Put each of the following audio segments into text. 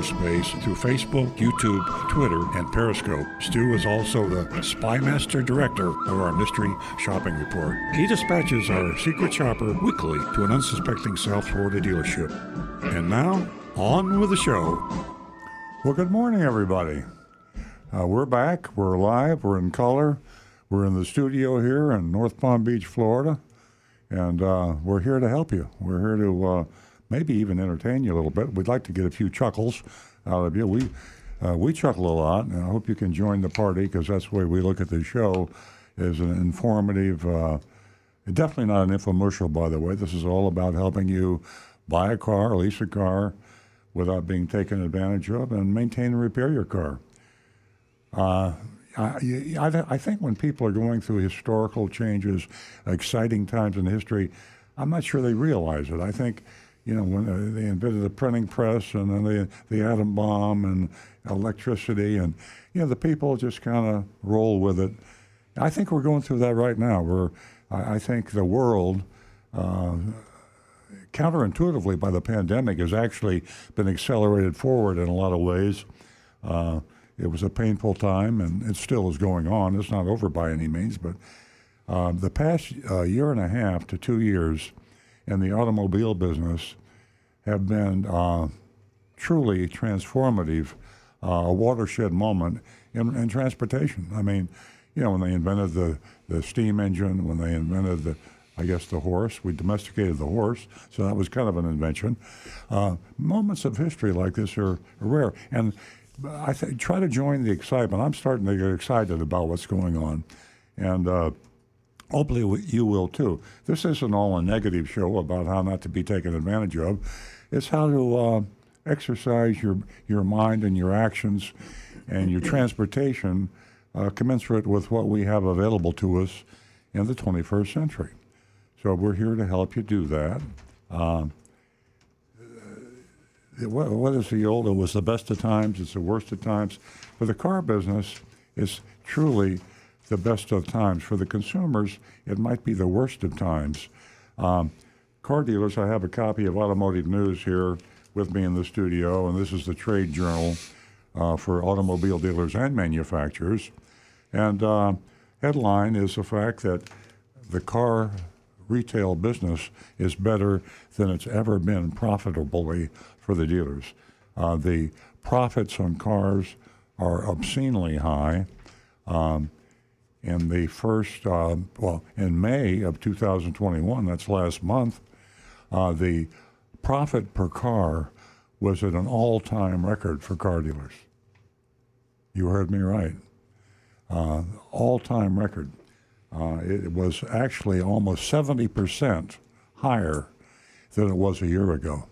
cyberspace through Facebook, YouTube, Twitter, and Periscope. Stu is also the Spymaster Director of our Mystery Shopping Report. He dispatches our secret shopper weekly to an unsuspecting South Florida dealership. And now, on with the show. Well, good morning, everybody. Uh, we're back. We're live. We're in color. We're in the studio here in North Palm Beach, Florida. And uh, we're here to help you. We're here to uh, maybe even entertain you a little bit. We'd like to get a few chuckles out of you. We uh, we chuckle a lot, and I hope you can join the party because that's the way we look at the show as an informative. Uh, definitely not an infomercial, by the way. This is all about helping you buy a car, lease a car, without being taken advantage of, and maintain and repair your car. Uh, I, I, I think when people are going through historical changes, exciting times in history, I'm not sure they realize it. I think you know, when uh, they invented the printing press and then the, the atom bomb and electricity, and, you know, the people just kind of roll with it. I think we're going through that right now. We're, I, I think the world, uh, counterintuitively by the pandemic, has actually been accelerated forward in a lot of ways. Uh, it was a painful time, and it still is going on. It's not over by any means, but uh, the past uh, year and a half to two years in the automobile business have been uh, truly transformative, uh, a watershed moment in, in, transportation. I mean, you know, when they invented the, the steam engine, when they invented the, I guess, the horse, we domesticated the horse, so that was kind of an invention. Uh, moments of history like this are, are rare. And I th- try to join the excitement. I'm starting to get excited about what's going on. And uh, hopefully you will too. This isn't all a negative show about how not to be taken advantage of. It's how to uh, exercise your your mind and your actions and your transportation uh, commensurate with what we have available to us in the 21st century. So we're here to help you do that. Uh, what, what is the old? It was the best of times. It's the worst of times. For the car business, it's truly the best of times. For the consumers, it might be the worst of times. Um, car dealers, I have a copy of Automotive News here with me in the studio, and this is the trade journal uh, for automobile dealers and manufacturers. And uh, headline is the fact that the car retail business is better than it's ever been profitably for the dealers. Uh, the profits on cars are obscenely high. Um, in the first, uh, well, in May of 2021, that's last month, uh, the profit per car was at an all time record for car dealers. You heard me right. Uh, all time record. Uh, it was actually almost 70% higher than it was a year ago.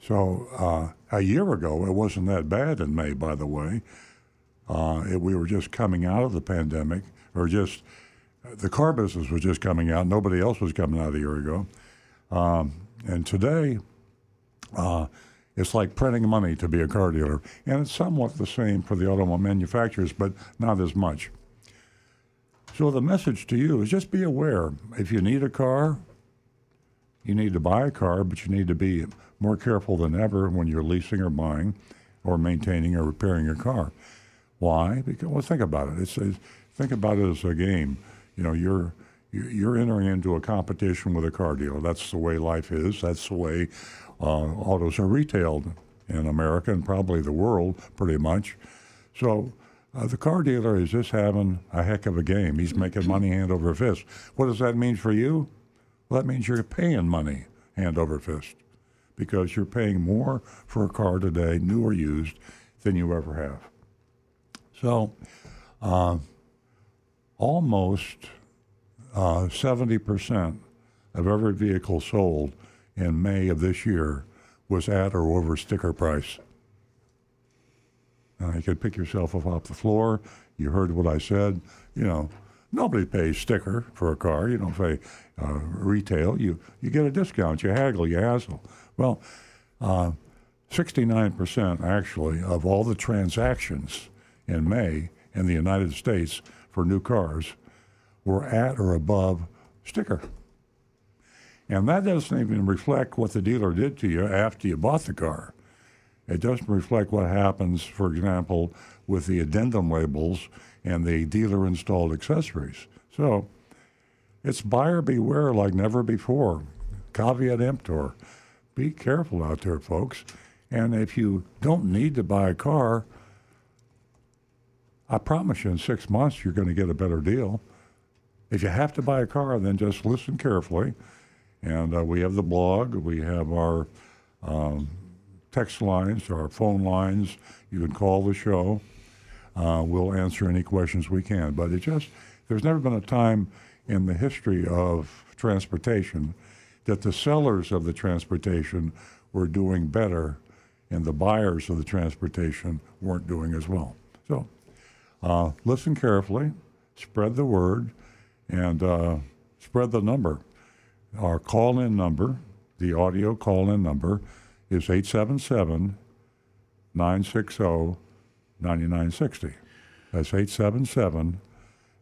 So uh, a year ago, it wasn't that bad in May, by the way. Uh, it, we were just coming out of the pandemic, or just the car business was just coming out. Nobody else was coming out a year ago. Um, and today, uh, it's like printing money to be a car dealer. And it's somewhat the same for the automobile manufacturers, but not as much. So the message to you is just be aware. If you need a car, you need to buy a car, but you need to be more careful than ever when you're leasing or buying or maintaining or repairing your car. Why? Because well, think about it. It's, it's, think about it as a game. You know, you're you're entering into a competition with a car dealer. That's the way life is. That's the way uh, autos are retailed in America and probably the world, pretty much. So uh, the car dealer is just having a heck of a game. He's making money hand over fist. What does that mean for you? Well, that means you're paying money hand over fist because you're paying more for a car today, new or used, than you ever have. So, uh, almost uh, 70% of every vehicle sold in May of this year was at or over sticker price. Uh, you could pick yourself up off the floor. You heard what I said. You know, nobody pays sticker for a car. You don't pay uh, retail. You you get a discount. You haggle. You hassle. Well, uh, 69% actually of all the transactions in May in the United States for new cars were at or above sticker. And that doesn't even reflect what the dealer did to you after you bought the car. It doesn't reflect what happens, for example, with the addendum labels and the dealer installed accessories. So it's buyer beware like never before. Caveat emptor. Be careful out there, folks. And if you don't need to buy a car, I promise you in six months you're going to get a better deal. If you have to buy a car, then just listen carefully. And uh, we have the blog, we have our um, text lines, our phone lines. You can call the show. Uh, we'll answer any questions we can. But it just, there's never been a time in the history of transportation that the sellers of the transportation were doing better and the buyers of the transportation weren't doing as well. So uh, listen carefully, spread the word, and uh, spread the number. Our call in number, the audio call in number, is 877 960 9960. That's 877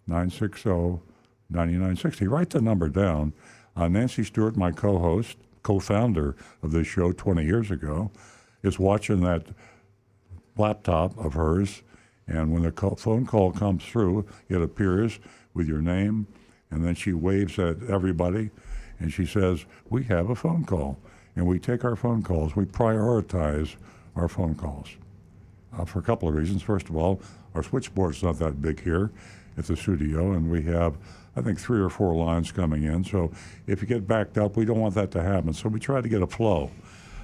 960 9960. Write the number down. Uh, Nancy Stewart, my co host, co founder of this show 20 years ago, is watching that laptop of hers. And when the call, phone call comes through, it appears with your name, and then she waves at everybody and she says, We have a phone call. And we take our phone calls, we prioritize our phone calls uh, for a couple of reasons. First of all, our switchboard's not that big here at the studio, and we have, I think, three or four lines coming in. So if you get backed up, we don't want that to happen. So we try to get a flow.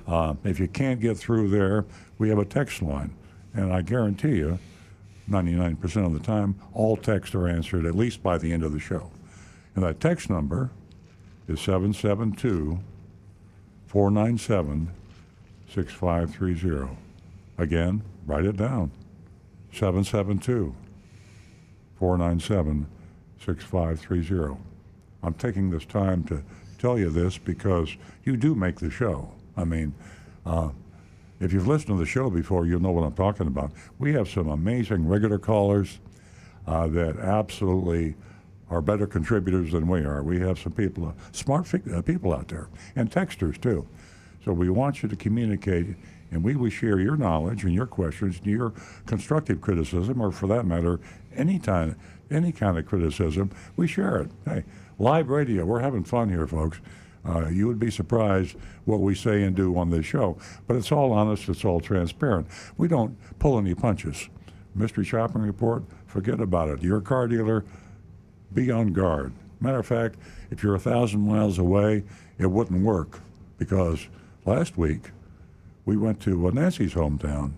Uh, if you can't get through there, we have a text line. And I guarantee you, 99% of the time, all texts are answered at least by the end of the show. And that text number is 772 497 6530. Again, write it down 772 497 6530. I'm taking this time to tell you this because you do make the show. I mean, uh, if you've listened to the show before, you'll know what I'm talking about. We have some amazing regular callers uh, that absolutely are better contributors than we are. We have some people, uh, smart uh, people out there, and texters too. So we want you to communicate, and we will share your knowledge and your questions, and your constructive criticism, or for that matter, any time, any kind of criticism. We share it. Hey, live radio. We're having fun here, folks. Uh, you would be surprised what we say and do on this show, but it's all honest. It's all transparent. We don't pull any punches. Mystery shopping report. Forget about it. You're a car dealer be on guard. Matter of fact, if you're a thousand miles away, it wouldn't work because last week we went to uh, Nancy's hometown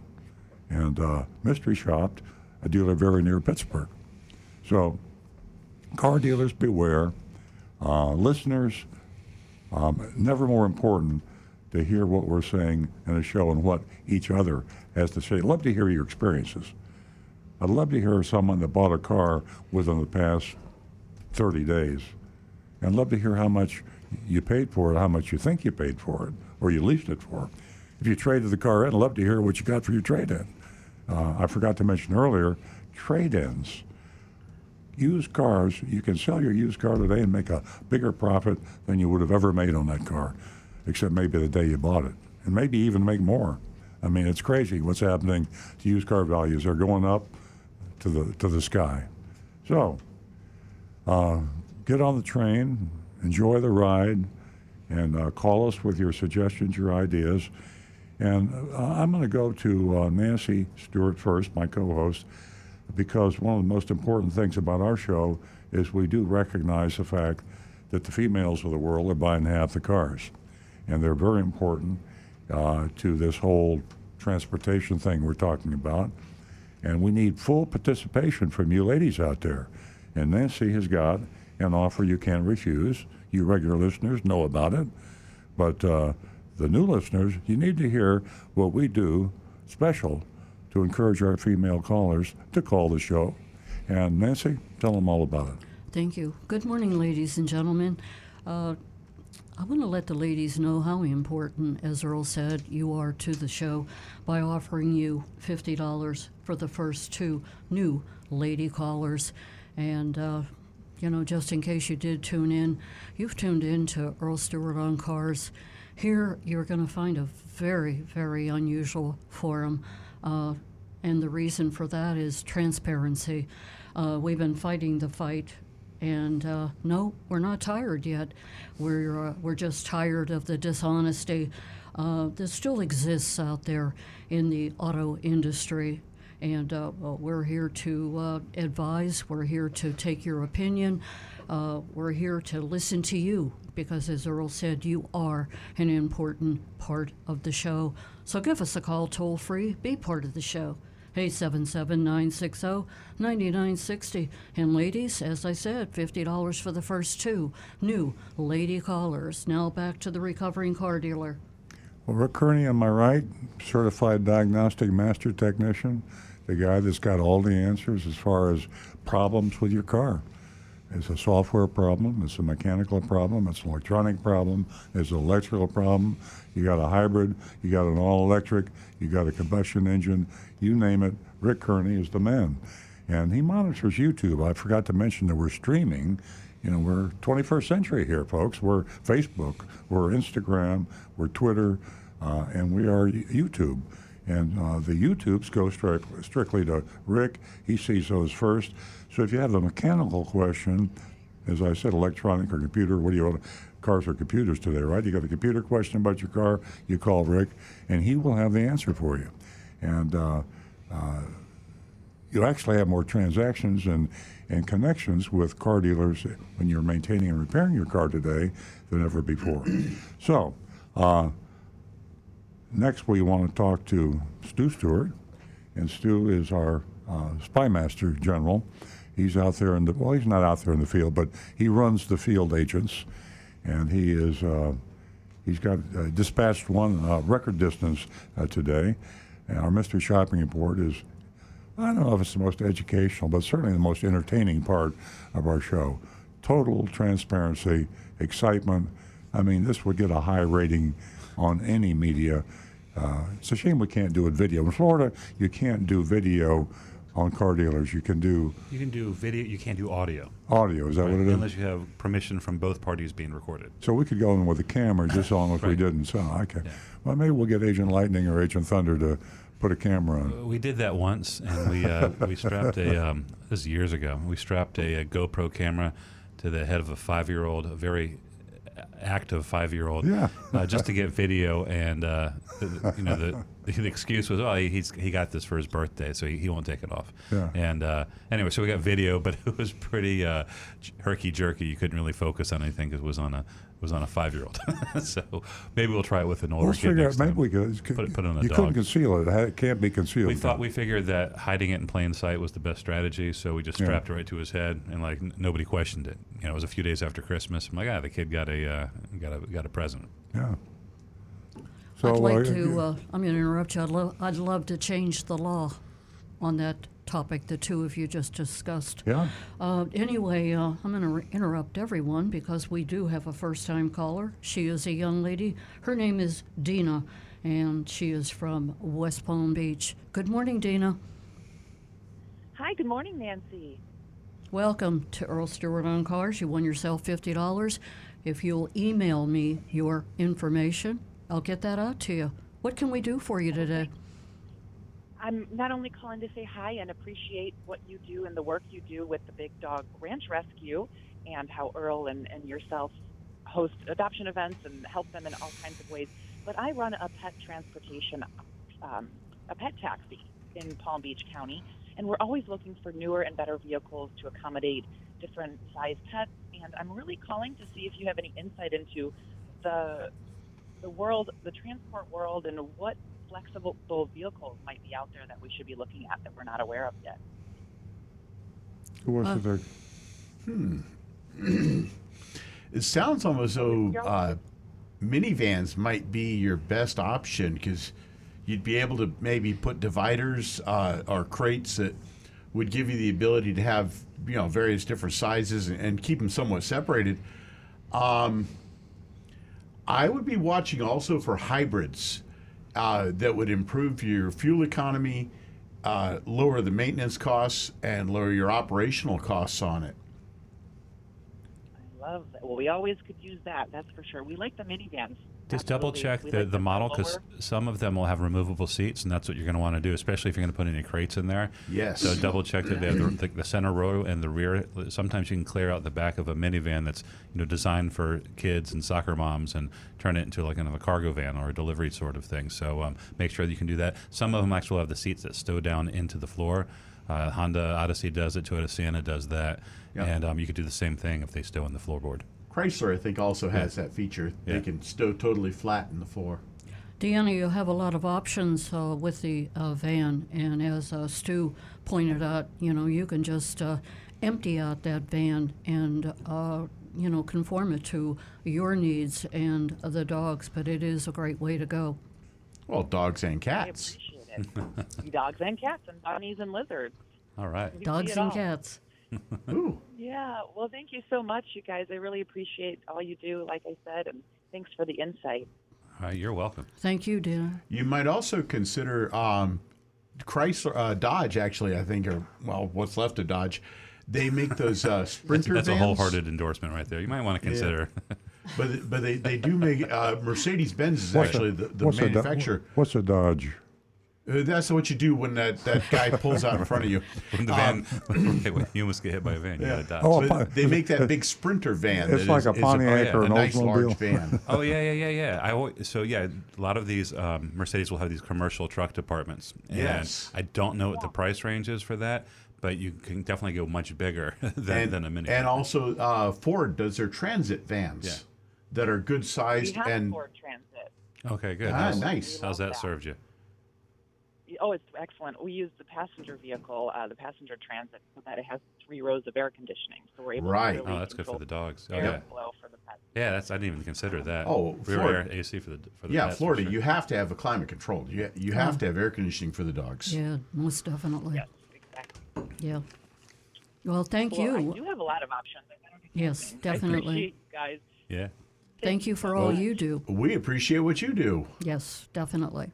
and uh, mystery shopped a dealer very near Pittsburgh. So, car dealers beware. Uh, listeners, um, never more important to hear what we're saying in a show and what each other has to say. I'd love to hear your experiences. I'd love to hear someone that bought a car within the past 30 days. And I'd love to hear how much you paid for it, how much you think you paid for it, or you leased it for. If you traded the car in, I'd love to hear what you got for your trade in. Uh, I forgot to mention earlier trade ins. Used cars, you can sell your used car today and make a bigger profit than you would have ever made on that car, except maybe the day you bought it, and maybe even make more. I mean, it's crazy what's happening to used car values. They're going up to the to the sky. So uh, get on the train, enjoy the ride, and uh, call us with your suggestions, your ideas. And uh, I'm going to go to uh, Nancy Stewart first, my co host, because one of the most important things about our show is we do recognize the fact that the females of the world are buying half the cars. And they're very important uh, to this whole transportation thing we're talking about. And we need full participation from you ladies out there. And Nancy has got an offer you can't refuse. You regular listeners know about it. But uh, the new listeners, you need to hear what we do special to encourage our female callers to call the show. And Nancy, tell them all about it. Thank you. Good morning, ladies and gentlemen. Uh, I want to let the ladies know how important, as Earl said, you are to the show by offering you $50 for the first two new lady callers. And, uh, you know, just in case you did tune in, you've tuned in to Earl Stewart on Cars. Here, you're going to find a very, very unusual forum. Uh, and the reason for that is transparency. Uh, we've been fighting the fight and uh, no, we're not tired yet. We're, uh, we're just tired of the dishonesty uh, that still exists out there in the auto industry. And uh, well, we're here to advise, we're here to take your opinion, we're here to listen to you because, as Earl said, you are an important part of the show. So give us a call toll free, be part of the show. 877 960 9960. And ladies, as I said, $50 for the first two new lady callers. Now back to the recovering car dealer. Well, Rick Kearney on my right, certified diagnostic master technician, the guy that's got all the answers as far as problems with your car. It's a software problem, it's a mechanical problem, it's an electronic problem, it's an electrical problem. You got a hybrid, you got an all electric, you got a combustion engine, you name it, Rick Kearney is the man. And he monitors YouTube. I forgot to mention that we're streaming. You know, we're 21st century here, folks. We're Facebook, we're Instagram, we're Twitter, uh, and we are YouTube. And uh, the YouTubes go stri- strictly to Rick. He sees those first. So if you have a mechanical question, as I said, electronic or computer, what do you want? Cars are computers today, right? You got a computer question about your car, you call Rick, and he will have the answer for you. And uh, uh, you actually have more transactions and, and connections with car dealers when you're maintaining and repairing your car today than ever before. so, uh, next we want to talk to Stu Stewart, and Stu is our uh, spymaster general. He's out there in the well, he's not out there in the field, but he runs the field agents, and he is uh, he's got uh, dispatched one uh, record distance uh, today. And our mystery shopping report is I don't know if it's the most educational, but certainly the most entertaining part of our show. Total transparency, excitement. I mean, this would get a high rating on any media. Uh, it's a shame we can't do it video. In Florida, you can't do video on car dealers. You can do You can do video. You can't do audio. audio. Is that right? what it is? Unless you have permission from both parties being recorded. So we could go in with a camera just as long as we didn't. So okay. Yeah. Well, maybe we'll get Agent Lightning or Agent Thunder to put a camera on. We did that once, and we uh, we strapped a um, this is years ago. We strapped a, a GoPro camera to the head of a five-year-old, a very active five-year-old, Yeah. uh, just to get video. And uh, the, you know, the, the excuse was, oh, he's he got this for his birthday, so he, he won't take it off. Yeah. And uh, anyway, so we got video, but it was pretty uh, herky jerky. You couldn't really focus on anything because it was on a was on a five-year-old. so maybe we'll try it with an older We'll kid figure out. Maybe time. we could. Put it- put it on a you dog. couldn't conceal it. It can't be concealed. We thought we figured that hiding it in plain sight was the best strategy, so we just Yeah. strapped it right to his head, and like n- nobody questioned it. You know, it was a few days after Christmas. I'm like, ah, the kid got a uh, got a got a present. Yeah. I'd like uh, to, uh, I'm going to interrupt you. I'd, lo- I'd love to change the law on that topic the two of you just discussed. Yeah. Uh, anyway, uh, I'm going to re- interrupt everyone because we do have a first time caller. She is a young lady. Her name is Dina, and she is from West Palm Beach. Good morning, Dina. Hi, good morning, Nancy. Welcome to Earl Stewart on Cars. You won yourself $50. If you'll email me your information, I'll get that out to you. What can we do for you today? I'm not only calling to say hi and appreciate what you do and the work you do with the Big Dog Ranch Rescue and how Earl and, and yourself host adoption events and help them in all kinds of ways, but I run a pet transportation, um, a pet taxi in Palm Beach County, and we're always looking for newer and better vehicles to accommodate different size pets. And I'm really calling to see if you have any insight into the the world, the transport world, and what flexible vehicles might be out there that we should be looking at that we're not aware of yet. Who wants Uh, to take? It sounds almost though uh, minivans might be your best option because you'd be able to maybe put dividers uh, or crates that would give you the ability to have you know various different sizes and, and keep them somewhat separated. Um, I would be watching also for hybrids uh, that would improve your fuel economy, uh, lower the maintenance costs, and lower your operational costs on it. I love that. Well, we always could use that. That's for sure. We like the minivans. Just double check the, the model because some of them will have removable seats, and that's what you're going to want to do, especially if you're going to put any crates in there. Yes. So double check that they have the, the, the center row and the rear. Sometimes you can clear out the back of a minivan that's you know designed for kids and soccer moms and turn it into like kind of a cargo van or a delivery sort of thing. So um, make sure that you can do that. Some of them actually have the seats that stow down into the floor. Uh, Honda Odyssey does it. Toyota Sienna does that, Yeah. and um, you could do the same thing if they stow in the floorboard. Chrysler, I think, also has that feature. They can stow totally flat in the floor. Deanna, you have a lot of options uh, with the uh, van, and as uh, Stu pointed out, you know, you can just uh, empty out that van and, uh, you know, conform it to your needs and the dogs, but it is a great way to go. Well, dogs and cats. I cats. appreciate it. Dogs and cats and bunnies and lizards. All right. We Dogs and all. cats. Ooh. Yeah. Well, thank you so much, you guys. I really appreciate all you do, like I said, and thanks for the insight. All right. You're welcome. Thank you, Deanna. You might also consider um, Chrysler, uh, Dodge. Actually, I think, or well, what's left of Dodge. They make those uh, That's, Sprinter that's a wholehearted endorsement right there. You might want to consider. But but they, they do make uh, Mercedes Benz is What's a- actually the, the what's a Do- manufacturer. what's a Dodge? Uh, that's what you do when that, that guy pulls out in front of you. when the van, okay, when you almost get hit by a van, you got to dodge. Oh, But they make that big Sprinter van. It's like is- a is Pontiac yeah, or a an nice large Oldsmobile. van. Oh yeah, yeah, yeah, yeah. I always, so yeah, a lot of these um, Mercedes will have these commercial truck departments. And Yes. I don't know what the price range is for that, but you can definitely go much bigger than, and, than a mini. and also uh, Ford does their transit vans Yeah. that are good We sized have and Ford Transit. okay, good. Ah, how's, nice. How's We that served you? Oh, it's excellent. We use the passenger vehicle, uh, the passenger transit, so that it has three rows of air conditioning. So we're able Right. to really Oh, that's good for control the dogs. Oh air yeah, flow for the pets. yeah. That's I didn't even consider that. Oh, rear Florida. air AC for the for the yeah, pets, for Florida. sure. You have to have a climate control. You you have to have air conditioning for the dogs. Yeah, most definitely. Yes, exactly. Yeah. Well, thank Well, I you. do have a lot of options. I don't think Yes, I definitely. appreciate you guys. yeah. Thank you for all you do. We appreciate what you do. Yes, definitely.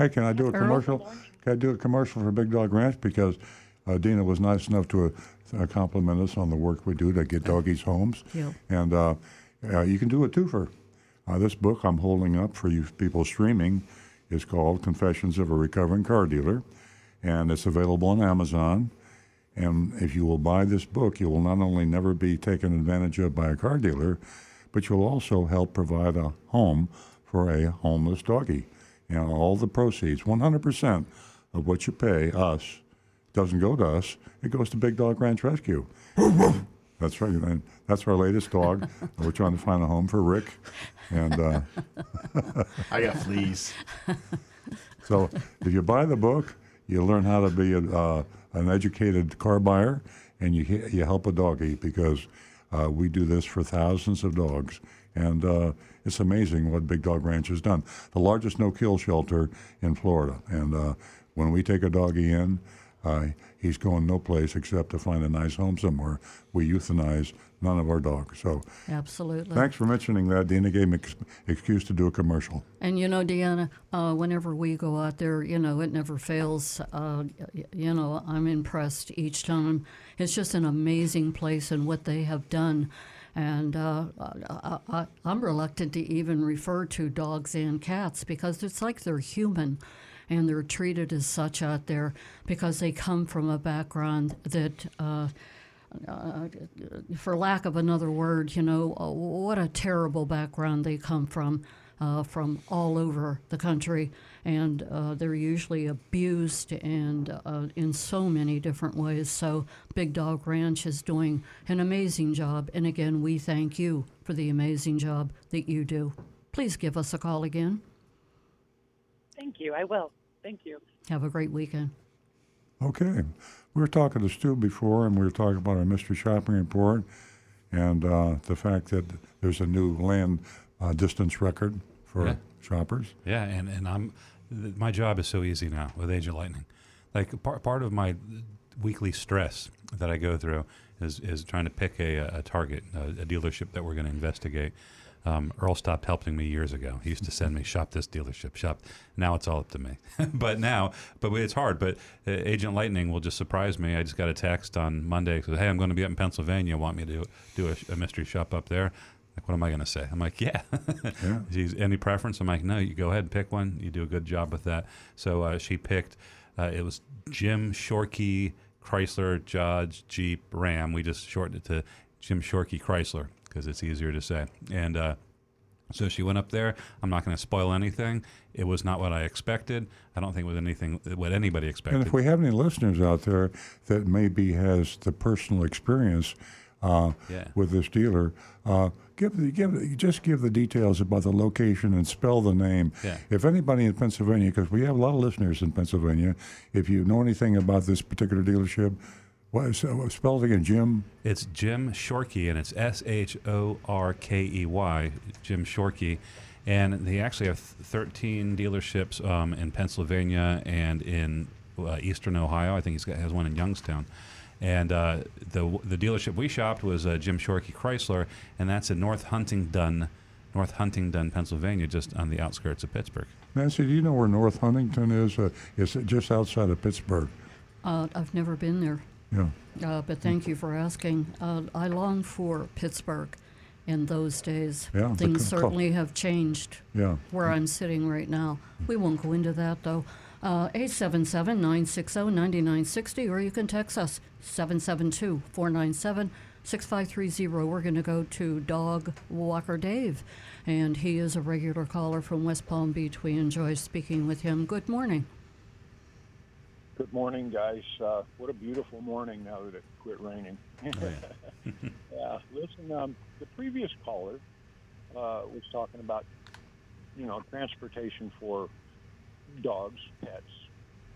Hey, can I do a Earl? commercial? Can I do a commercial for Big Dog Ranch? Because uh, Dina was nice enough to uh, compliment us on the work we do to get doggies homes. Yeah. And uh, uh, you can do it too for uh, this book I'm holding up for you people streaming is called Confessions of a Recovering Car Dealer. And it's available on Amazon. And if you will buy this book, you will not only never be taken advantage of by a car dealer, but you'll also help provide a home for a homeless doggie. And all the proceeds, 100% of what you pay us, doesn't go to us, it goes to Big Dog Ranch Rescue. That's right. And that's our latest dog. We're trying to find a home for Rick. And uh, I got fleas. so if you buy the book, you learn how to be a, uh, an educated car buyer, and you you help a doggie because uh, we do this for thousands of dogs, and uh, it's amazing what Big Dog Ranch has done. The largest no-kill shelter in Florida, and uh, when we take a doggie in. Uh, he's going no place except to find a nice home somewhere. We euthanize none of our dogs. So Absolutely. thanks for mentioning that. Deanna gave me ex- excuse to do a commercial. And you know, Deanna, uh, whenever we go out there, you know, it never fails. Uh, you know, I'm impressed each time. It's just an amazing place and what they have done. And uh, I, I'm reluctant to even refer to dogs and cats because it's like they're human and they're treated as such out there because they come from a background that. Uh, uh, for lack of another word, you know, uh, what a terrible background they come from, uh, from all over the country. And uh, they're usually abused and uh, in so many different ways. So, Big Dog Ranch is doing an amazing job. And again, we thank you for the amazing job that you do. Please give us a call again. Thank you. I will. Thank you. Have a great weekend. Okay. We were talking to Stu before, and we were talking about our mystery shopping report and uh, the fact that there's a new land uh, distance record for Yeah. shoppers. Yeah, and, and I'm th- my job is so easy now with Agent Lightning. Like part part of my weekly stress that I go through is is trying to pick a, a target, a, a dealership that we're going to investigate. Um, Earl stopped helping me years ago. He used to send me shop this dealership, shop. Now it's all up to me. but now, but it's hard. But uh, Agent Lightning will just surprise me. I just got a text on Monday. Says, "Hey, I'm going to be up in Pennsylvania. Want me to do a, a mystery shop up there?" What am I going to say? I'm like, yeah. Yeah. She's any preference? I'm like, no. You go ahead and pick one. You do a good job with that. So uh, she picked. Uh, it was Jim Shorkey Chrysler Dodge Jeep Ram. We just shortened it to Jim Shorkey Chrysler because it's easier to say. And uh, so she went up there. I'm not going to spoil anything. It was not what I expected. I don't think it was anything what anybody expected. And if we have any listeners out there that maybe has the personal experience uh, Yeah. with this dealer, uh, give the, give the- just give the details about the location and spell the name. Yeah. If anybody in Pennsylvania, because we have a lot of listeners in Pennsylvania, if you know anything about this particular dealership, what, so spell it again, Jim. It's Jim Shorkey, and it's S H O R K E Y, Jim Shorkey. And they actually have 13 dealerships um, in Pennsylvania and in uh, eastern Ohio. I think he's got has one in Youngstown. And uh, the the dealership we shopped was uh, Jim Shorkey Chrysler, and that's in North Huntingdon, North Huntingdon, Pennsylvania, just on the outskirts of Pittsburgh. Nancy, do you know where North Huntingdon is? Uh, it's just outside of Pittsburgh. Uh, I've never been there, Yeah. uh, but thank you for asking. Uh, I long for Pittsburgh in those days. Yeah, Things co- co- certainly have changed Yeah. where I'm sitting right now. We won't go into that though. Uh, 877 960 9960, or you can text us 772 497 6530. We're going to go to Dog Walker Dave, and he is a regular caller from West Palm Beach. We enjoy speaking with him. Good morning. Good morning, guys. Uh, what a beautiful morning now that it quit raining. yeah, listen, um, the previous caller uh, was talking about, you know, transportation for dogs, pets.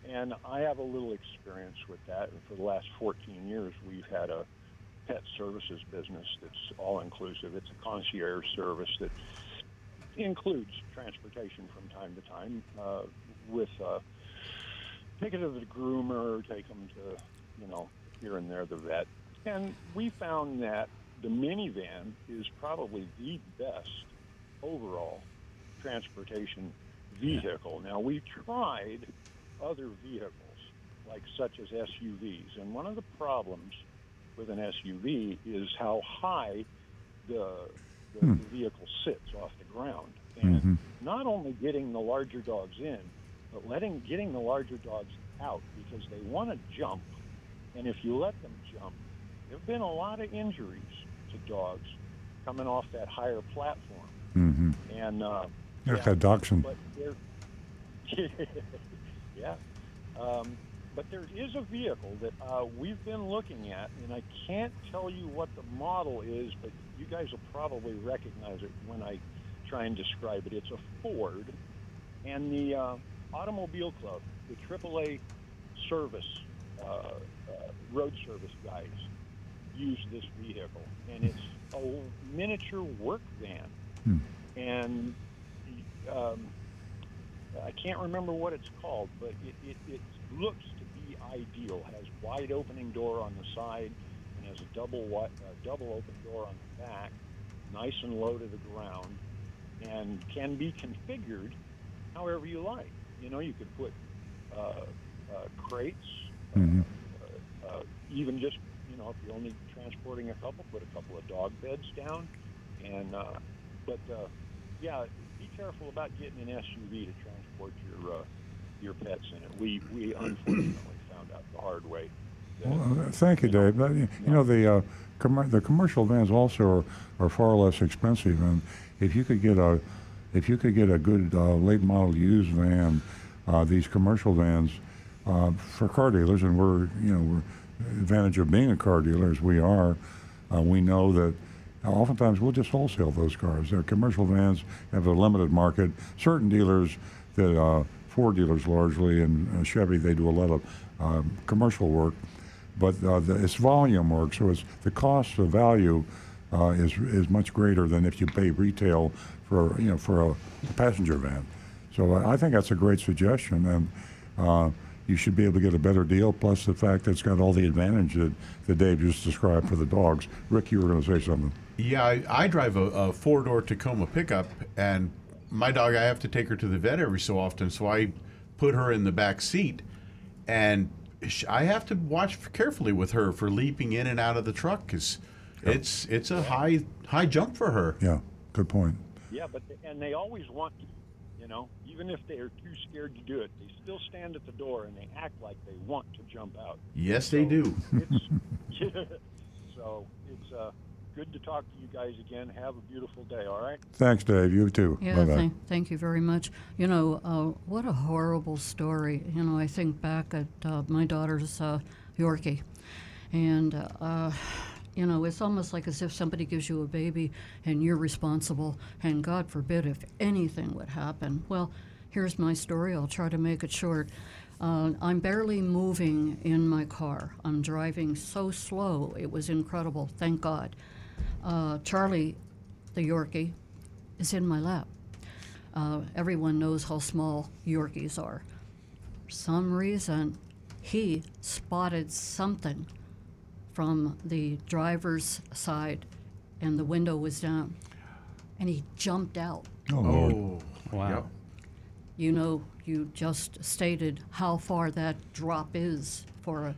And I have a little experience with that. And for the last 14 years, we've had a pet services business that's all inclusive. It's a concierge service that includes transportation from time to time uh, with. Uh, take it to the groomer, take them to, you know, here and there, the vet. And we found that the minivan is probably the best overall transportation vehicle. Now, we tried other vehicles, like such as SUVs, and one of the problems with an SUV is how high the, the, the vehicle sits off the ground. And not only getting the larger dogs in, but letting getting the larger dogs out because they want to jump, and if you let them jump, there have been a lot of injuries to dogs coming off that higher platform, Mm-hmm. and uh, Like yeah, a dachshund. but yeah, um, but there is a vehicle that uh, we've been looking at, and I can't tell you what the model is, but you guys will probably recognize it when I try and describe it. It's a Ford, and the uh, Automobile Club, the AAA service, uh, uh, road service guys use this vehicle, and it's a miniature work van, and um, I can't remember what it's called, but it, it, it looks to be ideal. It Has wide opening door on the side and has a double uh, double open door on the back, nice and low to the ground, and can be configured however you like. You know, you could put uh, uh, crates, Mhm. uh, uh, even just you know if you're only transporting a couple, put a couple of dog beds down, and uh, but uh, yeah, be careful about getting an SUV to transport your uh, your pets in it. We we unfortunately found out the hard way. that- Well, uh, thank you, Dave. But, you know, the uh, commer- the commercial vans also are, are far less expensive, and if you could get a if you could get a good uh, late model used van, uh, these commercial vans uh, for car dealers, and we're you know we're advantage of being a car dealer as we are, uh, we know that oftentimes we'll just wholesale those cars. Their commercial vans have a limited market. Certain dealers that uh, Ford dealers largely and uh, Chevy they do a lot of um, commercial work, but uh, the, it's volume work, so it's the cost of value uh, is is much greater than if you pay retail for you know for a, passenger van. So I I think that's a great suggestion, and uh, you should be able to get a better deal. Plus the fact that it's got all the advantage that, that Dave just described for the dogs. Rick, you were going to say something. Yeah, I, I drive a, a four door Tacoma pickup, and my dog, I have to take her to the vet every so often, so I put her in the back seat, and sh- I have to watch carefully with her for leaping in and out of the truck because it's it's a high high jump for her. Yeah, good point. Yeah, but they, and they always want to, you know, even if they are too scared to do it, they still stand at the door and they act like they want to jump out. Yes, they do. It's so it's uh, good to talk to you guys again. Have a beautiful day. All right. Thanks, Dave. You too. Yeah, Bye-bye. thank, thank you very much. You know, uh, what a horrible story. You know, I think back at uh, my daughter's uh, Yorkie, and uh, you know, it's almost like as if somebody gives you a baby and you're responsible, and God forbid if anything would happen. Well, here's my story. I'll try to make it short. Uh, I'm barely moving in my car. I'm driving so slow. It was incredible. Thank God. Uh, Charlie, the Yorkie, is in my lap. Uh, everyone knows how small Yorkies are. For some reason, he spotted something from the driver's side, and the window was down, and he jumped out. Oh, Oh, Wow. yep. You know, you just stated how far that drop is for a,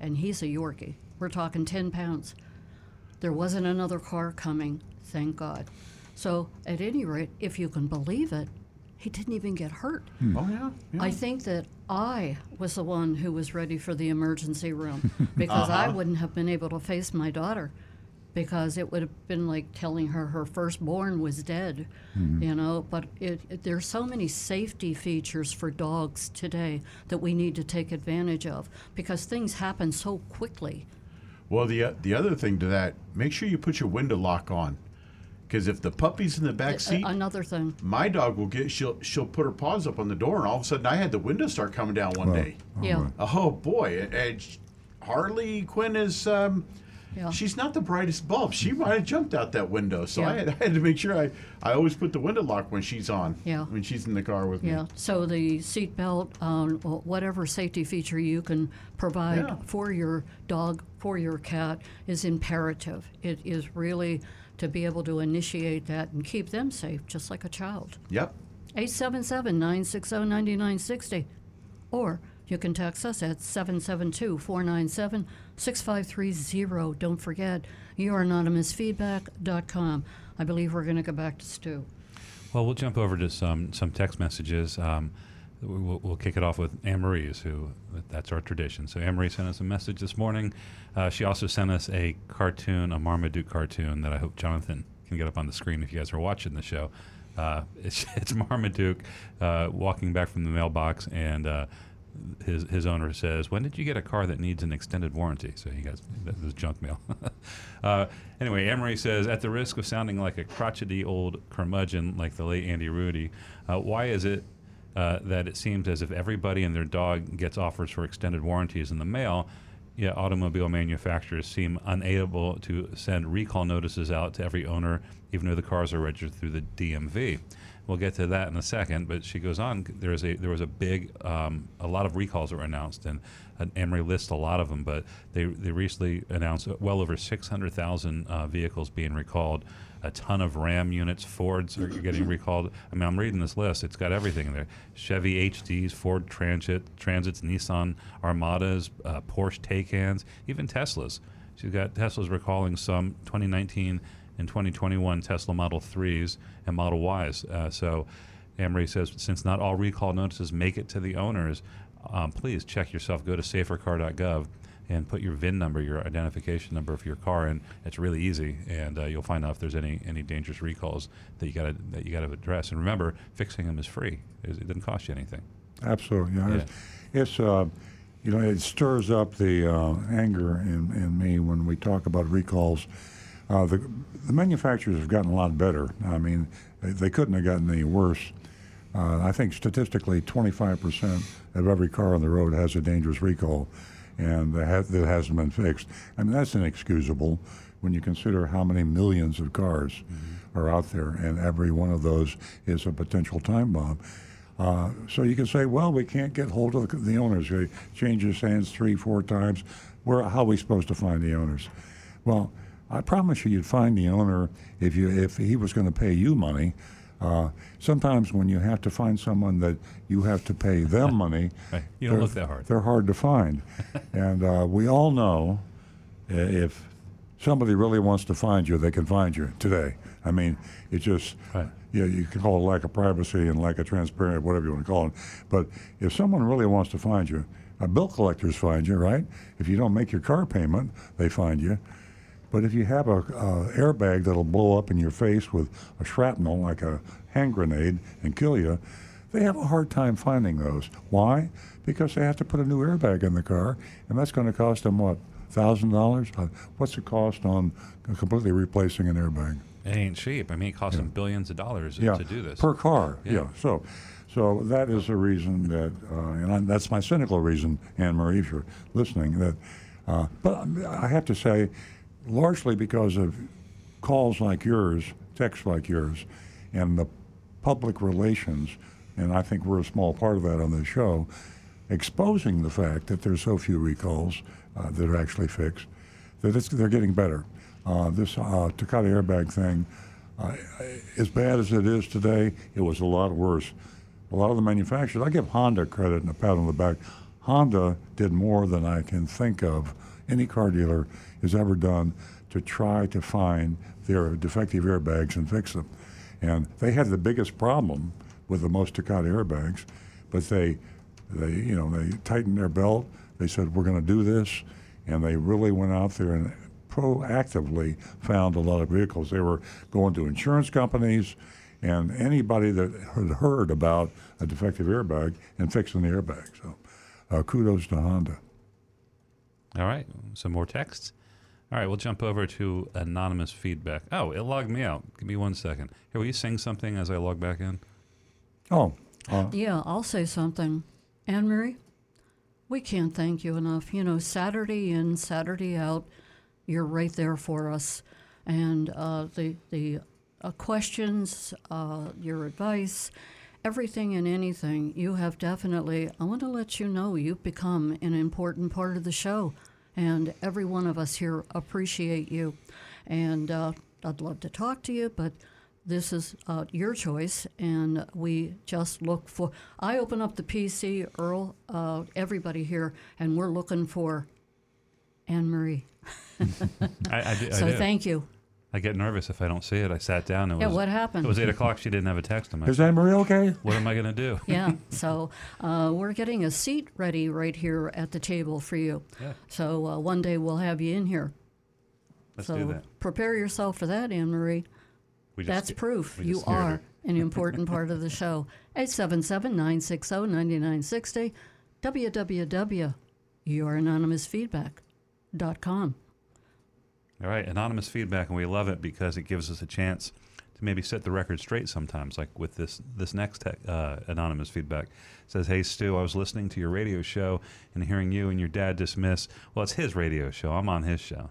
and he's a Yorkie. We're talking 10 pounds. There wasn't another car coming, thank God. So, at any rate, if you can believe it, he didn't even get hurt. Hmm. Oh yeah. yeah. I think that I was the one who was ready for the emergency room because I uh-huh. wouldn't have been able to face my daughter because it would have been like telling her her firstborn was dead, hmm. you know. But it, it, there's so many safety features for dogs today that we need to take advantage of because things happen so quickly. Well, the uh, the other thing to that, make sure you put your window lock on, because if the puppy's in the back A- seat, another thing. my dog will get she'll she'll put her paws up on the door, and all of a sudden I had the window start coming down one day. Yeah. Oh boy! And- and Harley Quinn is. Um, Yeah. She's not the brightest bulb. She might have jumped out that window. So I, had, I had to make sure I, I always put the window lock when she's on. Yeah. When she's in the car with me. Yeah, so the seat belt, um, whatever safety feature you can provide Yeah. for your dog, for your cat, is imperative. It is really to be able to initiate that and keep them safe, just like a child. Yep. 877 960 9960. Or you can text us at 772 497 6530. Don't forget, youranonymousfeedback.com. I believe we're going to go back to Stu. Well, we'll jump over to some some text messages. Um, we'll, we'll kick it off with Anne Marie's, who that's our tradition. So Anne Marie sent us a message this morning. Uh, she also sent us a cartoon, a Marmaduke cartoon that I hope Jonathan can get up on the screen if you guys are watching the show. Uh, it's, it's Marmaduke uh, walking back from the mailbox, and uh, his his owner says, "When did you get a car that needs an extended warranty?" So he got that was junk mail. uh, anyway, Anne Marie says, "At the risk of sounding like a crotchety old curmudgeon like the late Andy Rooney, uh, why is it uh, that it seems as if everybody and their dog gets offers for extended warranties in the mail?" Yet automobile manufacturers seem unable to send recall notices out to every owner, even though the cars are registered through the DMV. We'll get to that in a second, but she goes on. There is a there was a big, um, a lot of recalls that were announced, and Anne Marie lists a lot of them. But they they recently announced well over six hundred thousand uh, vehicles being recalled. A ton of Ram units, Fords are getting recalled. I mean, I'm reading this list; it's got everything in there: Chevy HDs, Ford Transit, Transits, Nissan Armadas, uh, Porsche Taycans, even Teslas. She's got Tesla's recalling some 2019 and 2021 Tesla Model 3s and Model Ys. Uh, so Anne Marie says, since not all recall notices make it to the owners, um, please check yourself. Go to safercar.gov and put your VIN number, your identification number for your car in. It's really easy, and uh, you'll find out if there's any any dangerous recalls that you got to that you got to address. And remember, fixing them is free. It, it doesn't cost you anything. Absolutely. Yeah. Yeah. It's, it's uh, you know, it stirs up the uh, anger in, in me when we talk about recalls. Uh, the, the manufacturers have gotten a lot better. I mean, they, they couldn't have gotten any worse. Uh, I think statistically, 25% of every car on the road has a dangerous recall, and that, ha- that hasn't been fixed. I mean, that's inexcusable when you consider how many millions of cars are out there, and every one of those is a potential time bomb. Uh, so you can say, well, we can't get hold of the, the owners. They change his hands three, four times. Where, how are we supposed to find the owners? Well, I promise you, you'd find the owner if you if he was going to pay you money. Uh, sometimes when you have to find someone that you have to pay them money, Right. You don't they're- look that hard. They're hard to find, and uh, we all know uh, if somebody really wants to find you, they can find you today. I mean, it's just Right. yeah, you can call it lack of privacy and lack of transparency, whatever you want to call it. But if someone really wants to find you, uh, bill collectors find you, right? If you don't make your car payment, they find you. But if you have a uh, airbag that'll blow up in your face with a shrapnel, like a hand grenade, and kill you, they have a hard time finding those. Why? Because they have to put a new airbag in the car, and that's going to cost them what, thousand dollars? Uh, What's the cost on completely replacing an airbag? It ain't cheap. I mean, it costs them billions of dollars yeah, to do this. per car. Yeah. Yeah. So, so that is a reason that, uh, and I, that's my cynical reason, Anne Marie, if you're listening. That, uh, but I have to say, largely because of calls like yours, texts like yours, and the public relations, and I think we're a small part of that on this show, exposing the fact that there's so few recalls uh, that are actually fixed, that they're getting better. Uh, this uh, Takata airbag thing, uh, as bad as it is today, it was a lot worse. A lot of the manufacturers, I give Honda credit and a pat on the back. Honda did more than I can think of any car dealer has ever done to try to find their defective airbags and fix them. And they had the biggest problem with the most Takata airbags, but they, they, you know, they tightened their belt. They said, "We're going to do this," and they really went out there and proactively found a lot of vehicles. They were going to insurance companies and anybody that had heard about a defective airbag and fixing the airbag. So, uh, kudos to Honda. All right, some more texts. All right, we'll jump over to anonymous feedback. Oh, it logged me out. Give me one second. Here, will you sing something as I log back in? Oh, uh, Yeah, I'll say something. Anne Marie, we can't thank you enough. You know, Saturday in, Saturday out, you're right there for us. And uh, the, the uh, questions, uh, your advice, everything and anything, you have definitely, I want to let you know you've become an important part of the show. And every one of us here appreciate you. And uh, I'd love to talk to you, but this is uh, your choice, and we just look for. I open up the PC, Earl, uh, everybody here, and we're looking for Anne Marie. I, I, I So thank you. I get nervous if I don't see it. I sat down. It Yeah, was, what happened? It was eight o'clock. She didn't have a text on my. is Anne Marie okay? What am I going to do? yeah, so uh, we're getting a seat ready right here at the table for you. Yeah. So uh, one day we'll have you in here. Let's so do that. prepare yourself for that, Anne Marie. We just That's sca- proof you are an important part of the show. 877 960 9960 www.youranonymousfeedback.com. All right, anonymous feedback, and we love it because it gives us a chance to maybe set the record straight sometimes. Like with this this next tech, uh, anonymous feedback, It says, "Hey Stu, I was listening to your radio show and hearing you and your dad dismiss. Well, it's his radio show. I'm on his show.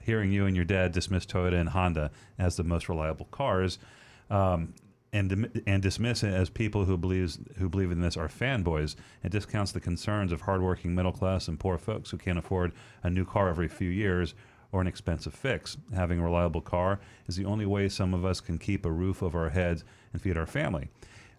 Hearing you and your dad dismiss Toyota and Honda as the most reliable cars." Um, and, and dismiss it as people who believes who believe in this are fanboys and discounts the concerns of hardworking middle class and poor folks who can't afford a new car every few years or an expensive fix. Having a reliable car is the only way some of us can keep a roof over our heads and feed our family.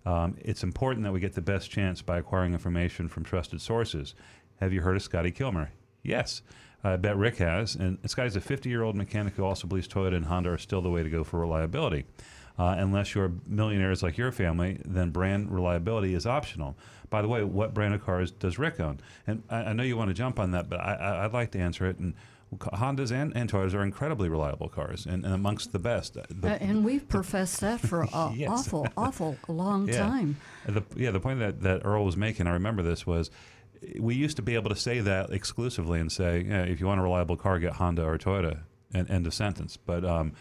Um, it's important that we get the best chance by acquiring information from trusted sources. Have you heard of Scotty Kilmer? Yes. I bet Rick has. And Scotty's a 50 year old mechanic who also believes Toyota and Honda are still the way to go for reliability. Uh, unless you're millionaires like your family, then brand reliability is optional. By the way, what brand of cars does Rick own? And I, I know you want to jump on that, but I, I'd like to answer it. And Hondas and, and Toyotas are incredibly reliable cars and, and amongst the best. The- Uh, and we've professed that for an Yes. awful, awful long yeah. time. The, yeah, the point that, that Earl was making, I remember this, was we used to be able to say that exclusively and say, yeah, if you want a reliable car, get Honda or Toyota, and end of sentence. But um,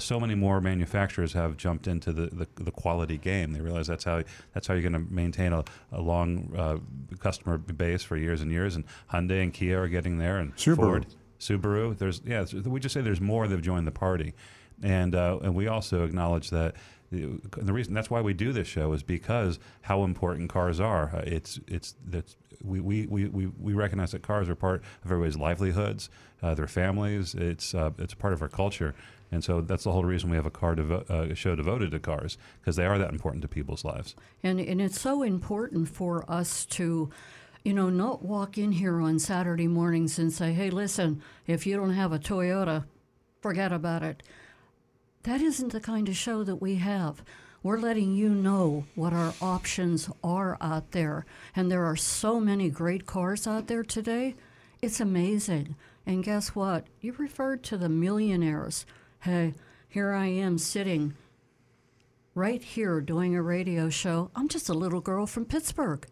so many more manufacturers have jumped into the, the, the quality game. They realize that's how that's how you're going to maintain a, a long uh, customer base for years and years. And Hyundai and Kia are getting there, and Subaru. Ford, Subaru. There's yeah, we just say there's more that have joined the party, and uh, and we also acknowledge that the, the reason that's why we do this show is because how important cars are. Uh, it's it's that's we, we, we, we, we recognize that cars are part of everybody's livelihoods, uh, their families. It's uh, it's part of our culture, and so that's the whole reason we have a car devo- uh, show devoted to cars because they are that important to people's lives. And and it's so important for us to, you know, not walk in here on Saturday mornings and say, "Hey, listen, if you don't have a Toyota, forget about it." That isn't the kind of show that we have. We're letting you know what our options are out there. And there are so many great cars out there today. It's amazing. And guess what? You referred to the millionaires. Hey, here I am sitting right here doing a radio show. I'm just a little girl from Pittsburgh.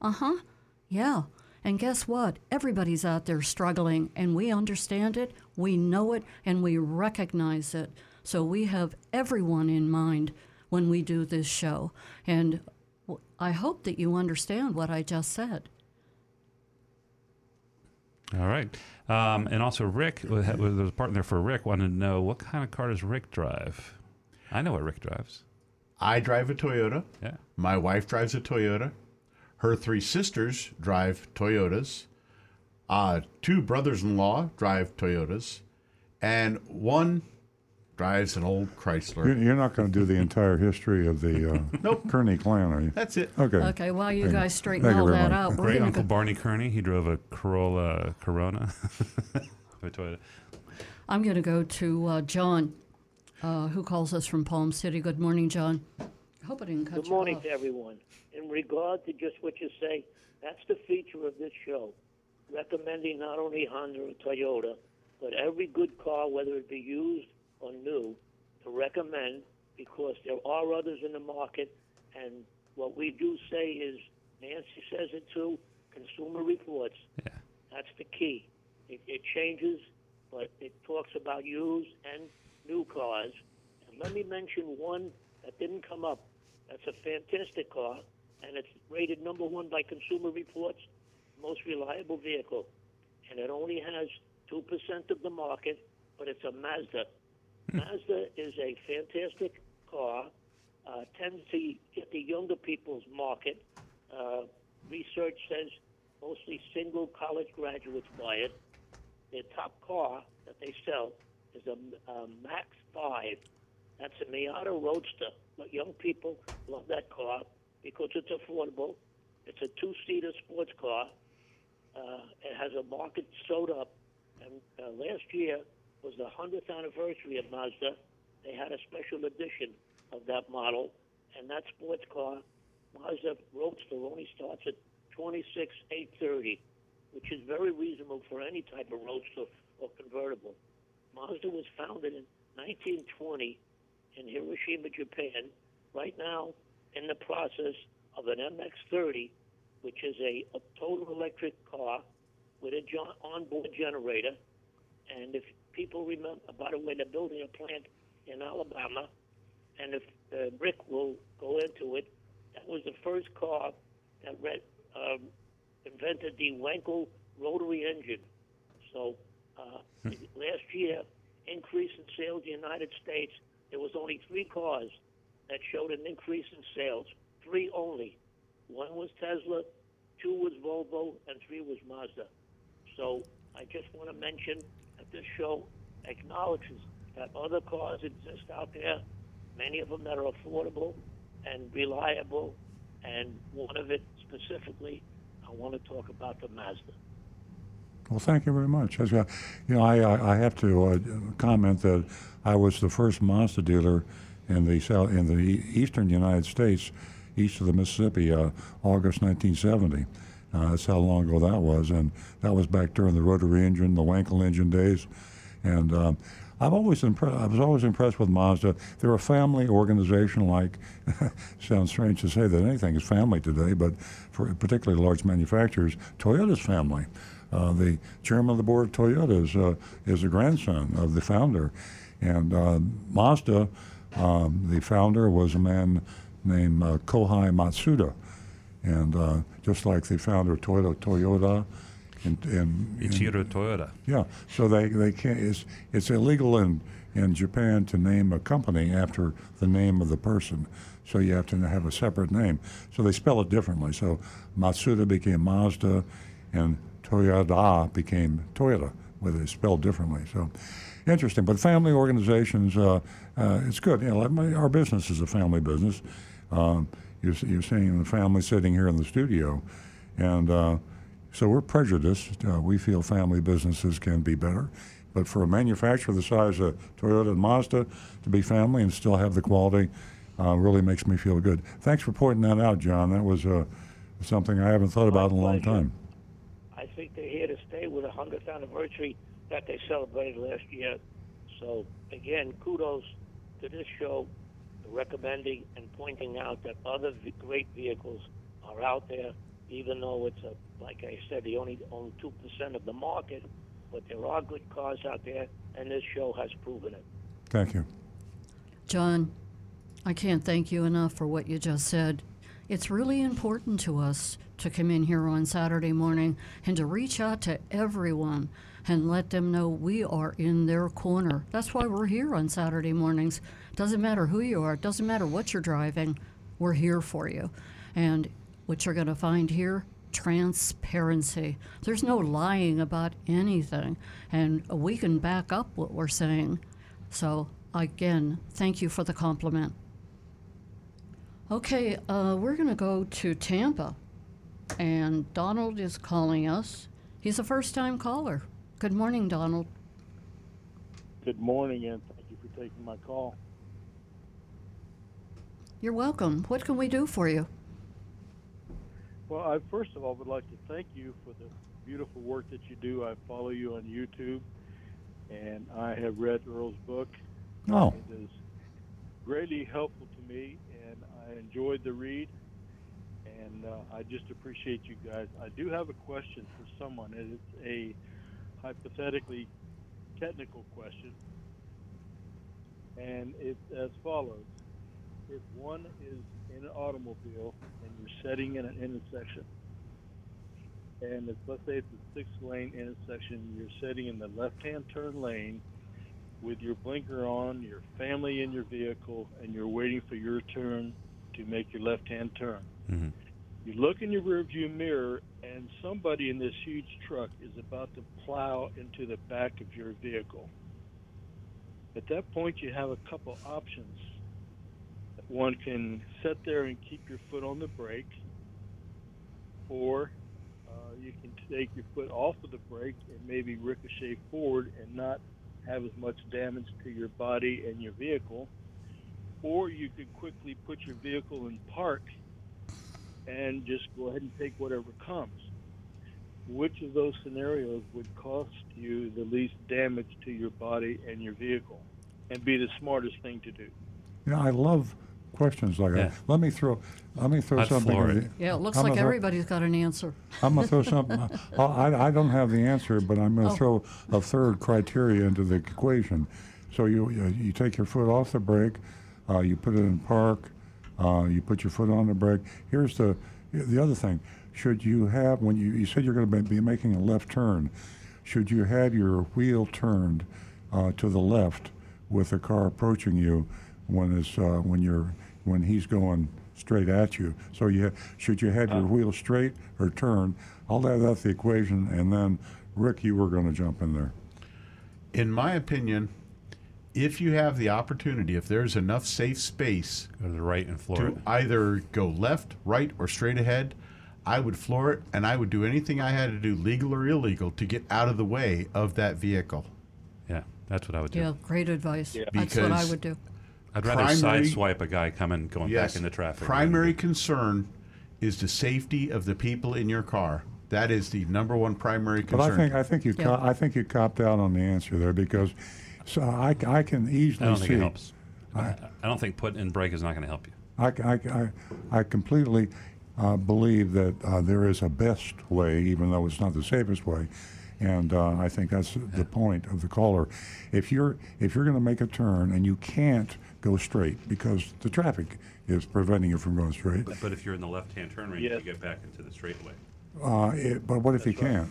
Uh huh. Yeah. And guess what? Everybody's out there struggling, and we understand it, we know it, and we recognize it. So we have everyone in mind when we do this show. And I hope that you understand what I just said. All right. Um, and also, Rick, there was a partner for Rick, wanted to know what kind of car does Rick drive? I know what Rick drives. I drive a Toyota. Yeah. My wife drives a Toyota. Her three sisters drive Toyotas. Uh, two brothers in law drive Toyotas. And one drives an old Chrysler. You- You're not going to do the entire history of the uh, Nope. Kearney clan, are you? That's it. Okay. Okay, while you Thank guys straighten you all that much. out, we're Great Uncle to Barney Kearney, he drove a Corolla Corona. I'm going to go to uh, John, uh, who calls us from Palm City. Good morning, John. I hope I didn't cut Good you morning off. to everyone. In regard to just what you say, that's the feature of this show, recommending not only Honda and Toyota, but every good car, whether it be used or new, to recommend because there are others in the market. And what we do say is, Nancy says it too, Consumer Reports. Yeah. That's the key. It, it changes, but it talks about used and new cars. And let me mention one that didn't come up. That's a fantastic car, and it's rated number one by Consumer Reports, most reliable vehicle. And it only has 2% of the market, but it's a Mazda. Mazda is a fantastic car, uh, tends to get the younger people's market. Uh, research says mostly single college graduates buy it. Their top car that they sell is a, a Max 5. That's a Miata Roadster. But young people love that car because it's affordable. It's a two-seater sports car. Uh, it has a market sewed up. And uh, last year was the 100th anniversary of Mazda. They had a special edition of that model. And that sports car, Mazda Roadster, only starts at 26,830, which is very reasonable for any type of roadster or convertible. Mazda was founded in 1920 in Hiroshima, Japan. Right now, in the process of an MX-30, which is a, a total electric car with a jo- onboard generator. And if people remember, by the way, they're building a plant in Alabama, and if uh, Rick will go into it, that was the first car that read, um, invented the Wankel rotary engine. So uh, last year, increase in sales in the United States, there was only three cars that showed an increase in sales. Three only. One was Tesla, two was Volvo, and three was Mazda. So I just want to mention that this show acknowledges that other cars exist out there, many of them that are affordable and reliable, and one of it specifically, I want to talk about the Mazda. Well, thank you very much. You know, I, I have to uh, comment that I was the first Mazda dealer in the south, in the eastern United States, east of the Mississippi, uh, August 1970. Uh, that's how long ago that was, and that was back during the rotary engine, the Wankel engine days, and. Um, I've always impressed. I was always impressed with Mazda. They're a family organization. Like, sounds strange to say that anything is family today, but for particularly large manufacturers, Toyota's family. Uh, the chairman of the board of Toyota is, uh, is a grandson of the founder. And uh, Mazda, um, the founder, was a man named uh, Kohei Matsuda. And uh, just like the founder of Toyota, Toyota, and, and, and Kiichiro Toyoda. yeah, so they, they can't. It's it's illegal in in Japan to name a company after the name of the person. So you have to have a separate name. So they spell it differently. So Matsuda became Mazda, and Toyoda became Toyota, where they spelled differently. So interesting. But family organizations, uh, uh, it's good. You know, like my, our business is a family business. Um, you're, you're seeing the family sitting here in the studio, and uh, so we're prejudiced. Uh, we feel family businesses can be better. But for a manufacturer the size of Toyota and Mazda to be family and still have the quality uh, really makes me feel good. Thanks for pointing that out, John. That was uh, something I haven't thought about in a long time. I think they're here to stay with the 100th anniversary that they celebrated last year. So, again, kudos to this show, recommending and pointing out that other v- great vehicles are out there, even though it's a, like I said, the only only two percent of the market. But there are good cars out there, and this show has proven it. Thank you. John, I can't thank you enough for what you just said. It's really important to us to come in here on Saturday morning and to reach out to everyone and let them know we are in their corner. That's why we're here on Saturday mornings. Doesn't matter who you are, doesn't matter what you're driving, we're here for you. And what you're going to find here transparency. There's no lying about anything, and we can back up what we're saying. So, again, thank you for the compliment. Okay, uh, we're going to go to Tampa, and Donald is calling us. He's a first time caller. Good morning, Donald. Good morning, and thank you for taking my call. You're welcome. What can we do for you? Well, I first of all would like to thank you for the beautiful work that you do. I follow you on YouTube, and I have read Earl's book. Oh, It is greatly helpful to me, and I enjoyed the read. And uh, I just appreciate you guys. I do have a question for someone, and it's a hypothetically technical question, and it's as follows: If one is in an automobile and you're setting in an intersection, and it's, let's say it's a six-lane intersection, you're setting in the left-hand turn lane with your blinker on, your family in your vehicle, and you're waiting for your turn to make your left-hand turn. hmm You look in your rearview mirror, and somebody in this huge truck is about to plow into the back of your vehicle. At that point, you have a couple options. One can sit there and keep your foot on the brake, or uh, you can take your foot off of the brake and maybe ricochet forward and not have as much damage to your body and your vehicle. Or you could quickly put your vehicle in park and just go ahead and take whatever comes. Which of those scenarios would cost you the least damage to your body and your vehicle and be the smartest thing to do? you know, I love questions like Yeah. that. Let me throw, let me throw I'd something. floor at it. you. Yeah, it looks I'm like throw- everybody's got an answer. I'm gonna throw something. uh, I, I don't have the answer, but I'm gonna Oh. throw a third criteria into the equation. So you you, you take your foot off the brake, uh, you put it in park, uh, you put your foot on the brake. Here's the the other thing. Should you have when you you said you're going to be making a left turn, should you have your wheel turned uh, to the left with the car approaching you when it's uh, when you're when he's going straight at you. So you should you have your wheel straight or turn? I'll add that to the equation, and then Rick, you were going to jump in there. In my opinion, if you have the opportunity, if there's enough safe space Go to the right and floor it. to either go left, right, or straight ahead, I would floor it and I would do anything I had to do, legal or illegal, to get out of the way of that vehicle. Yeah, that's what I would do. Yeah, great advice. Yeah. That's what I would do. I'd rather Primary- sideswipe a guy coming going Yes. back into traffic. than- Primary concern is the safety of the people in your car. That is the number one primary concern. But concern. I think I think you Yeah. co- I think you copped out on the answer there because so I, I can easily I don't see. think it helps. I, I don't think putting in brake is not going to help you. I, I, I, I completely uh, believe that uh, there is a best way, even though it's not the safest way, and uh, I think that's the point of the caller. If you're if you're going to make a turn and you can't go straight because the traffic is preventing you from going straight, But if you're in the left-hand turn range, Yes. you get back into the straightaway. uh, it, but what if you can't?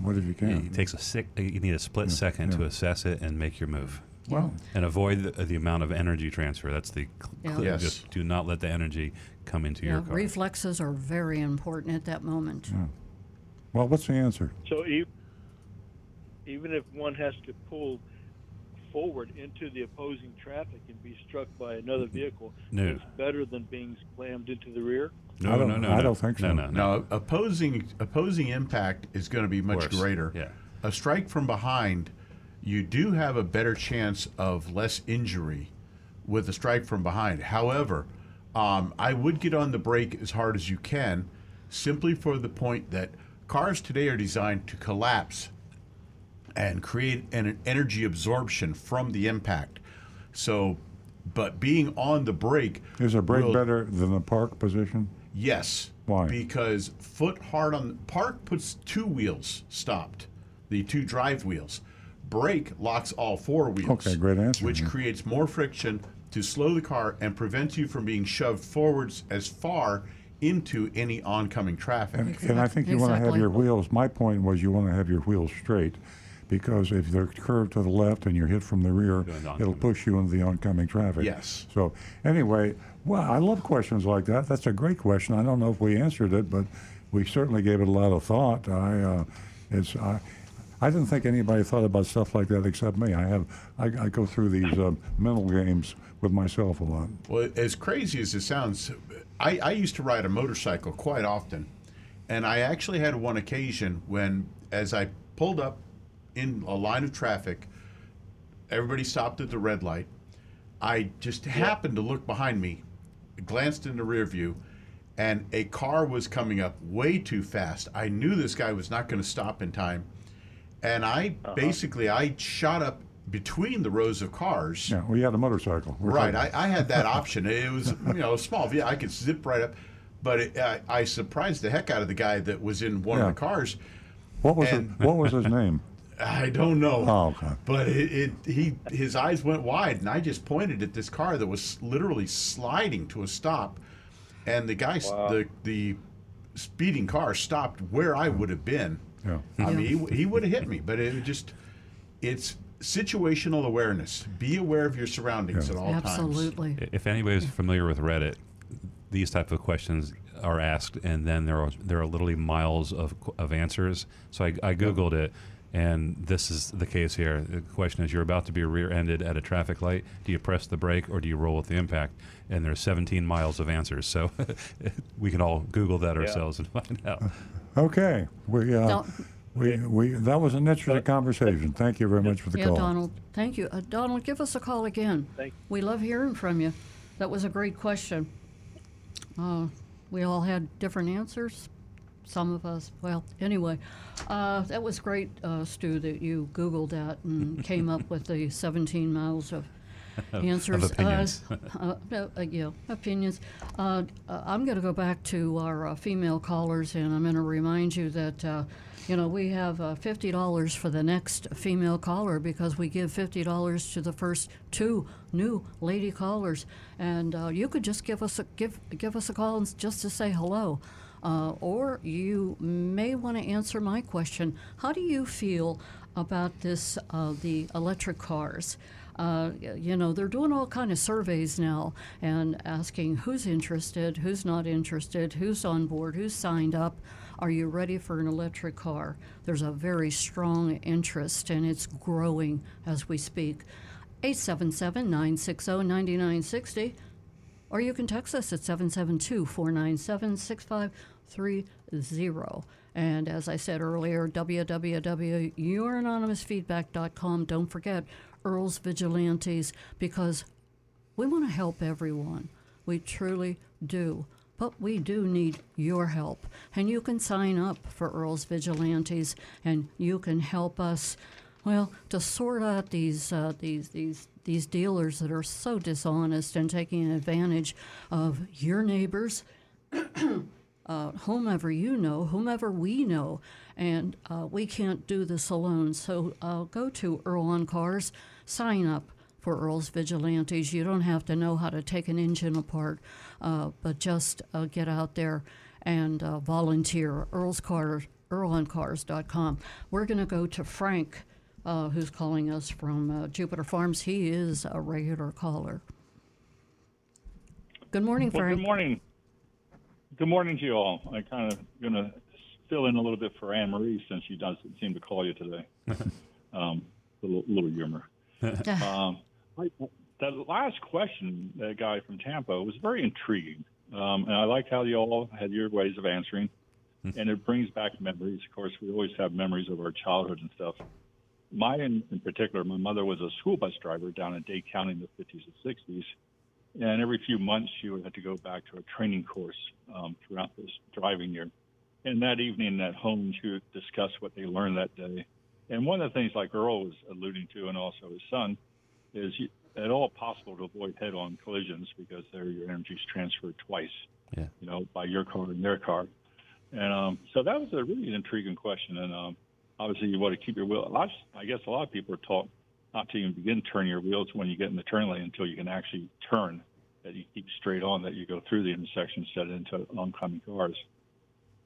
What if you can't? It takes a sick. You need a split second to assess it and make your move. Well, And avoid the, the amount of energy transfer. That's the cl- Yeah. cl- Yes. just do not let the energy come into Yeah, your car. reflexes are very important at that moment. well, what's the answer? So e- even if one has to pull forward into the opposing traffic and be struck by another vehicle, No. it's better than being slammed into the rear. no, I don't- no, no, I no. don't think No, so. no, no. No, opposing opposing impact is going to be much Worse, greater. yeah. A strike from behind, you do have a better chance of less injury with a strike from behind. However, um, I would get on the brake as hard as you can, simply for the point that cars today are designed to collapse and create an energy absorption from the impact. So, but being on the brake Is a brake will- better than the park position? Yes. Why? Because foot hard on park puts two wheels stopped, the two drive wheels. Brake locks all four wheels. Okay, great answer, Which yeah. creates more friction to slow the car and prevents you from being shoved forwards as far into any oncoming traffic. And, and I think you want to have your wheels, my point was you want to have your wheels straight because if they're curved to the left and you're hit from the rear, it'll push you into the oncoming traffic. Yes. So anyway, well, I love questions like that. That's a great question. I don't know if we answered it, but we certainly gave it a lot of thought. I, uh, it's, I, I didn't think anybody thought about stuff like that except me. I have, I, I go through these uh, mental games with myself a lot. Well, as crazy as it sounds, I, I used to ride a motorcycle quite often. And I actually had one occasion when, as I pulled up in a line of traffic, everybody stopped at the red light. I just happened to look behind me, glanced in the rear view, and a car was coming up way too fast. I knew this guy was not going to stop in time. And I uh-huh. basically I shot up between the rows of cars. Yeah, well, you had a motorcycle. We're Right, I, I had that option. It was you know a small vehicle. I could zip right up, but it, I, I surprised the heck out of the guy that was in one Yeah. of the cars. what was and- it, what was his name? I don't know. Oh, okay. But it, it he his eyes went wide, and I just pointed at this car that was literally sliding to a stop, and the guy, s the the speeding car stopped where I would have been. Yeah. I mean, he, he would have hit me, but it just it's situational awareness. Be aware of your surroundings Yeah. at all times. Absolutely. If anybody's familiar with Reddit, these type of questions are asked, and then there are there are literally miles of of answers. So I, I googled it, and this is the case here. The question is: You're about to be rear-ended at a traffic light. Do you press the brake or do you roll with the impact? And there's 17 miles of answers. So we can all Google that ourselves and find out. Okay, we, uh, we, we, that was an interesting conversation. Thank you very much for the Yeah, call. Donald, thank you. Uh, Donald, give us a call again. Thank- We love hearing from you. That was a great question. Uh, we all had different answers. Some of us, well, anyway, uh, that was great, uh, Stu, that you Googled that and came up with the 17 miles of answers. Uh, opinions. uh, uh, yeah, opinions. Uh, uh, I'm going to go back to our uh, female callers, and I'm going to remind you that, uh, you know, we have uh, $50 for the next female caller because we give $50 to the first two new lady callers, and uh, you could just give us a give give us a call and just to say hello. Uh, or you may want to answer my question. How do you feel about this, uh, the electric cars? Uh, you know, they're doing all kind of surveys now and asking who's interested, who's not interested, who's on board, who's signed up. Are you ready for an electric car? There's a very strong interest and it's growing as we speak. 877 960 9960. Or you can text us at 772 497 6530. And as I said earlier, www.youranonymousfeedback.com. Don't forget Earl's Vigilantes because we want to help everyone. We truly do. But we do need your help. And you can sign up for Earl's Vigilantes and you can help us, well, to sort out these, uh, these, these, these dealers that are so dishonest and taking advantage of your neighbors, uh, whomever you know, whomever we know, and uh, we can't do this alone. So uh, go to Earl on Cars, sign up for Earl's Vigilantes. You don't have to know how to take an engine apart, uh, but just uh, get out there and uh, volunteer. Earl's Car, EarlOnCars.com. We're going to go to Frank uh, who's calling us from uh, Jupiter Farms. He is a regular caller. Good morning, Well, Frank. good morning. Good morning to you all. I'm kind of going to fill in a little bit for Anne Marie since she doesn't seem to call you today. um, a little, little humor. Um, I, that last question, that guy from Tampa, was very intriguing. Um, and I liked how you all had your ways of answering. and it brings back memories. Of course, we always have memories of our childhood and stuff. Mine, in particular, my mother was a school bus driver down in Dade County in the 50s and 60s. And every few months, she would have to go back to a training course um, throughout this driving year. And that evening at home, she would discuss what they learned that day. And one of the things, like Earl was alluding to, and also his son, is you, at all possible to avoid head-on collisions because there your energy is transferred twice. Yeah. You know, by your car and their car. And um, so that was a really intriguing question. And um, obviously, you want to keep your wheel. Lot, I guess a lot of people are taught not to even begin turning your wheels when you get in the turn lane until you can actually turn. That you keep straight on, that you go through the intersection instead of into oncoming cars.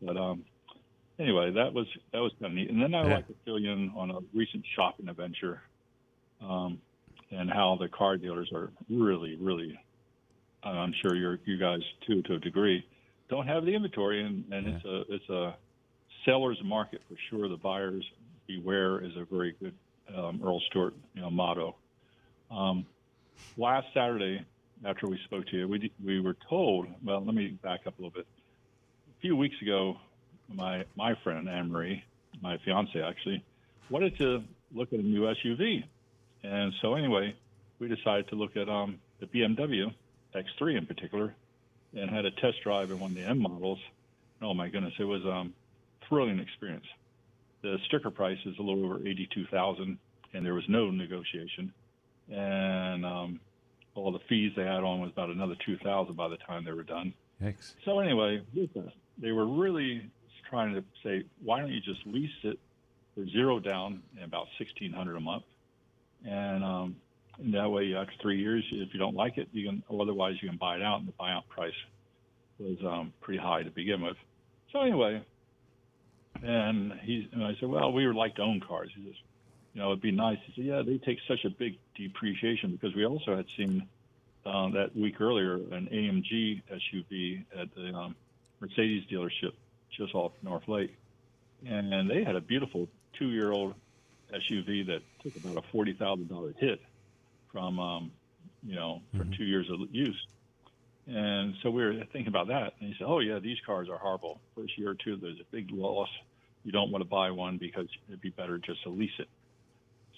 But um, anyway, that was that was kind of neat. And then I'd Yeah. like to fill you in on a recent shopping adventure, um, and how the car dealers are really, really. I'm sure you're you guys too, to a degree, don't have the inventory, and, and it's a it's a seller's market for sure. The buyers beware is a very good um, Earl Stewart you know motto. Um, last Saturday, after we spoke to you, we we were told. Well, let me back up a little bit. A few weeks ago, my my friend Anne Marie, my fiance actually, wanted to look at a new SUV, and so anyway, we decided to look at um, the BMW X3 in particular, and had a test drive in one of the M models. Oh my goodness, it was um, thrilling experience. The sticker price is a little over eighty-two thousand, and there was no negotiation, and um, all the fees they had on was about another two thousand by the time they were done. Yikes. So anyway, they were really trying to say, why don't you just lease it for zero down and about sixteen hundred a month, and, um, and that way after three years, if you don't like it, you can. Otherwise, you can buy it out, and the buyout price was um, pretty high to begin with. So anyway, and he and I said, well, we would like to own cars. He says, you know, it'd be nice. He said, yeah, they take such a big depreciation because we also had seen uh, that week earlier an AMG SUV at the um, Mercedes dealership just off North Lake, and they had a beautiful two-year-old SUV that took about a forty thousand dollar hit from um, you know for two years of use. And so we were thinking about that, and he said, "Oh yeah, these cars are horrible. First year or two, there's a big loss. You don't want to buy one because it'd be better just to lease it."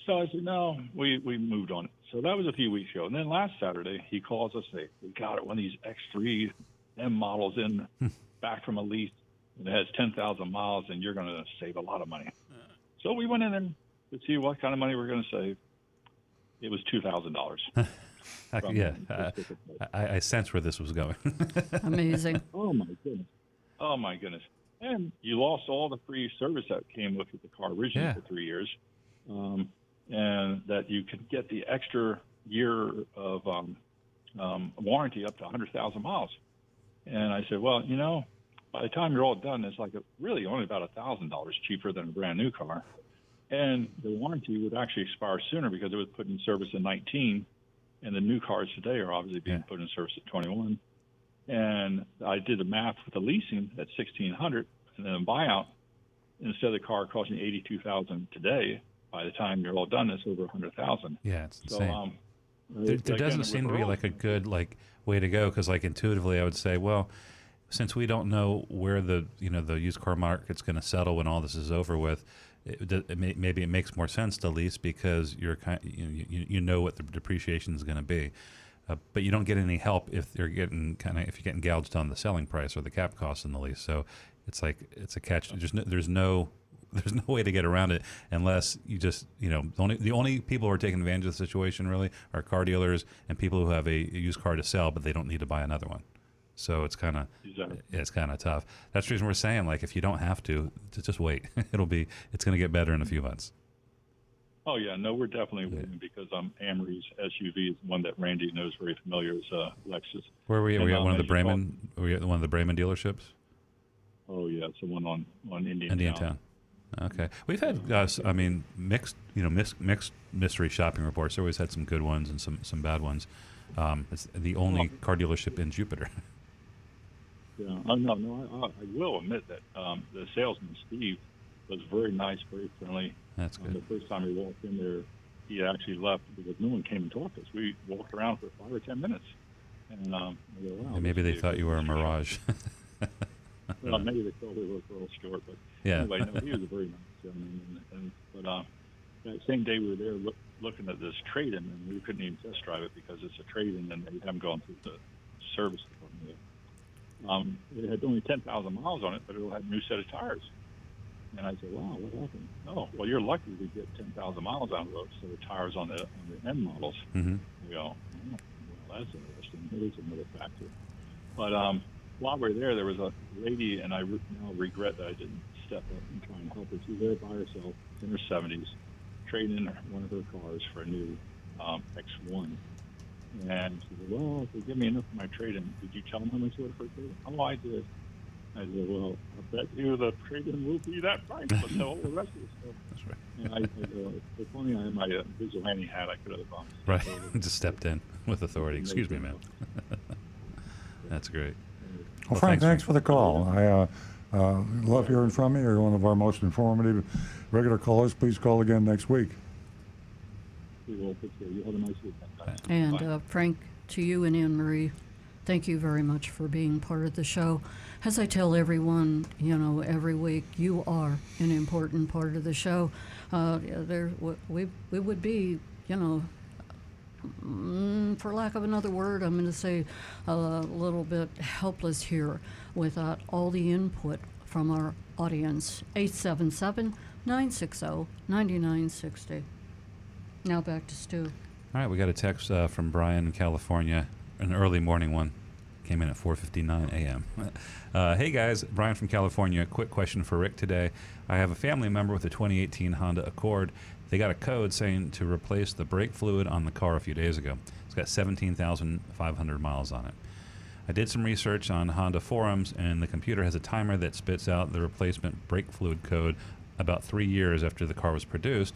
So I said, no, we, we moved on. So that was a few weeks ago. And then last Saturday, he calls us, say, we got it, one of these X3 M models in hmm. back from a lease. And it has 10,000 miles, and you're going to save a lot of money. Uh. So we went in there to see what kind of money we're going to save. It was $2,000. I, From yeah, the uh. I, I sense where this was going. Amazing. Oh my goodness. Oh my goodness. And you lost all the free service that came with the car originally Yeah. for three years. Um, and that you could get the extra year of um, um, warranty up to 100,000 miles. And I said, well, you know, by the time you're all done, it's like a, really only about $1,000 cheaper than a brand new car. And the warranty would actually expire sooner because it was put in service in 19. And the new cars today are obviously being Yeah. put in service at 21 and I did the math with the leasing at sixteen hundred, and then a buyout. Instead of the car costing eighty two thousand today, by the time you're all done, it's over a hundred thousand. yeah, it's So insane. um, there, there doesn't seem to be like a good like way to go because like intuitively I would say well since we don't know where the you know the used car market's going to settle when all this is over with it, it may, maybe it makes more sense to lease because you're kind you, you, you know what the depreciation is going to be. Uh, but you don't get any help if you're getting kind of if you're getting gouged on the selling price or the cap cost in the lease. So it's like it's a catch there's no, there's no there's no way to get around it unless you just you know the only the only people who are taking advantage of the situation really are car dealers and people who have a used car to sell but they don't need to buy another one so it's kind of Exactly. it's kind of tough that's the reason we're saying like if you don't have to just wait it'll be it's going to get better in a few months Oh yeah, no, we're definitely waiting because um, Anne Marie's SUV is one that Randy knows very familiar is uh, Lexus. where were we were we And, at um, one of the as you call- were we at one of the Braman dealerships Oh yeah, it's the one on on Indian. Indiantown Okay, we've had, uh, I mean, mixed, you know, mixed, mixed mystery shopping reports. Always had some good ones and some some bad ones. Um, it's the only car dealership in Jupiter. Yeah, oh, no, no, I, I will admit that um, the salesman Steve was very nice, very friendly. That's Um, the first time we walked in there, he actually left because no one came and talked to us. We walked around for five or ten minutes, and um, I go, wow, And maybe they thought you were a mirage. Well, maybe they thought we were Earl Stewart, but Yeah. anyway, no, he was a very nice gentleman. And, and but um, that same day we were there look, looking at this trade-in, and we couldn't even test drive it because it's a trade-in, and they haven't gone through the service. Um, it had only 10,000 miles on it, but it had a new set of tires. And I said, "Wow, what happened?" Oh, well, you're lucky to get 10,000 miles out of those set of tires on the on the M models. hmm We go, oh, well, that's interesting. That is another factor. But um, while we are there, there was a lady, and I re- now regret that I didn't step up and try and help her. She was there by herself, in her 70s, trading in one of her cars for a new um, X1. And she said, well, if they give me enough for my trade-in, did you tell them how much it was for a trade-in? Oh, I did. I said, well, I bet you the trade-in will be that price, but so all the rest of the stuff. That's right. And I said, well, if only I had my uh, vigilante hat, I could have um, Right. Just stepped in with authority. Excuse me, man. That's great. Well, Well, Frank, thanks, thanks for the call. I uh, uh, love hearing from you. You're one of our most informative regular callers. Please call again next week. We will take care. You have a nice weekend. guys. And Bye. uh, Frank, to you and Anne Marie, thank you very much for being part of the show. As I tell everyone, you know, every week, you are an important part of the show. Uh, there, w- we we would be, you know, mm, for lack of another word, I'm going to say a little bit helpless here without all the input from our audience. 877 960 9960. Now back to Stu. All right, we got a text uh, from Brian in California, an early morning one. Came in at 4:59 a.m. Uh, hey guys, Brian from California. Quick question for Rick today. I have a family member with a 2018 Honda Accord. They got a code saying to replace the brake fluid on the car a few days ago. It's got 17,500 miles on it. I did some research on Honda forums, and the computer has a timer that spits out the replacement brake fluid code about three years after the car was produced,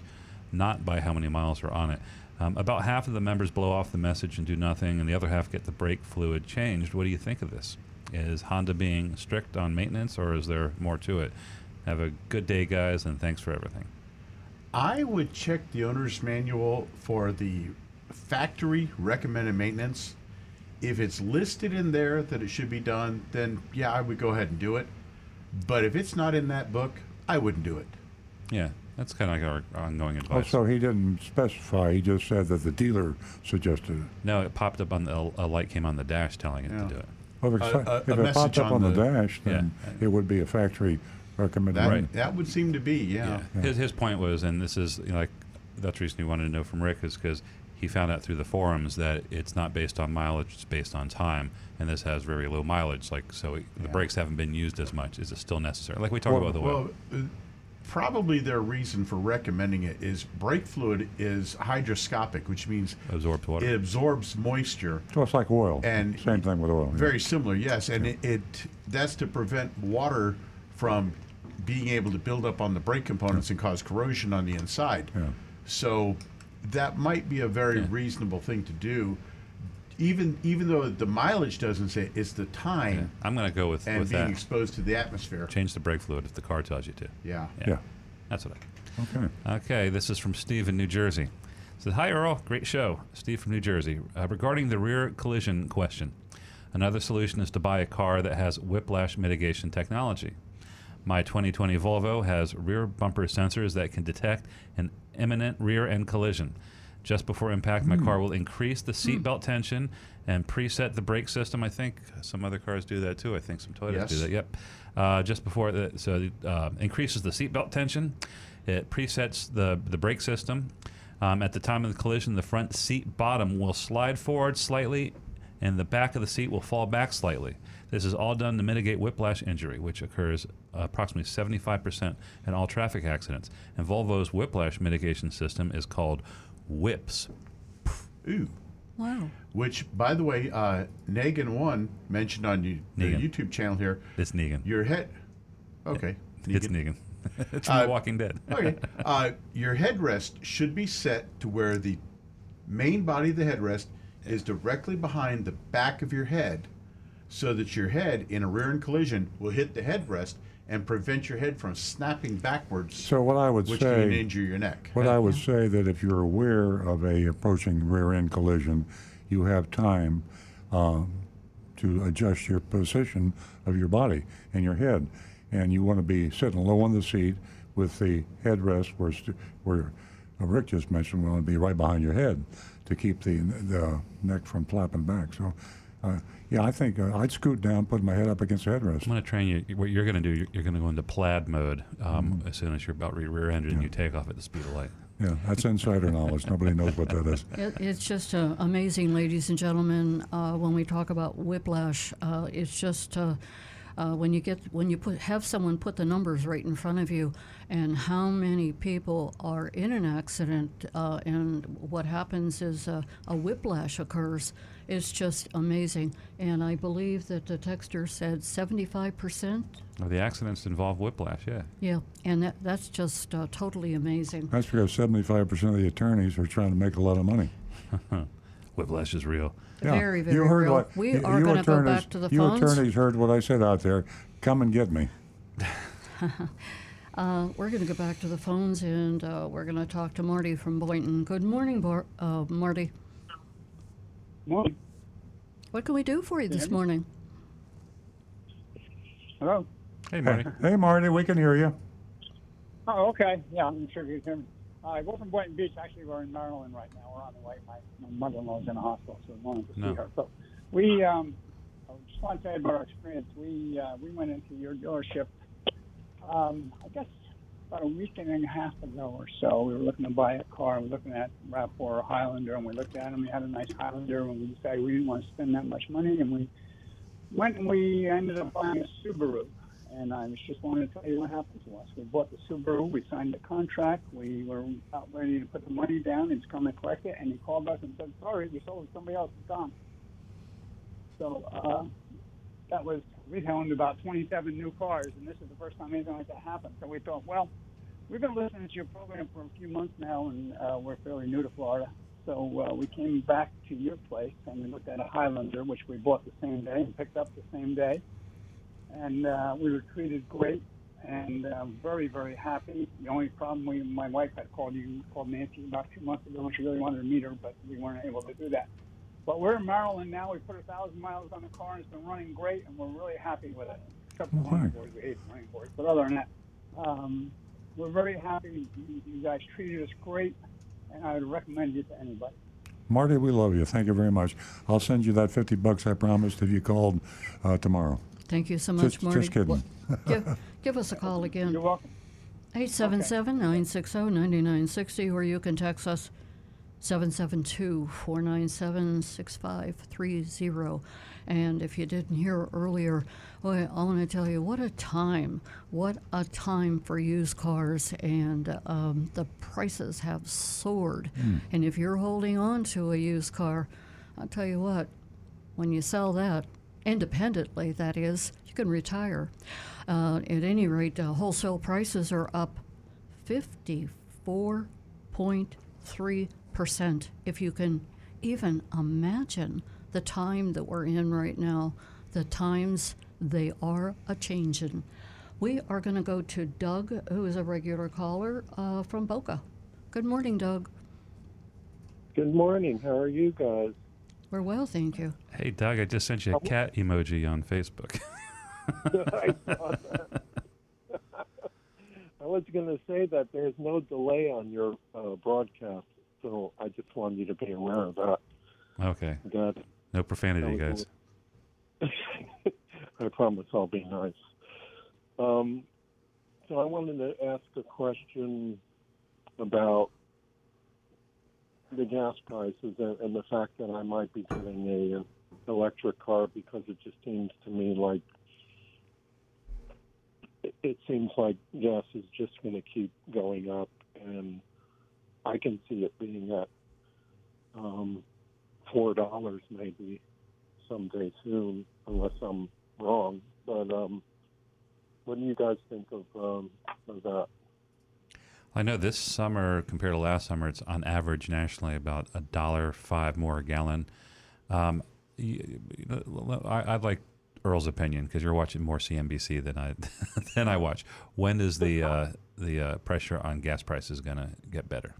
not by how many miles are on it. Um, about half of the members blow off the message and do nothing, and the other half get the brake fluid changed. What do you think of this? Is Honda being strict on maintenance, or is there more to it? Have a good day, guys, and thanks for everything. I would check the owner's manual for the factory recommended maintenance. If it's listed in there that it should be done, then yeah, I would go ahead and do it. But if it's not in that book, I wouldn't do it. Yeah, that's kind of like our ongoing advice. Also, he didn't specify. He just said that the dealer suggested it. no, it popped up on the a light came on the dash telling it Yeah. to do it. Well, if, it's- A- a- if a it popped up on on the, the- dash, then Yeah. it would be a factory recommendation. That Right. that would seem to be, yeah. Yeah. His, his point was, and this is you know, like that's the reason he wanted to know from Rick is because he found out through the forums that it's not based on mileage; it's based on time, and this has very low mileage. Like so, it- the brakes haven't been used as much. Is it still necessary? Like we talked Well- about the oil. Well, uh, probably their reason for recommending it is brake fluid is hydroscopic, which means absorbs water. it absorbs moisture. So it's like oil. And Same thing with oil. yeah. Very similar, yes, and it, it that's to prevent water from being able to build up on the brake components and cause corrosion on the inside. Yeah. So that might be a very Yeah. reasonable thing to do. Even even though the mileage doesn't say, it's the Yeah. time I'm going to go with and with being that. exposed to the atmosphere. Change the brake fluid if the car tells you to. Yeah. Yeah. That's what I. Okay. Okay, this is from Steve in New Jersey. Says, Hi, Earl. Great show. Steve from New Jersey. Uh, regarding the rear collision question, another solution is to buy a car that has whiplash mitigation technology. My 2020 Volvo has rear bumper sensors that can detect an imminent rear end collision. Just before impact, my car will increase the seatbelt tension and preset the brake system. I think some other cars do that too. I think some Toyotas do that. Yep. Uh, just before the so it uh, increases the seatbelt tension. It presets the the brake system. Um, at the time of the collision, the front seat bottom will slide forward slightly, and the back of the seat will fall back slightly. This is all done to mitigate whiplash injury, which occurs approximately 75% in all traffic accidents. And Volvo's whiplash mitigation system is called WHIPS. Ooh. Wow. Which, by the way, uh, Negan One mentioned on you, the Negan. YouTube channel here. It's Negan. Your head. Okay. It's Negan. it's from Uh, The Walking Dead. okay. Uh, your headrest should be set to where the main body of the headrest is directly behind the back of your head, so that your head in a rear end collision will hit the headrest and prevent your head from snapping backwards, So what I would which say. can injure your neck. What I would say that if you're aware of a approaching rear end collision, you have time uh, to adjust your position of your body and your head, and you want to be sitting low on the seat with the headrest where st- where uh, Rick just mentioned, we want to be right behind your head to keep the the neck from flapping back. So. Uh, yeah, I think uh, I'd scoot down, put my head up against the headrest. I'm going to train you. What you're going to do, you're, you're going to go into plaid mode um, as soon as you're about re- rear-ended and you take off at the speed of light. Yeah, that's insider knowledge. Nobody knows what that is. It, it's just uh, amazing, ladies and gentlemen. Uh, when we talk about whiplash, uh, it's just uh, uh, when you get when you put have someone put the numbers right in front of you, and how many people are in an accident, uh, and what happens is uh, a whiplash occurs. It's just amazing, and I believe that the texter said seventy-five percent. Well, the accidents involve whiplash, yeah. Yeah, and that, that's just uh, totally amazing. That's because 75% of the attorneys are trying to make a lot of money. Whiplash is real. Yeah, Very, very you heard real. What, we you- are you going to go attorneys- back to the you phones. attorneys heard what I said out there. Come and get me. Uh, we're going to go back to the phones and uh, we're going to talk to Marty from Boynton. Good morning, Bar- uh, Marty. Morning. What can we do for you this hear morning? Hello. Hey, Marty. Hey, Marty, we can hear you. Oh, okay. Yeah, I'm sure you can. hear Uh, I go from Boynton Beach. Actually, we're in Maryland right now. We're on the way. My, my mother-in-law's in the hospital, so we wanted to see her. So we um, I just want to say about our experience. We uh, we went into your dealership. Um, I guess about a week and a half ago or so. We were looking to buy a car. We were looking at Rav4 or Highlander, and we looked at them. We had a nice Highlander, and we decided we didn't want to spend that much money, and we went and we ended up buying a Subaru. And I was just wanting to tell you what happened to us. We bought the Subaru, we signed the contract, we were about ready to put the money down, he's come to collect it, and he called us and said, sorry, we sold it to somebody else, it's gone. So uh, that was, we owned about 27 new cars, and this is the first time anything like that happened. So we thought, well, we've been listening to your program for a few months now, and uh, we're fairly new to Florida. So uh, we came back to your place and we looked at a Highlander, which we bought the same day and picked up the same day. And uh, we were treated great and uh, very, very happy. The only problem, we, my wife had called you, called Nancy about two months ago, and she really wanted to meet her, but we weren't able to do that. But we're in Maryland now. We put a thousand miles on the car, and it's been running great, and we're really happy with it. Except for Okay. running boards, we hate running boards. But other than that, um, we're very happy. You, you guys treated us great, and I would recommend you to anybody. Marty, we love you. Thank you very much. I'll send you that 50 bucks I promised if you called uh, tomorrow. Thank you so much, Just- Marty. just kidding. Well, give, give us a call again. You're welcome. 877 960 9960, or you can text us 772 497 6530. And if you didn't hear earlier, well, I want to tell you what a time, what a time for used cars, and um, the prices have soared. And if you're holding on to a used car, I'll tell you what, when you sell that, independently, that is, you can retire. Uh, at any rate, uh, wholesale prices are up 54.3%. If you can even imagine the time that we're in right now, the times they are a changing. We are going to go to Doug, who is a regular caller uh, from Boca. Good morning, Doug. Good morning. How are you guys? We're well, thank you. Hey, Doug, I just sent you a cat emoji on Facebook. I saw that. I was going to say that there's no delay on your uh, broadcast, so I just wanted you to be aware of that. okay. That No profanity, guys. I promise I'll be nice. Um, so I wanted to ask a question about the gas prices and, and the fact that I might be getting a an electric car because it just seems to me like it, it seems like gas is just going to keep going up, and I can see it being at um, four dollars maybe someday soon, unless I'm wrong. But um, What do you guys think of, um, of that? I know this summer compared to last summer, it's on average nationally about a dollar five more a gallon. Um, I, I'd like Earl's opinion because you're watching more CNBC than I than I watch. When is the uh, the uh, pressure on gas prices going to get better?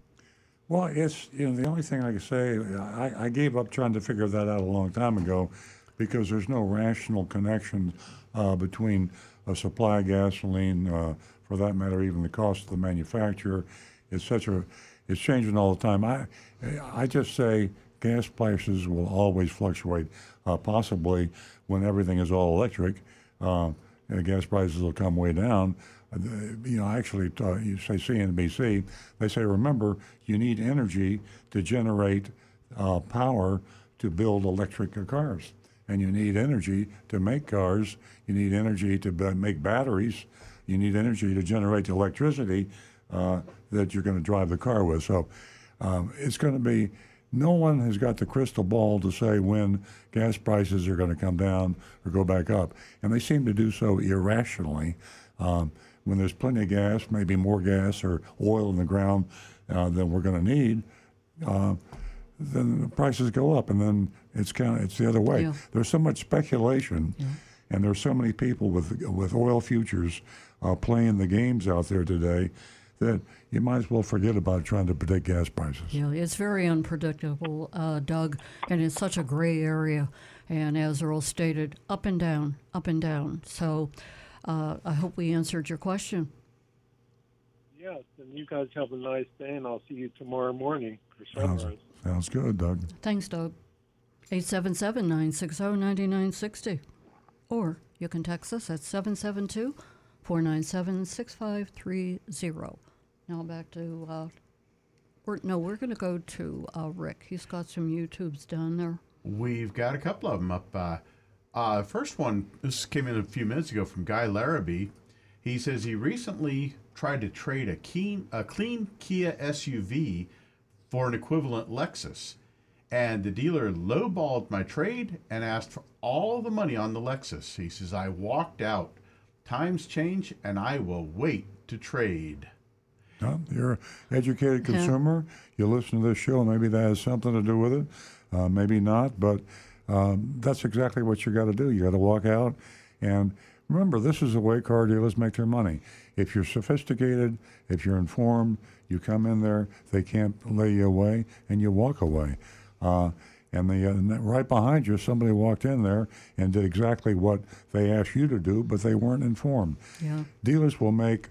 Well, it's you know the only thing I can say. I, I gave up trying to figure that out a long time ago, because there's no rational connection uh, between a supply of gasoline, uh, for that matter, even the cost of the manufacturer. It's such a it's changing all the time. I I just say gas prices will always fluctuate. Uh, possibly when everything is all electric, uh, gas prices will come way down. You know, actually, uh, you say CNBC, they say, remember, you need energy to generate uh, power to build electric cars. And you need energy to make cars. You need energy to b- make batteries. You need energy to generate the electricity uh, that you're going to drive the car with. So um, it's going to be no one has got the crystal ball to say when gas prices are going to come down or go back up. And they seem to do so irrationally. Um, when there's plenty of gas, maybe more gas or oil in the ground uh, than we're going to need, uh, then the prices go up, and then it's kind of it's the other way. Yeah. There's so much speculation, and there's so many people with with oil futures uh, playing the games out there today that you might as well forget about trying to predict gas prices. Yeah, it's very unpredictable, uh, Doug, and it's such a gray area. And as Earl stated, up and down, up and down. So uh, I hope we answered your question. Yes, and you guys have a nice day, and I'll see you tomorrow morning for Sounds, sounds good, Doug. Thanks, Doug. 877 960 9960. Or you can text us at 772 497 6530. Now back to, uh, or, no, we're going to go to uh, Rick. He's got some YouTubes down there. We've got a couple of them up. Uh, uh, first one, this came in a few minutes ago from Guy Larrabee. He says he recently tried to trade a, keen, a clean Kia SUV for an equivalent Lexus. And the dealer lowballed my trade and asked for all the money on the Lexus. He says, I walked out. Times change and I will wait to trade. No, you're an educated Yeah. consumer. You listen to this show, maybe that has something to do with it, uh, maybe not, but um, that's exactly what you got to do. You got to walk out, and remember, this is the way car dealers make their money. If you're sophisticated, if you're informed, you come in there, they can't lay you away, and you walk away. Uh, and the, uh, right behind you, somebody walked in there and did exactly what they asked you to do, but they weren't informed. Yeah. Dealers will make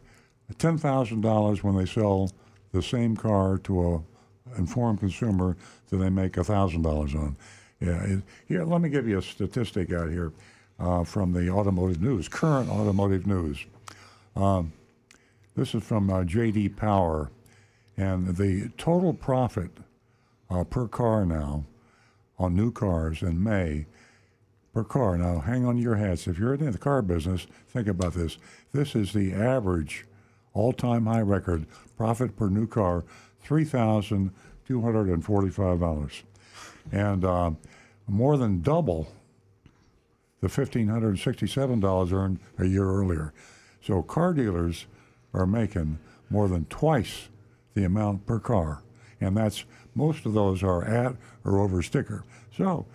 ten thousand dollars when they sell the same car to a informed consumer that they make thousand dollars on. Yeah, here. Let me give you a statistic out here uh, from the automotive news, current automotive news. Um, this is from uh, J.D. Power, and the total profit uh, per car now on new cars in May per car. Now, hang on to your hats. If you're in the car business, think about this. This is the average all-time high record profit per new car, three thousand two hundred and forty-five dollars, and uh, more than double the fifteen hundred and sixty-seven dollars earned a year earlier. So car dealers are making more than twice the amount per car, and that's most of those are at or over sticker. So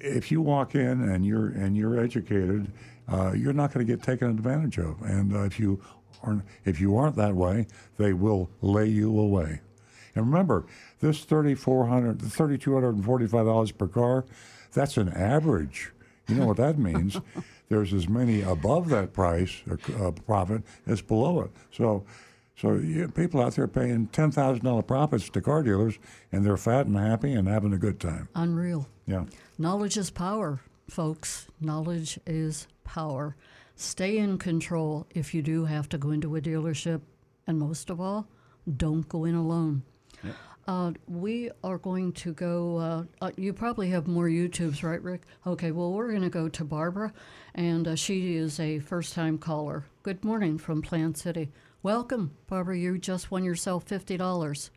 if you walk in and you're and you're educated, uh, you're not going to get taken advantage of. And uh, if you aren't if you aren't that way, they will lay you away. And remember, this thirty four hundred, thirty two hundred and forty five dollars per car, that's an average. You know what that means? There's as many above that price uh, profit as below it. So. So you, people out there paying ten thousand dollar profits to car dealers, and they're fat and happy and having a good time. Unreal. Yeah. Knowledge is power, folks. Knowledge is power. Stay in control if you do have to go into a dealership. And most of all, don't go in alone. Uh, we are going to go. Uh, uh, you probably have more YouTubes, right, Rick? Okay, well, we're going to go to Barbara, and uh, she is a first time caller. Good morning from Plant City. Welcome, Barbara. You just won yourself $50.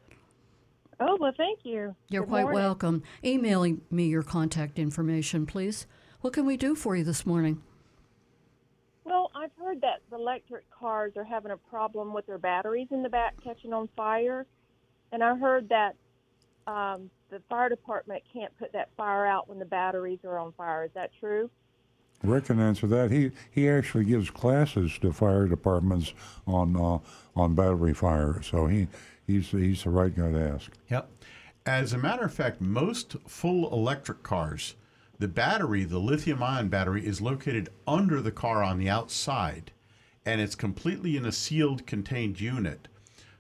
Oh, well, thank you. You're Good quite morning. welcome. Emailing me your contact information, please. What can we do for you this morning? Well, I've heard heard that electric cars are having a problem with their batteries in the back catching on fire, and I heard that um, the fire department can't put that fire out when the batteries are on fire. Is that true? Rick can answer that. He he actually gives classes to fire departments on uh, on battery fire, so he he's he's the right guy to ask. Yep. As a matter of fact, most full electric cars, the battery, the lithium ion battery, is located under the car on the outside, and it's completely in a sealed, contained unit.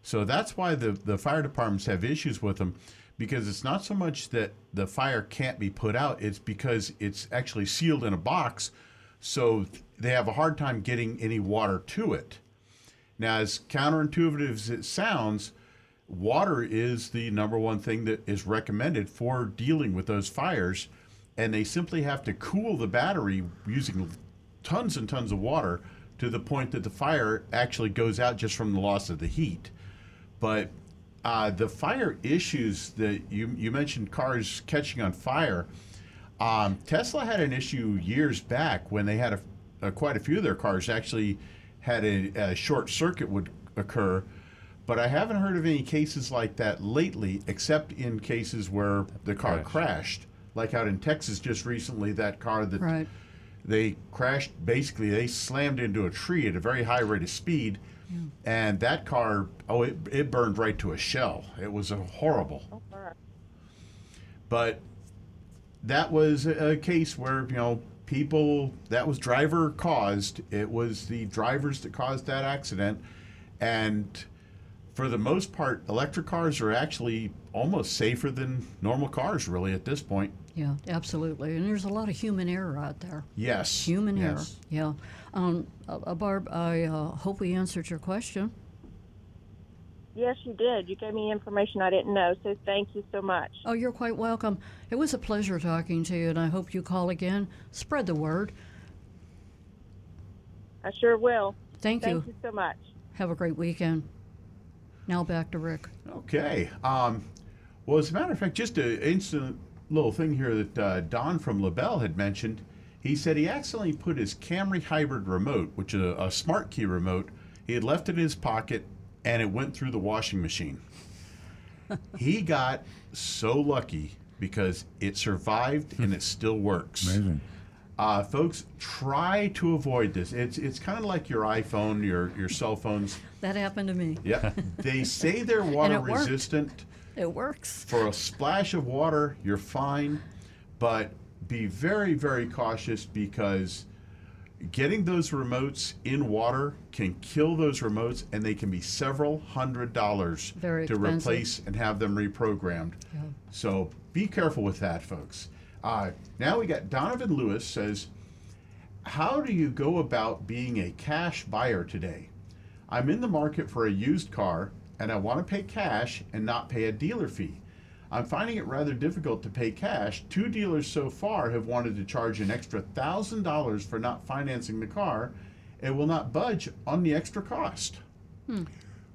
So that's why the, the fire departments have issues with them because it's not so much that the fire can't be put out, it's because it's actually sealed in a box. So they have a hard time getting any water to it. Now, as counterintuitive as it sounds, water is the number one thing that is recommended for dealing with those fires. And they simply have to cool the battery using tons and tons of water to the point that the fire actually goes out just from the loss of the heat. But uh, the fire issues that you, you mentioned cars catching on fire. Um, Tesla had an issue years back when they had a, a quite a few of their cars actually had a, a short circuit would occur. But I haven't heard of any cases like that lately, except in cases where the car Crashed. crashed, like out in Texas just recently. That car that Right. they crashed basically they slammed into a tree at a very high rate of speed and that car oh it, it burned right to a shell it was a horrible Oh, but that was a a case where you know people that was driver caused it was the drivers that caused that accident and for the most part electric cars are actually almost safer than normal cars really at this point Yeah, absolutely. And there's a lot of human error out there. yes Human error. Yeah. Um, uh, uh, Barb, I uh, hope we answered your question. Yes, you did. You gave me information I didn't know, so thank you so much. Oh, you're quite welcome. It was a pleasure talking to you, and I hope you call again. Spread the word. I sure will. Thank, Thank you. Thank you so much. Have a great weekend. Now back to Rick. Okay. Um, well, as a matter of fact, just an instant little thing here that uh, Don from LaBelle had mentioned. He said he accidentally put his Camry Hybrid remote, which is a, a smart key remote, he had left it in his pocket and it went through the washing machine. he got so lucky because it survived and it still works. Amazing. Uh, folks, try to avoid this. It's it's kind of like your iPhone, your your cell phones. That happened to me. Yep. they say they're water it worked. resistant. It works. For a splash of water, you're fine, but be very, very cautious because getting those remotes in water can kill those remotes and they can be several hundred dollars Very to expensive. replace and have them reprogrammed. Yeah. So be careful with that, folks. Uh, now we got Donovan Lewis says, How do you go about being a cash buyer today? I'm in the market for a used car and I want to pay cash and not pay a dealer fee. I'm finding it rather difficult to pay cash. Two dealers so far have wanted to charge an extra $1,000 for not financing the car and will not budge on the extra cost.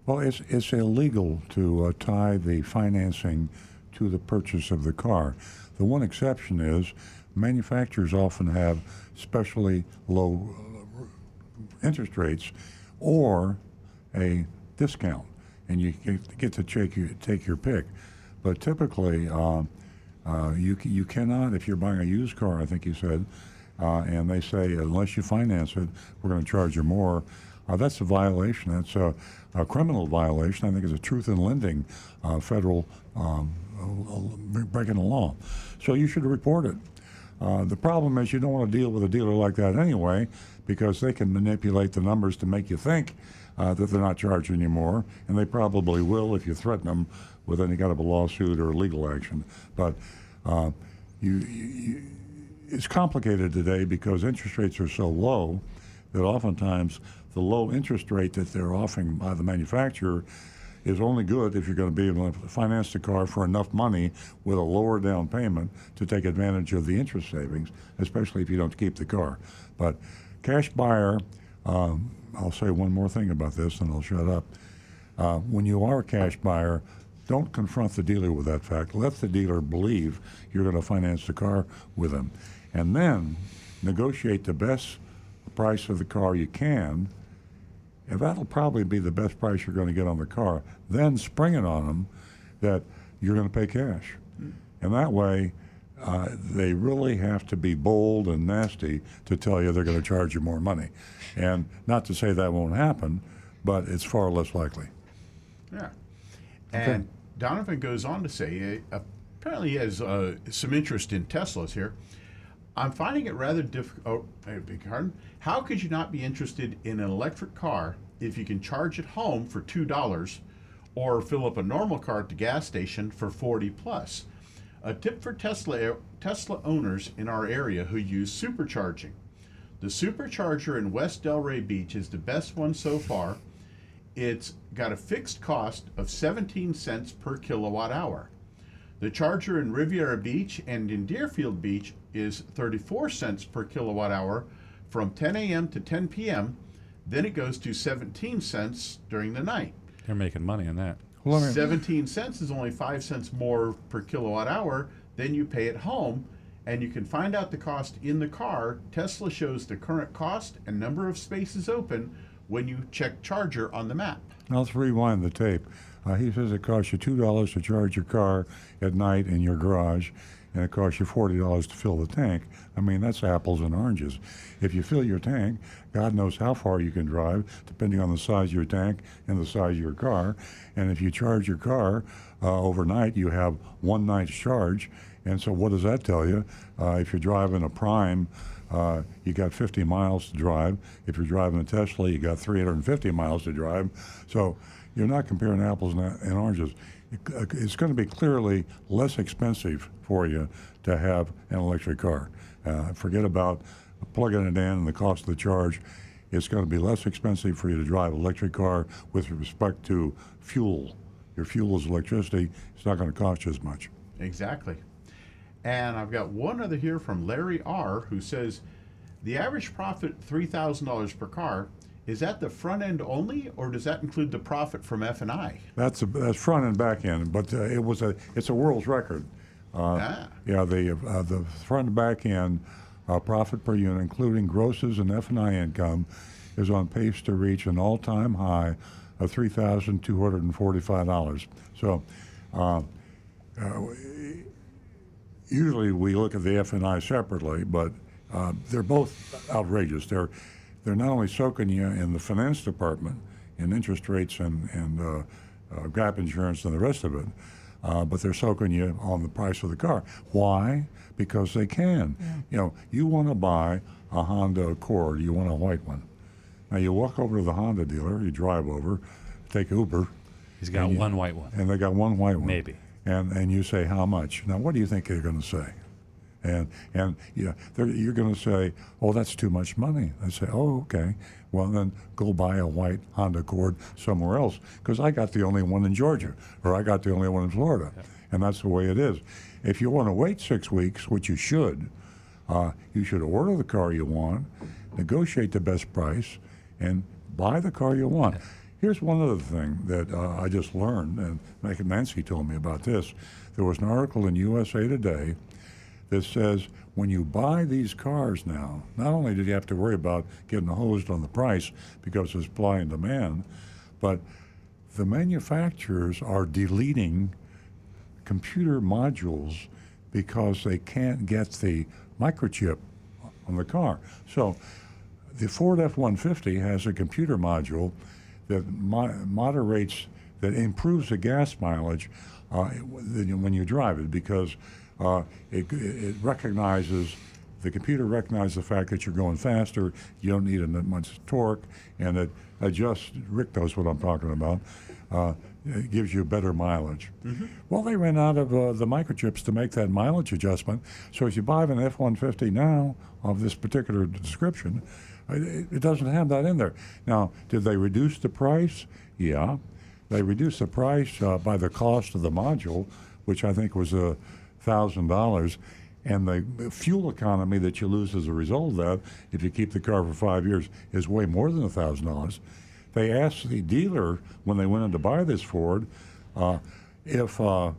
Well, it's it's illegal to uh, tie the financing to the purchase of the car. The one exception is manufacturers often have specially low uh, interest rates or a discount, and you get, get to take your, take your pick. But typically, uh, uh, you you cannot if you're buying a used car. I think you said, uh, and they say unless you finance it, we're going to charge you more. Uh, that's a violation. That's a, a criminal violation. I think it's a truth in lending, uh, federal um, breaking the law. So you should report it. Uh, the problem is you don't want to deal with a dealer like that anyway, because they can manipulate the numbers to make you think that they're not charging you more, and they probably will if you threaten them with any kind of a lawsuit or legal action. But uh, you, you, it's complicated today because interest rates are so low that oftentimes the low interest rate that they're offering by the manufacturer is only good if you're going to be able to finance the car for enough money with a lower down payment to take advantage of the interest savings, especially if you don't keep the car. But cash buyer, um, I'll say one more thing about this and I'll shut up. Uh, when you are a cash buyer, don't confront the dealer with that fact. Let the dealer believe you're going to finance the car with them. And then negotiate the best price of the car you can, and that'll probably be the best price you're going to get on the car. Then spring it on them that you're going to pay cash. And that way, uh, they really have to be bold and nasty to tell you they're going to charge you more money. And not to say that won't happen, but it's far less likely. Yeah. And Donovan goes on to say, uh, apparently he has uh, some interest in Teslas here. I'm finding it rather difficult. Oh, your pardon. How could you not be interested in an electric car if you can charge at home for two dollars, or fill up a normal car at the gas station for forty plus? A tip for Tesla Tesla owners in our area who use supercharging. The supercharger in West Delray Beach is the best one so far. It's got a fixed cost of 17 cents per kilowatt hour. The charger in Riviera Beach and in Deerfield Beach is 34 cents per kilowatt hour from 10 a.m. to 10 p.m. Then it goes to 17 cents during the night. They're making money on that. Well, 17 cents is only 5 cents more per kilowatt hour than you pay at home. And you can find out the cost in the car. Tesla shows the current cost and number of spaces open when you check charger on the map. Now, let's rewind the tape. Uh, he says it costs you two dollars to charge your car at night in your garage, and it costs you forty dollars to fill the tank. I mean, that's apples and oranges. If you fill your tank, God knows how far you can drive, depending on the size of your tank and the size of your car. And if you charge your car uh, overnight, you have one night's charge. And so, what does that tell you? Uh, if you're driving a Prime, uh, you got 50 miles to drive. If you're driving a Tesla, you got 350 miles to drive. So you're not comparing apples and, oranges. It's going to be clearly less expensive for you to have an electric car. Uh, forget about plugging it in and the cost of the charge. It's going to be less expensive for you to drive an electric car with respect to fuel. Your fuel is electricity. It's not going to cost you as much. Exactly. And I've got one other here from Larry R, who says the average profit three thousand dollars per car. Is that the front end only, or does that include the profit from F and I? That's a, that's front and back end, but uh, it was a it's a world's record. Uh, Ah. Yeah, the uh, the front and back end uh, profit per unit, including grosses and F and I income, is on pace to reach an all-time high of three thousand two hundred and forty-five dollars. So. Usually we look at the F and I separately, but uh, they're both outrageous. They're they're not only soaking you in the finance department in interest rates and and uh, uh, gap insurance and the rest of it, uh, but they're soaking you on the price of the car. Why? Because they can. You know, you want to buy a Honda Accord, you want a white one. Now you walk over to the Honda dealer, you drive over, take Uber, He's got And you- one white one. and they got one white one. Maybe. And and you say how much? Now what do you think they're going to say? And and yeah, you're going to say, oh, that's too much money. They say, oh, okay. Well, then go buy a white Honda Accord somewhere else because I got the only one in Georgia or I got the only one in Florida, and that's the way it is. If you want to wait six weeks, which you should, uh, you should order the car you want, negotiate the best price, and buy the car you want. Here's one other thing that uh, I just learned, and and Nancy told me about this. There was an article in USA Today that says when you buy these cars now, not only did you have to worry about getting hosed on the price because of supply and demand, but the manufacturers are deleting computer modules because they can't get the microchip on the car. So the Ford F-150 has a computer module that mo- moderates, that improves the gas mileage uh, when you drive it because uh, it, it recognizes, the computer recognizes the fact that you're going faster, you don't need as much torque, and it adjusts, Rick knows what I'm talking about, uh, it gives you better mileage. Well, they ran out of uh, the microchips to make that mileage adjustment. So if you buy an F-150 now of this particular description, it, it doesn't have that in there. Now, did they reduce the price? Yeah. They reduced the price uh, by the cost of the module, which I think was a thousand dollars, and the fuel economy that you lose as a result of that, if you keep the car for five years, is way more than a thousand dollars. They asked the dealer when they went in to buy this Ford uh, if uh,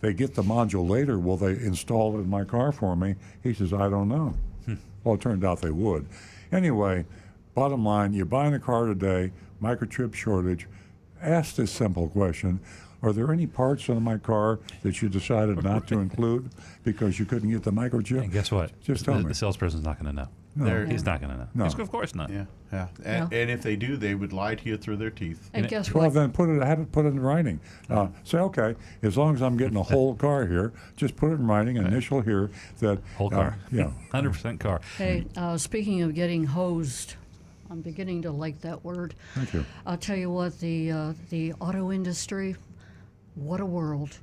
they get the module later, will they install it in my car for me? He says, I don't know. Well, it turned out they would. Anyway, bottom line, you're buying a car today, microchip shortage. Ask this simple question. Are there any parts on my car that you decided not to include because you couldn't get the microchip? And guess what? Just tell the, me. the salesperson's not going to know. No. There- He's not going to know. No. He's, of course not. Yeah, yeah. And, Yeah. and if they do, they would lie to you through their teeth. And guess Well, what? then put it. Have it put it in writing. Uh, say, okay, as long as I'm getting a whole car here, just put it in writing. Initial here that Whole uh, car. yeah. 100% car. Hey, uh, speaking of getting hosed, I'm beginning to like that word. Thank you. I'll tell you what, the uh, the auto industry, what a world.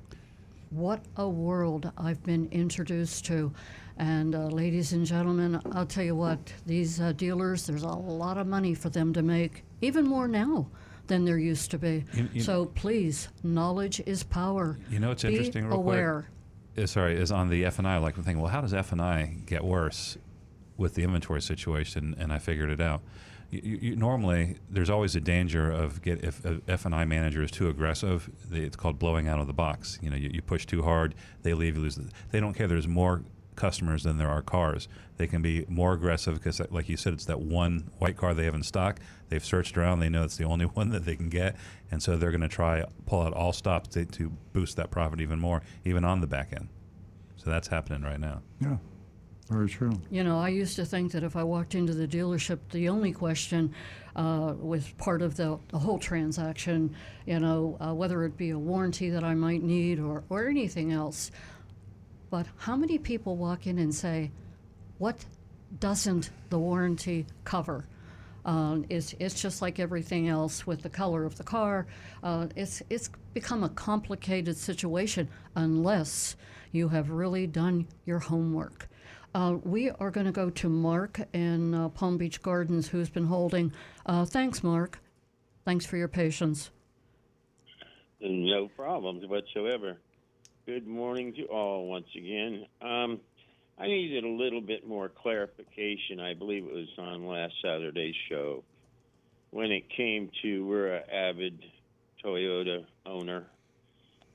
What a world I've been introduced to. And uh, ladies and gentlemen, I'll tell you what, these uh, dealers, there's a lot of money for them to make, even more now than there used to be. You- you- so please, knowledge is power. You know what's interesting, real aware. quick? Uh, sorry, is on the F and I. Like the thing. Well, how does F and I get worse with the inventory situation? And I figured it out. You, you, you, normally, there's always a danger of get if a F and I manager is too aggressive. They, it's called blowing out of the box. You know, you, you push too hard, they leave. You lose. The, they don't care. There's more customers than there are cars. They can be more aggressive because, like you said, it's that one white car they have in stock. They've searched around. They know it's the only one that they can get, and so they're going to try pull out all stops to, to boost that profit even more, even on the back end. So that's happening right now. Yeah. Very true. You know, I used to think that if I walked into the dealership, the only question uh, was part of the, the whole transaction, you know, uh, whether it be a warranty that I might need or, or anything else. But how many people walk in and say, what doesn't the warranty cover? Um, it's, it's just like everything else with the color of the car. Uh, it's, it's become a complicated situation unless you have really done your homework. Uh, we are going to go to Mark in uh, Palm Beach Gardens, who's been holding. Uh, thanks, Mark. Thanks for your patience. No problems whatsoever. Good morning to all once again. Um, I needed a little bit more clarification. I believe it was on last Saturday's show when it came to we're an avid Toyota owner,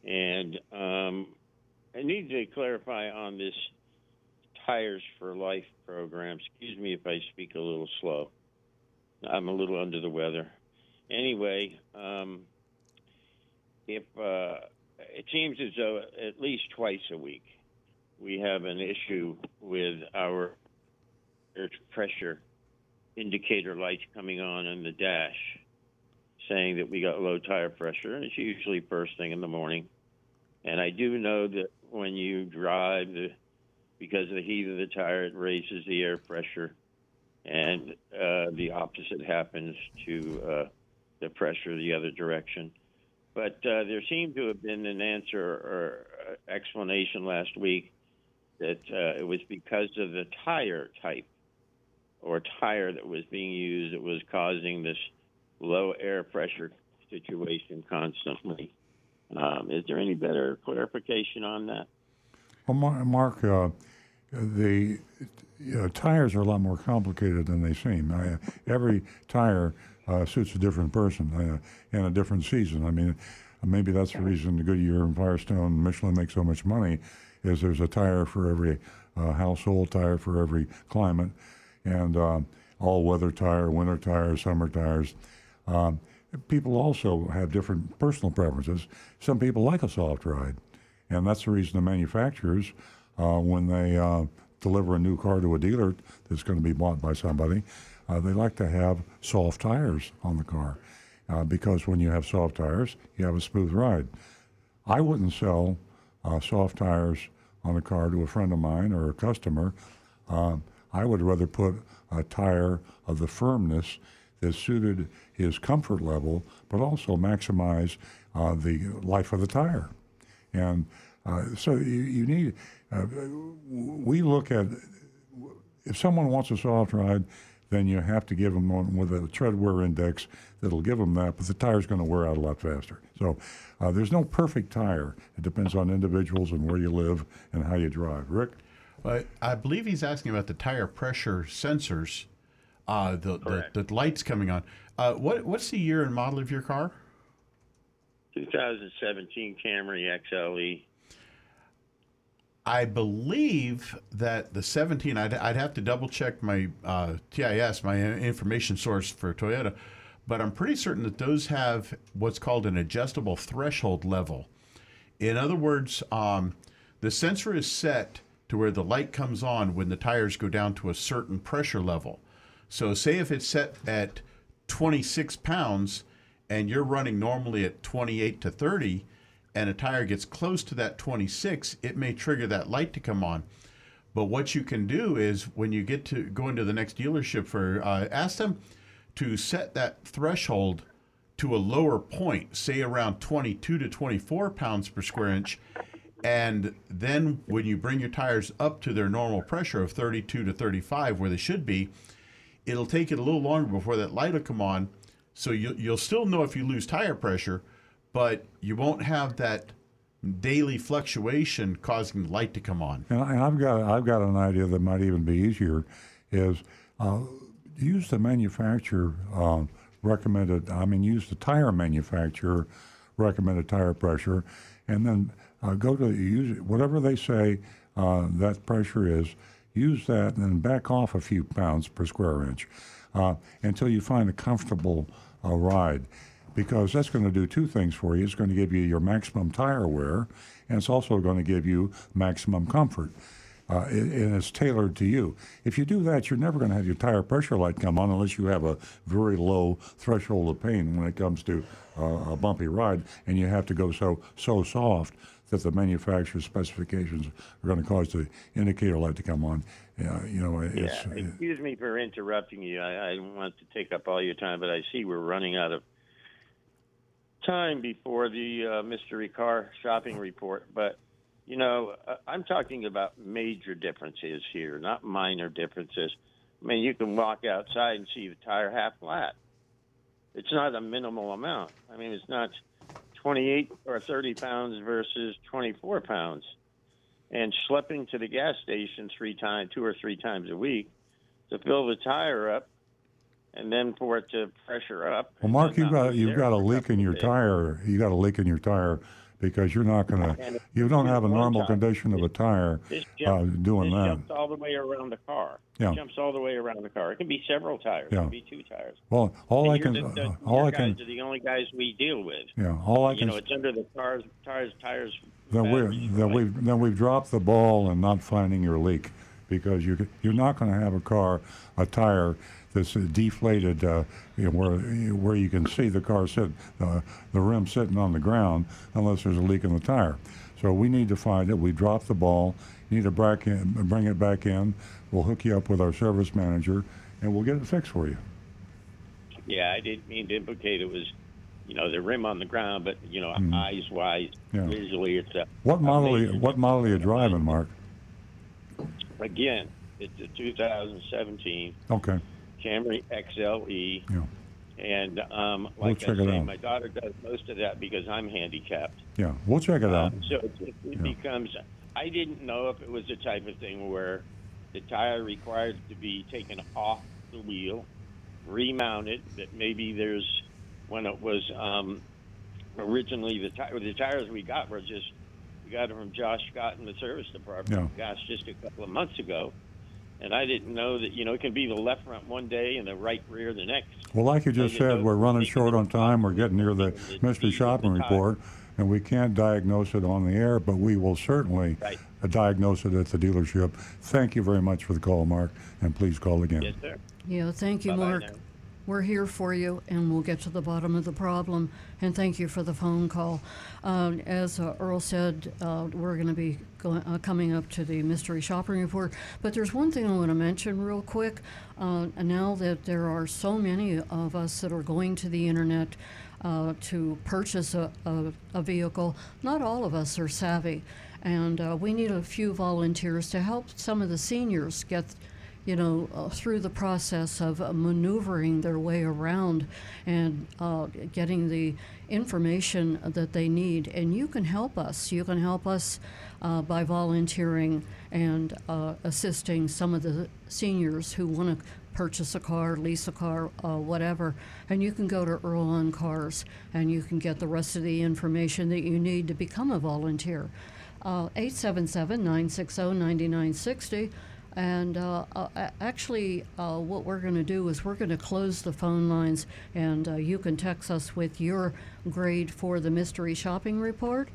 and um, I need to clarify on this Tires for Life program. Excuse me if I speak a little slow. I'm a little under the weather. Anyway, um, if uh, it seems as though at least twice a week we have an issue with our air pressure indicator lights coming on in the dash saying that we got low tire pressure, and it's usually first thing in the morning. And I do know that when you drive, because of the heat of the tire, it raises the air pressure, and uh, the opposite happens to uh, the pressure the other direction. But uh, there seemed to have been an answer or uh, explanation last week that uh, it was because of the tire type or tire that was being used that was causing this low air pressure situation constantly. Um, is there any better clarification on that? Well, Mar- Mark, uh, the uh, tires are a lot more complicated than they seem. I, every tire uh, suits a different person uh, in a different season. I mean, maybe that's the reason the Goodyear and Firestone and Michelin make so much money, is there's a tire for every uh, household, tire for every climate, and uh, all-weather tire, winter tires, summer tires. Um, people also have different personal preferences. Some people like a soft ride, and that's the reason the manufacturers, uh, when they uh, deliver a new car to a dealer that's going to be bought by somebody, uh, they like to have soft tires on the car, uh, because when you have soft tires, you have a smooth ride. I wouldn't sell uh, soft tires on a car to a friend of mine or a customer. Uh, I would rather put a tire of the firmness that suited his comfort level, but also maximize uh, the life of the tire. And uh, so you, you need, we look at, if someone wants a soft ride, then you have to give them one with a tread wear index that'll give them that, but the tire's going to wear out a lot faster. So uh, there's no perfect tire. It depends on individuals and where you live and how you drive. Rick? But I believe he's asking about the tire pressure sensors, uh, the, the the lights coming on. Uh, what what's the year and model of your car? 2017 Camry E. XLE. I believe that the 17, I'd, I'd have to double check my uh, TIS, my information source for Toyota, but I'm pretty certain that those have what's called an adjustable threshold level. In other words, um, the sensor is set to where the light comes on when the tires go down to a certain pressure level. So, say if it's set at 26 pounds and you're running normally at 28 to 30, and a tire gets close to that 26, it may trigger that light to come on. But what you can do is when you get to go into the next dealership for, uh, ask them to set that threshold to a lower point, say around 22 to 24 pounds per square inch. And then when you bring your tires up to their normal pressure of 32 to 35, where they should be, it'll take it a little longer before that light will come on. So you, you'll still know if you lose tire pressure, but you won't have that daily fluctuation causing the light to come on. And, I've got I've got an idea that might even be easier, is uh, use the manufacturer uh, recommended. I mean, use the tire manufacturer recommended tire pressure, and then uh, go to use whatever they say uh, that pressure is. Use that and then back off a few pounds per square inch uh, until you find a comfortable uh, ride because that's going to do two things for you. It's going to give you your maximum tire wear, and it's also going to give you maximum comfort. Uh, and it's tailored to you. If you do that, you're never going to have your tire pressure light come on unless you have a very low threshold of pain when it comes to uh, a bumpy ride, and you have to go so so soft that the manufacturer's specifications are going to cause the indicator light to come on. You know, yeah, excuse me for interrupting you. I, I want to take up all your time, but I see we're running out of time before the uh, mystery car shopping report. But you know, uh, I'm talking about major differences here, not minor differences. I mean, you can walk outside and see the tire half flat. It's not a minimal amount. I mean, it's not 28 or 30 pounds versus 24 pounds. And schlepping to the gas station three times, two or three times a week to fill the tire up and then for it to pressure up. Well, Mark, you've got you've got a leak in your tire. You got a leak in your tire because you're not going to. You don't have a normal condition of a tire This uh, doing this that. jumps all the way around the car. Yeah. It jumps all the way around the car. It can be several tires. Yeah. It can be two tires. Well, all And I can, the, the, uh, all I guys can, are the only guys we deal with. yeah, all I you can. know, it's under the cars, tires, tires. Then we then we've then we've dropped the ball in not finding your leak because you you're not going to have a car a tire uh, deflated uh, you know, where where you can see the car sit uh, the rim sitting on the ground unless there's a leak in the tire. So we need to find it. We drop the ball. You need to back in, bring it back in. We'll hook you up with our service manager, and we'll get it fixed for you. Yeah, I didn't mean to implicate it was, you know, the rim on the ground, but you know, eyes wise, Yeah. visually, it's a. What model? Are you, what model are you driving, Mark? Again, it's a 2017 Okay. Camry XLE. Yeah. And um, We'll like I check it say, out. my daughter does most of that because I'm handicapped. Yeah. We'll check it out. Um, so it, it, it Yeah. becomes. I didn't know if it was the type of thing where the tire required to be taken off the wheel, remounted. That maybe there's when it was um, originally the tire. The tires we got were just we got them from Josh Scott in the service department. Gosh, just a couple of months ago. And I didn't know that you know it can be the left front one day and the right rear the next. Well, like you just said, we're running short on time. We're getting near the the mystery shopping the report, and we can't diagnose it on the air, but we will certainly Right. uh, diagnose it at the dealership. Thank you very much for the call, Mark, and please call again. Yes, sir. Yeah, thank you, Bye-bye Mark. now. We're here for you, and we'll get to the bottom of the problem. And thank you for the phone call. Uh, as uh, Earl said, uh, we're going to be going, uh, coming up to the mystery shopping report. But there's one thing I want to mention real quick. Uh, now that there are so many of us that are going to the internet uh, to purchase a, a, a vehicle, not all of us are savvy. And uh, we need a few volunteers to help some of the seniors get you know, uh, through the process of uh, maneuvering their way around and uh, getting the information that they need. And you can help us. You can help us uh, by volunteering and uh, assisting some of the seniors who want to purchase a car, lease a car, uh, whatever. And you can go to Earl on Cars and you can get the rest of the information that you need to become a volunteer. uh, 877 960 9960. And uh, uh, actually, uh, what we're going to do is we're going to close the phone lines, and uh, you can text us with your grade for the mystery shopping report.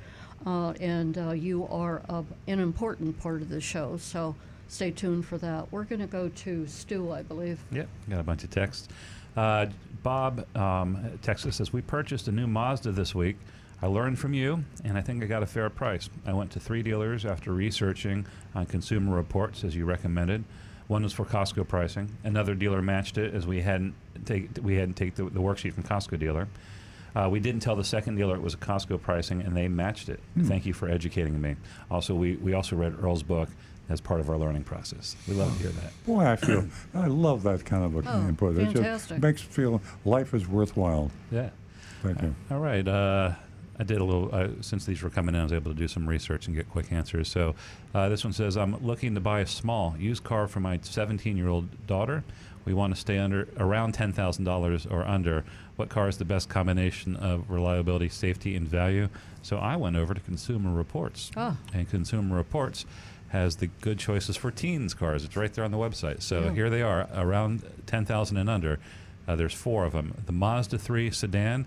Uh, and uh, you are an important part of the show, so stay tuned for that. We're going to go to Stu, I believe. Yep, got a bunch of texts. Bob um, Texas says we purchased a new Mazda this week. I learned from you, and I think I got a fair price. I went to three dealers after researching on Consumer Reports as you recommended. One was for Costco pricing. Another dealer matched it as we hadn't take we hadn't take the, the worksheet from Costco dealer. Uh, we didn't tell the second dealer it was a Costco pricing, and they matched it. Hmm. Thank you for educating me. Also, we, we also read Earl's book as part of our learning process. We love to hear that. Boy, I feel I love that kind of a Oh, input. It just makes it feel life is worthwhile. Yeah. Thank you. All right. Uh, I did a little, uh, since these were coming in, I was able to do some research and get quick answers. So uh, this one says I'm looking to buy a small used car for my 17 year old daughter. We want to stay under around $10,000 or under. What car is the best combination of reliability, safety, and value? So I went over to Consumer Reports. Ah. And Consumer Reports has the good choices for teens cars. It's right there on the website. So Yeah. here they are, around 10,000 and under. Uh, there's four of them. The Mazda 3 sedan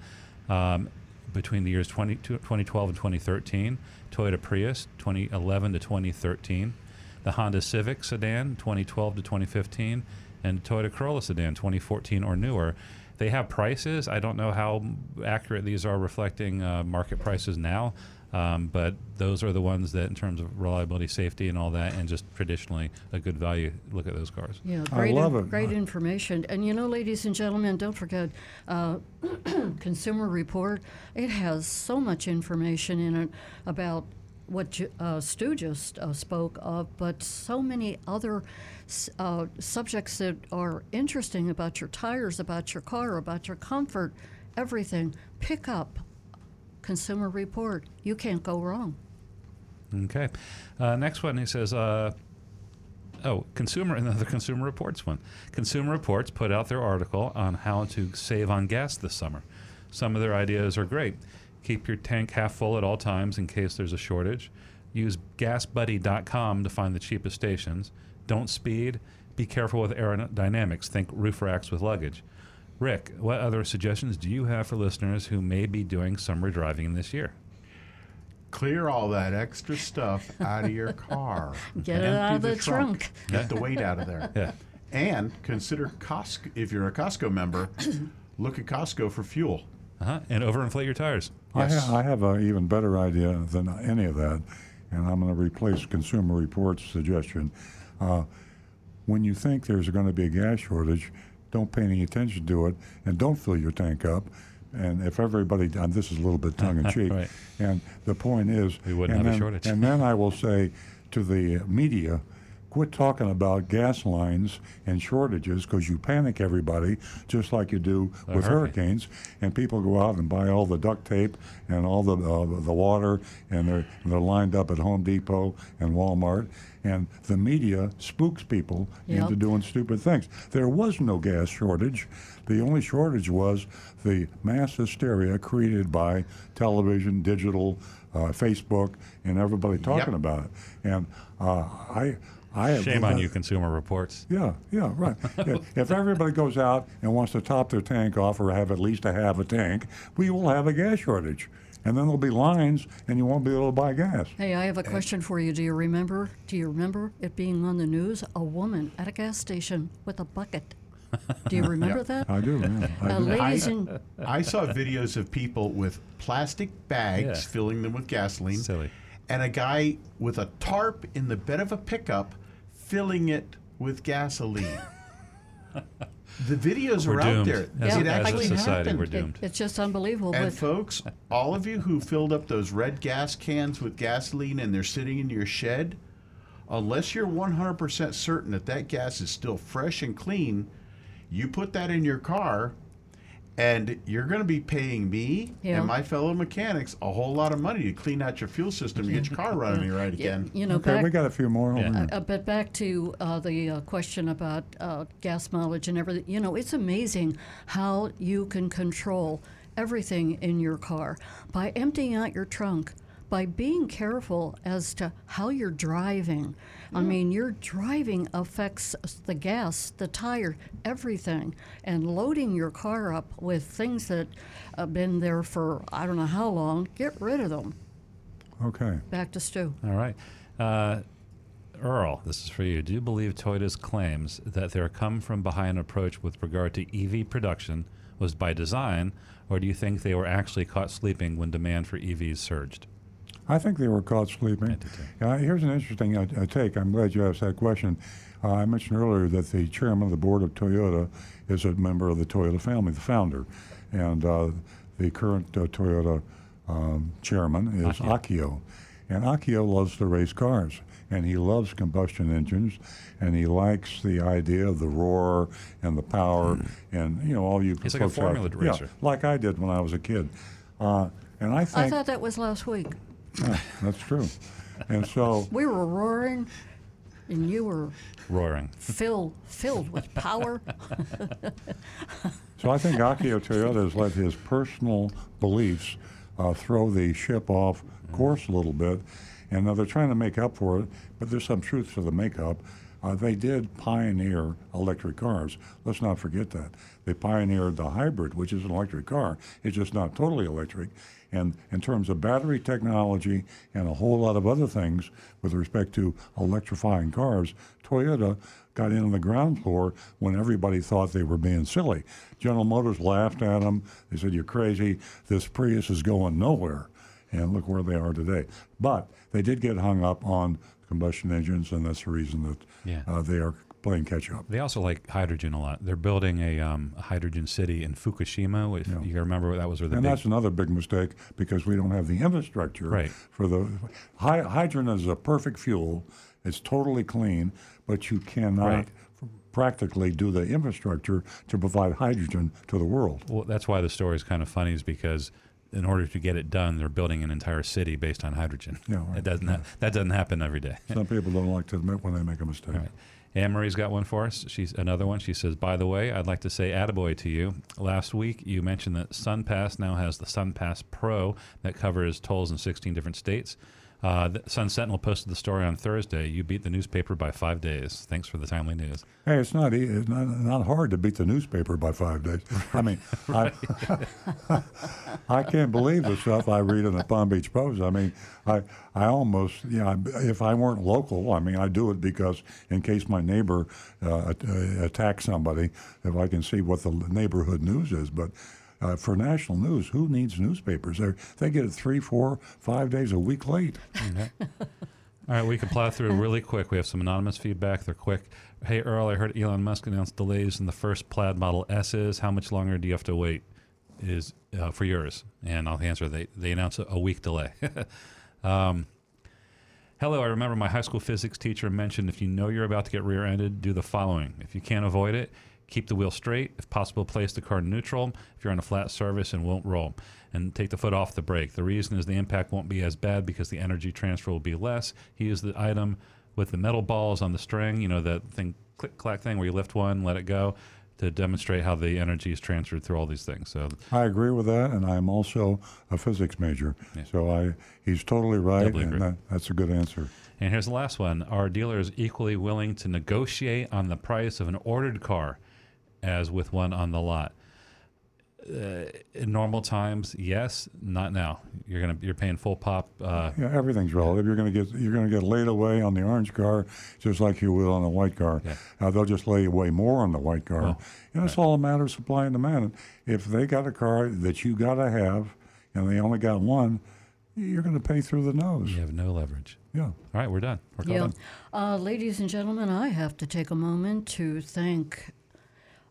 um, between the years 20, 2012 and 2013. Toyota Prius 2011 to 2013. The Honda Civic sedan 2012 to 2015. And Toyota Corolla sedan 2014 or newer. They have prices. I don't know how accurate these are reflecting uh, market prices now. Um, but those are the ones that, in terms of reliability, safety, and all that, and just traditionally a good value. Look at those cars. Yeah, I great, love in- it. great information. And you know, ladies and gentlemen, don't forget uh, Consumer Report. It has so much information in it about what Ju- uh, Stu just uh, spoke of, but so many other uh, subjects that are interesting about your tires, about your car, about your comfort, everything. Pick up Consumer Report. You can't go wrong. Okay. Uh, next one, he says, uh, oh, consumer, another Consumer Reports one. Consumer Reports put out their article on how to save on gas this summer. Some of their ideas are great. Keep your tank half full at all times in case there's a shortage. Use gasbuddy.com to find the cheapest stations. Don't speed. Be careful with aerodynamics. Think roof racks with luggage. Rick, what other suggestions do you have for listeners who may be doing summer driving this year? Clear all that extra stuff out of your car. Get it out of the trunk. trunk. Get the weight out of there. Yeah. And consider Costco. If you're a Costco member, look at Costco for fuel. Uh-huh. And overinflate your tires. I, Yes. ha- I have an even better idea than any of that, and I'm going to replace Consumer Reports suggestion. Uh, when you think there's going to be a gas shortage, don't pay any attention to it, and don't fill your tank up. And if everybody, and this is a little bit tongue in cheek, Right. and the point is, We wouldn't have a shortage. And then I will say to the media, quit talking about gas lines and shortages because you panic everybody just like you do A with hurricane. hurricanes, and people go out and buy all the duct tape and all the uh, the water, and they're they're lined up at Home Depot and Walmart, and the media spooks people Yep. into doing stupid things. There was no gas shortage. The only shortage was the mass hysteria created by television, digital, uh, Facebook, and everybody talking Yep. about it. And uh, I. I have- Shame on you, Consumer Reports. yeah, yeah, right. Yeah, if everybody goes out and wants to top their tank off or have at least a half a tank, we will have a gas shortage. And then there'll be lines and you won't be able to buy gas. Hey, I have a question for you. Do you remember? Do you remember it being on the news? A woman at a gas station with a bucket. Do you remember that? I do, yeah. I Uh, do. ladies and I saw videos of people with plastic bags Yeah. filling them with gasoline, Silly. and a guy with a tarp in the bed of a pickup filling it with gasoline. the videos We're are out there. As, it a- as a actually society, happened. we're it, it's just unbelievable. And folks, all of you who filled up those red gas cans with gasoline and they're sitting in your shed, unless you're 100% certain that that gas is still fresh and clean, you put that in your car and you're going to be paying me Yeah. and my fellow mechanics a whole lot of money to clean out your fuel system and get your car running right again. you know, Okay, back, we got a few more. Yeah. Uh, but back to uh, the uh, question about uh, gas mileage and everything. You know, it's amazing how you can control everything in your car by emptying out your trunk, by being careful as to how you're driving. I mean, your driving affects the gas, the tire, everything. And loading your car up with things that have been there for I don't know how long, get rid of them. Okay. Back to Stu. All right. Uh, Earl, this is for you. Do you believe Toyota's claims that their come from behind approach with regard to EV production was by design, or do you think they were actually caught sleeping when demand for EVs surged? I think they were caught sleeping. Uh, here's an interesting uh, uh, take. I'm glad you asked that question. Uh, I mentioned earlier that the chairman of the board of Toyota is a member of the Toyota family, the founder, and uh, the current uh, Toyota um, chairman is Akio. And Akio loves to race cars, and he loves combustion engines, and he likes the idea of the roar and the power, and you know all you. He's like a folks out- Formula yeah, racer. like I did when I was a kid. Uh, and I I thought that was last week. Yeah, that's true. And so We were roaring, and you were Roaring. filled filled with power. So I think Akio Toyoda has let his personal beliefs uh, throw the ship off course a little bit, and now they're trying to make up for it. But there's some truth to the makeup. Uh, they did pioneer electric cars. Let's not forget that they pioneered the hybrid, which is an electric car. It's just not totally electric. And in terms of battery technology and a whole lot of other things with respect to electrifying cars, Toyota got in on the ground floor when everybody thought they were being silly. General Motors laughed at them. They said, You're crazy. This Prius is going nowhere. And look where they are today. But they did get hung up on combustion engines, and that's the reason that Yeah. uh, they are playing catch up. They also like hydrogen a lot. They're building a, um, a hydrogen city in Fukushima. If you remember, that was where the and big that's another big mistake because we don't have the infrastructure Right. for the hy- hydrogen is a perfect fuel. It's totally clean, but you cannot Right. practically do the infrastructure to provide hydrogen to the world. Well, that's why the story is kind of funny, is because in order to get it done, they're building an entire city based on hydrogen. Yeah, right. It doesn't. ha- that doesn't happen every day. Some people don't like to admit when they make a mistake. Right. Anne Marie's got one for us. She's another one. She says, "By the way, I'd like to say attaboy to you. Last week you mentioned that SunPass now has the SunPass Pro that covers tolls in 16 different states. Uh, the Sun Sentinel posted the story on Thursday. You beat the newspaper by five days. Thanks for the timely news. Hey, it's not it's not, not hard to beat the newspaper by five days. I mean, I, I can't believe the stuff I read in the Palm Beach Post. I mean, I I almost you know if I weren't local, I mean, I do it because in case my neighbor uh, uh, attacks somebody, if I can see what the neighborhood news is, but. Uh, for national news, who needs newspapers? They they get it three, four, five days a week late. All right, we can plow through really quick. We have some anonymous feedback. They're quick. Hey, Earl, I heard Elon Musk announced delays in the first Plaid Model S's. How much longer do you have to wait? Is uh, for yours? And I'll answer. They they announced a, a week delay. um, hello, I remember my high school physics teacher mentioned if you know you're about to get rear-ended, do the following. If you can't avoid it, keep the wheel straight. If possible, place the car in neutral. If you're on a flat surface and won't roll, and take the foot off the brake. The reason is the impact won't be as bad because the energy transfer will be less. He used the item with the metal balls on the string. You know that thing, click clack thing where you lift one, let it go, to demonstrate how the energy is transferred through all these things. So I agree with that, and I'm also a physics major. So I, he's totally right, Doubly and that, that's a good answer. And here's the last one. Are dealers equally willing to negotiate on the price of an ordered car as with one on the lot? Uh, in normal times, yes. Not now. You're gonna you're paying full pop. Uh, Yeah, everything's relative. You're going to get you're going to get laid away on the orange car, just like you will on the white car. Uh, they'll just lay away more on the white car. Well, you know, it's all a matter of supply and demand. If they got a car that you got to have, and they only got one, you're going to pay through the nose. You have no leverage. Yeah. All right, we're done. We're Yeah. done. Uh, ladies and gentlemen, I have to take a moment to thank,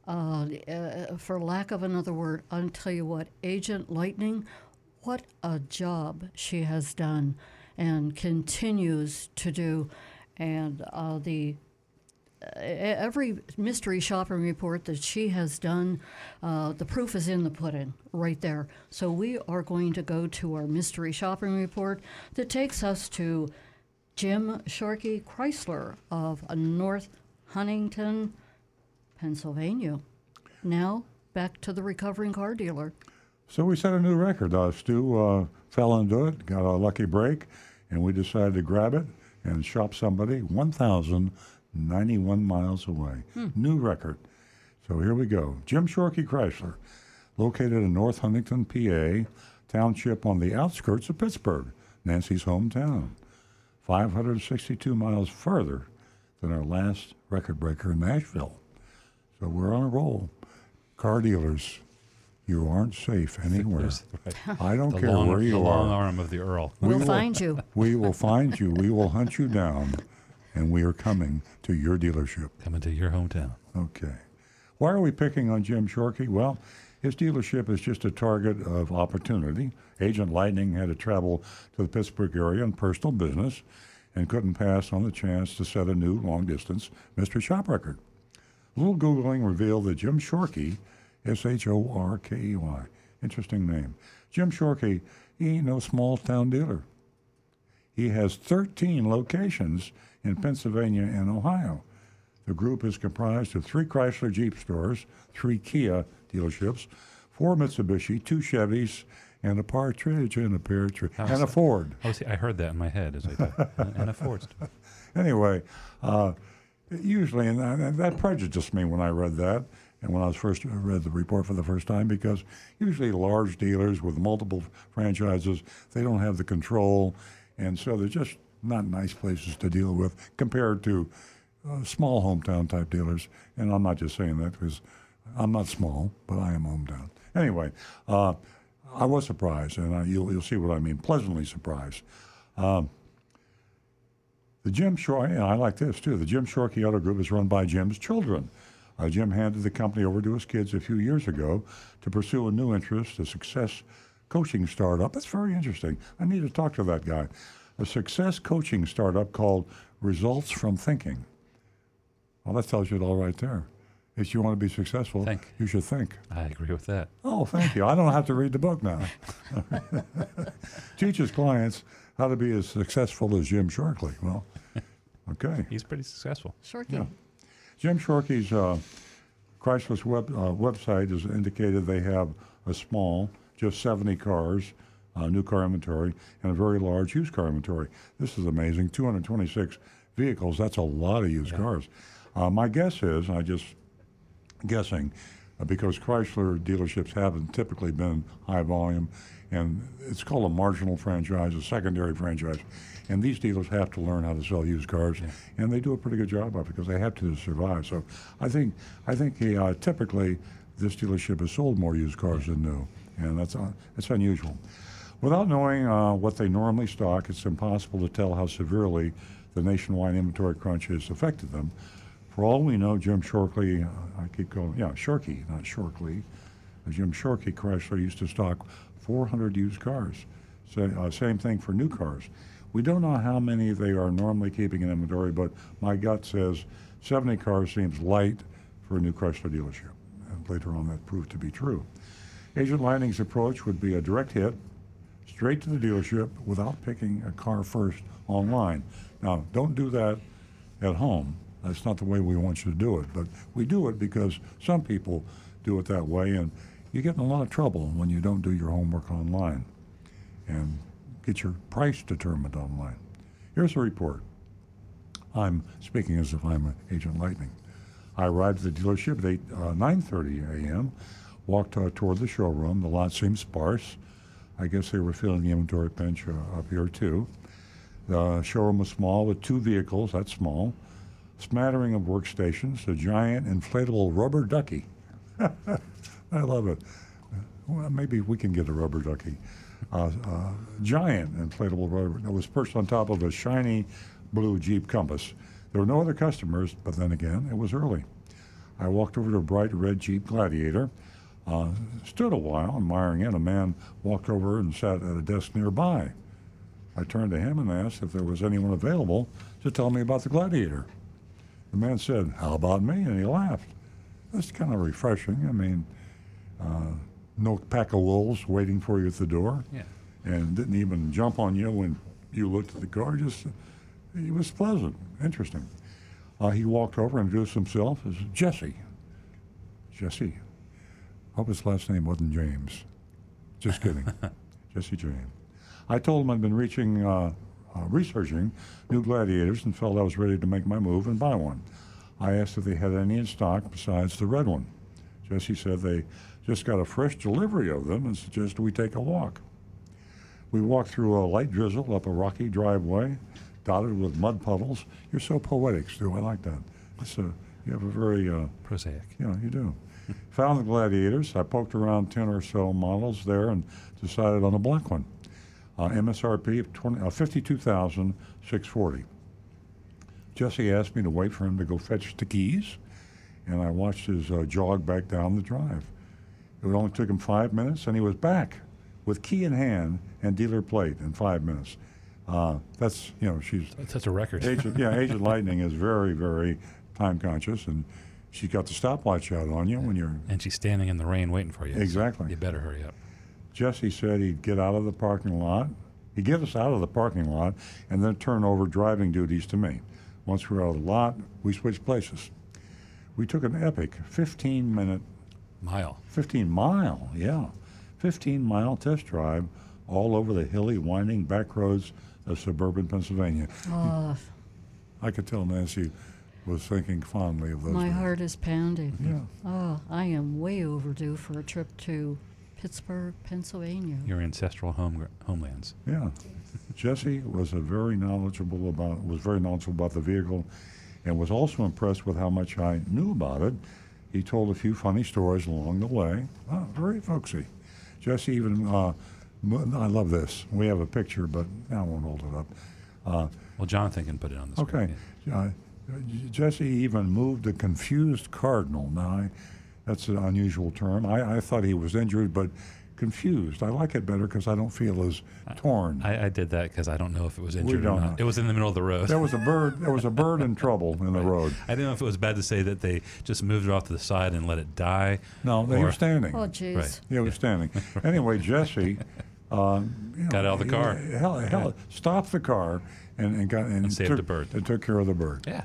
uh, uh, for lack of another word, I'll tell you what, Agent Lightning, what a job she has done and continues to do. And uh, the uh, every mystery shopping report that she has done, uh, the proof is in the pudding right there. So we are going to go to our mystery shopping report that takes us to Jim Shorkey Chrysler of North Huntingdon, Pennsylvania. Now back to the recovering car dealer. So we set a new record. Uh, Stu uh, fell into it, got a lucky break, and we decided to grab it and shop somebody 1,091 miles away. New record. So here we go. Jim Shorkey Chrysler, located in North Huntingdon, PA, township on the outskirts of Pittsburgh, Nancy's hometown. 562 miles further than our last record breaker in Nashville. So we're on a roll. Car dealers, you aren't safe anywhere. Right. I don't The care long- where you the are. long arm of the Earl. We'll will- find you. We will find you. We will hunt you down, and we are coming to your dealership. Coming to your hometown. Okay. Why are we picking on Jim Shorkey? Well, his dealership is just a target of opportunity. Agent Lightning had to travel to the Pittsburgh area on personal business and couldn't pass on the chance to set a new long distance mystery shop record. A little Googling revealed that Jim Shorkey, S H O R K E Y, interesting name. Jim Shorkey, he ain't no small town dealer. He has 13 locations in Pennsylvania and Ohio. The group is comprised of three Chrysler Jeep stores, three Kia dealerships, four Mitsubishi, two Chevys, and a Partridge and a Partridge and a Ford. Oh, see, I heard that in my head as I thought. and a Ford. Anyway, uh, usually, and that, and that prejudiced me when I read that, and when I was first read the report for the first time, because usually large dealers with multiple franchises, they don't have the control, and so they're just not nice places to deal with compared to uh, small hometown type dealers. And I'm not just saying that because I'm not small, but I am hometown. Anyway, uh, I was surprised, and I, you'll, you'll see what I mean. Pleasantly surprised. Um, the Jim Shorkey, and I like this too. The Jim Shorkey Auto Group is run by Jim's children. Uh, Jim handed the company over to his kids a few years ago to pursue a new interest, a success coaching startup. That's very interesting. I need to talk to that guy. A success coaching startup called Results from Thinking. Well, that tells you it all right there. If you want to be successful, Think. you should think. I agree with that. Oh, thank you. I don't have to read the book now. Teaches clients how to be as successful as Jim Shorkley. Well, okay. He's pretty successful. Shorkey. Yeah. Jim Shorkey's uh, Chrysler's web, uh, website has indicated they have a small, just 70 cars, uh, new car inventory, and a very large used car inventory. This is amazing. 226 vehicles. That's a lot of used cars. Uh, my guess is, I just guessing, uh, because Chrysler dealerships haven't typically been high volume, and it's called a marginal franchise, a secondary franchise, and these dealers have to learn how to sell used cars, and they do a pretty good job of it because they have to survive. So I think I think uh, typically this dealership has sold more used cars than new, and that's uh, that's unusual. Without knowing uh, what they normally stock, it's impossible to tell how severely the nationwide inventory crunch has affected them. For all we know, Jim Shorkley, uh, I keep going, yeah, Shorkey, not Shorkley, Jim Shorkey Chrysler used to stock 400 used cars. So, uh, same thing for new cars. We don't know how many they are normally keeping in inventory, but my gut says 70 cars seems light for a new Chrysler dealership. And later on, that proved to be true. Agent Lightning's approach would be a direct hit, straight to the dealership without picking a car first online. Now, don't do that at home. That's not the way we want you to do it. But we do it because some people do it that way, and you get in a lot of trouble when you don't do your homework online and get your price determined online. Here's a report. I'm speaking as if I'm Agent Lightning. I arrived at the dealership at 8, uh, 9.30 a.m., walked uh, toward the showroom. The lot seemed sparse. I guess they were filling the inventory bench uh, up here, too. The showroom was small with two vehicles, that's small, smattering of workstations, a giant inflatable rubber ducky. I love it. Well, maybe we can get a rubber ducky. Uh, uh, giant inflatable rubber that was perched on top of a shiny blue Jeep Compass. There were no other customers, but then again, it was early. I walked over to a bright red Jeep Gladiator, uh, stood a while, admiring it. A man walked over and sat at a desk nearby. I turned to him and asked if there was anyone available to tell me about the Gladiator. The man said, How about me? And he laughed. That's kind of refreshing. I mean, uh, no pack of wolves waiting for you at the door. Yeah. And didn't even jump on you when you looked at the car. Just, he was pleasant, interesting. Uh, he walked over and introduced himself as Jesse. Jesse. Hope his last name wasn't James. Just kidding. Jesse James. I told him I'd been reaching, uh, uh, researching new gladiators and felt I was ready to make my move and buy one. I asked if they had any in stock besides the red one. Jesse said they just got a fresh delivery of them and suggested we take a walk. We walked through a light drizzle up a rocky driveway, dotted with mud puddles. You're so poetic, Stu. I like that. It's a, you have a very uh, prosaic. Yeah, you do. Found the gladiators. I poked around ten or so models there and decided on a black one. Uh, MSRP of 20, uh, 52,640. Jesse asked me to wait for him to go fetch the keys, and I watched his uh, jog back down the drive. It only took him five minutes, and he was back with key in hand and dealer plate in five minutes. Uh, that's you know she's that's a record. Agent, yeah, Agent Lightning is very very time conscious, and she's got the stopwatch out on you when you're. And she's standing in the rain waiting for you. so Exactly. you better hurry up. Jesse said he'd get out of the parking lot. He'd get us out of the parking lot and then turn over driving duties to me. Once we were out of the lot, we switched places. We took an epic 15 minute Mile. 15 mile, yeah. 15 mile test drive all over the hilly, winding back roads of suburban Pennsylvania. Oh, I could tell Nancy was thinking fondly of those. my days. heart is pounding. Yeah. Oh, I am way overdue for a trip to Pittsburgh, Pennsylvania. Your ancestral home homelands. Yeah, Jesse was a very knowledgeable about was very knowledgeable about the vehicle, and was also impressed with how much I knew about it. He told a few funny stories along the way. Oh, very folksy. Jesse even, uh, I love this. We have a picture, but I won't hold it up. Uh, Well, Jonathan can put it on the screen. okay, uh, Jesse even moved a confused cardinal. Now, I, that's an unusual term. I, I thought he was injured, but confused. I like it better because I don't feel as torn. I, I did that because I don't know if it was injured or don't know. It was in the middle of the road. There was a bird. There was a bird in trouble in the road. I didn't know if it was bad to say that they just moved it off to the side and let it die. No, they or- were standing. Oh, jeez. Right. Yeah, he was standing. Anyway, Jesse uh, you know, Got out of the he- car. Hell, hell, stopped the car and, and got and, And saved took, the bird. And took care of the bird. Yeah.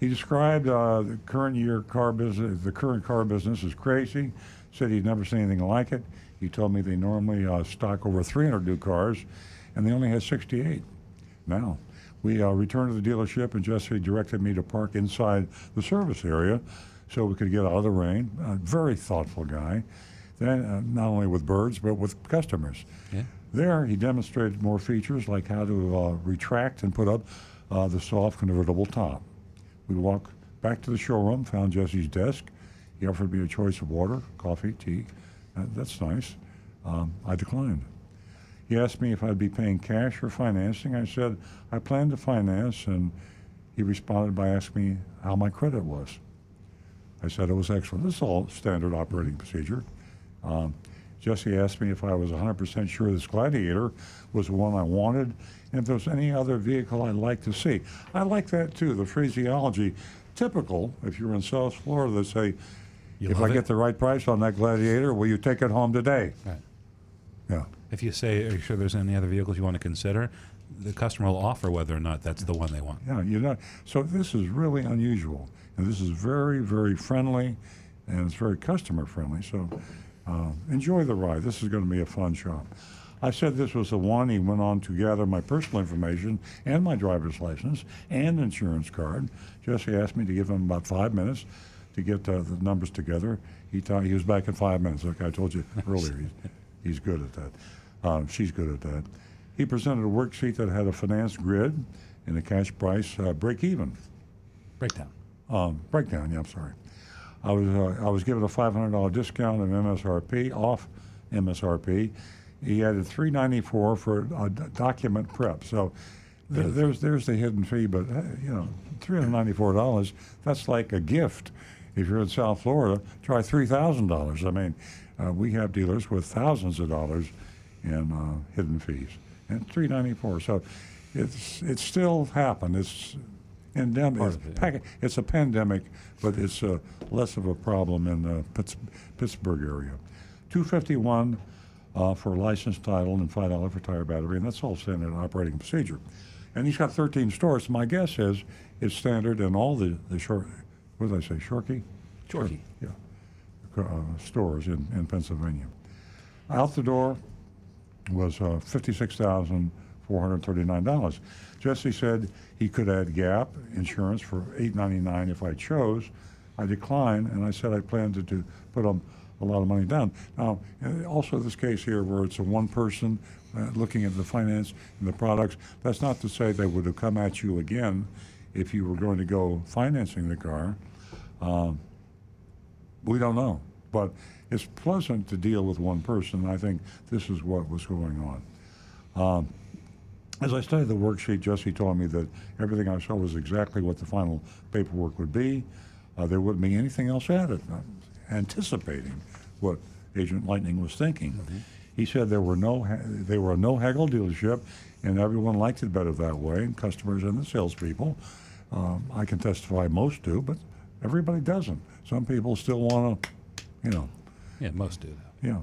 He described uh, the current year car business. The current car business is crazy. Said he'd never seen anything like it. He told me they normally uh, stock over 300 new cars, and they only had 68. Now, we uh, returned to the dealership, and Jesse directed me to park inside the service area, so we could get out of the rain. A very thoughtful guy. Then, uh, not only with birds, but with customers. Yeah. There, he demonstrated more features like how to uh, retract and put up uh, the soft convertible top. We walked back to the showroom, found Jesse's desk. He offered me a choice of water, coffee, tea. That's nice. Um, I declined. He asked me if I'd be paying cash or financing. I said I planned to finance, and he responded by asking me how my credit was. I said it was excellent. This is all standard operating procedure. Um, Jesse asked me if I was 100% sure this Gladiator was the one I wanted, and if there was any other vehicle I'd like to see. I like that too, the phraseology. Typical, if you're in South Florida, they say, You if I it? get the right price on that Gladiator, will you take it home today? Right. Yeah. If you say, "Are you sure there's any other vehicles you want to consider?" the customer will offer whether or not that's the one they want. Yeah, you know. So this is really unusual, and this is very, very friendly, and it's very customer friendly. So uh, enjoy the ride. This is going to be a fun shop. I said this was the one. He went on to gather my personal information and my driver's license and insurance card. Jesse asked me to give him about five minutes to get uh, the numbers together. He thought he was back in five minutes. Like I told you earlier, he's, he's good at that. Uh, she's good at that. He presented a worksheet that had a finance grid and a cash price uh, break even. Breakdown. Um, breakdown. Yeah, I'm sorry. I was uh, I was given a $500 discount on MSRP off MSRP. He added 394 for a document prep. So there, there's there's the hidden fee, but you know, $394. That's like a gift. If you're in South Florida, try $3,000. I mean, uh, we have dealers with thousands of dollars in uh, hidden fees, and 394. So it's it's still happened. It's endemic. It's, it, yeah. it's a pandemic, but it's uh, less of a problem in the Pitts- Pittsburgh area. 251 uh, for license title and five dollar for tire battery, and that's all standard operating procedure. And he's got 13 stores. My guess is it's standard in all the the short. What did I say? Shorkey. Shorkey. Yeah. Uh, stores in in Pennsylvania. Out the door was uh, $56,439. Jesse said he could add gap insurance for 899 if I chose. I declined, and I said I planned to do, put um, a lot of money down. Now, uh, also this case here where it's a one person uh, looking at the finance and the products, that's not to say they would have come at you again if you were going to go financing the car. Um, we don't know, but it's pleasant to deal with one person. I think this is what was going on. Um, as I studied the worksheet, Jesse told me that everything I saw was exactly what the final paperwork would be. Uh, there wouldn't be anything else added, anticipating what Agent Lightning was thinking. He said there were no ha- they were a no haggle dealership, and everyone liked it better that way, and customers and the salespeople. Um, I can testify most do, but everybody doesn't. Some people still want to, you know, Yeah, most do. That yeah.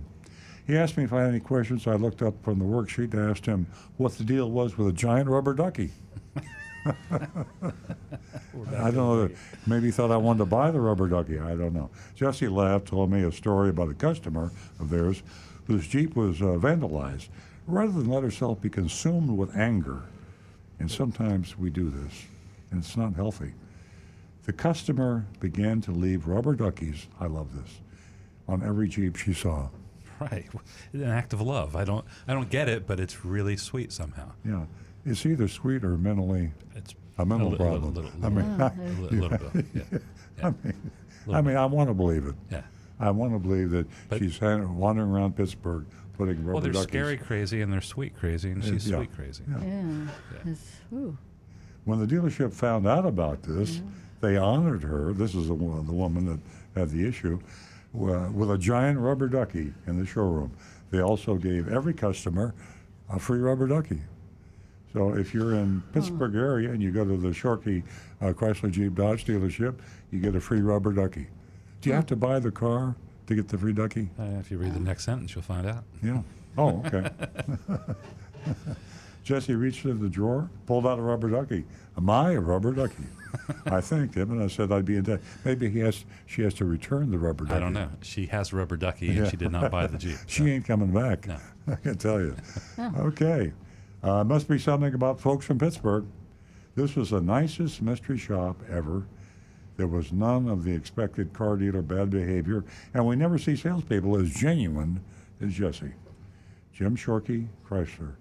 He asked me if I had any questions. I looked up from the worksheet and asked him what the deal was with a giant rubber ducky. I don't know. Maybe he thought I wanted to buy the rubber ducky. I don't know. Jesse laughed, told me a story about a customer of theirs whose Jeep was uh, vandalized. Rather than let herself be consumed with anger, and sometimes we do this, and it's not healthy, the customer began to leave rubber duckies, I love this, on every Jeep she saw. Right, an act of love. I don't, I don't get it, but it's really sweet somehow. Yeah. It's either sweet or mentally It's a mental li- a problem. little- I mean, little- a li- little bit. Yeah. I mean, I mean, I want to believe it. Yeah. I want to believe that But- she's wandering around Pittsburgh putting rubber duckies. Well, they're duckies. scary crazy and they're sweet crazy, and she's yeah. sweet crazy. Yeah. Yeah. It's. When the dealership found out about this, they honored her. This is the, wo- the woman that had the issue uh, with a giant rubber ducky in the showroom. They also gave every customer a free rubber ducky. So if you're in Pittsburgh area and you go to the Shorkey uh, Chrysler Jeep Dodge dealership, you get a free rubber ducky. Do you have to buy the car to get the free ducky? Uh, if you read the next sentence, you'll find out. Yeah. Oh, okay. Jesse reached into the drawer, pulled out a rubber ducky. Am I a rubber ducky? I thanked him, and I said I'd be in debt. Maybe he has. She has to return the rubber ducky. I don't know. She has rubber ducky, and Yeah. she did not buy the Jeep. she ain't coming back. No. I can tell you. Okay. Uh, must be something about folks from Pittsburgh. This was the nicest mystery shop ever. There was none of the expected car dealer bad behavior, and we never see salespeople as genuine as Jesse. Jim Shorkey, Chrysler,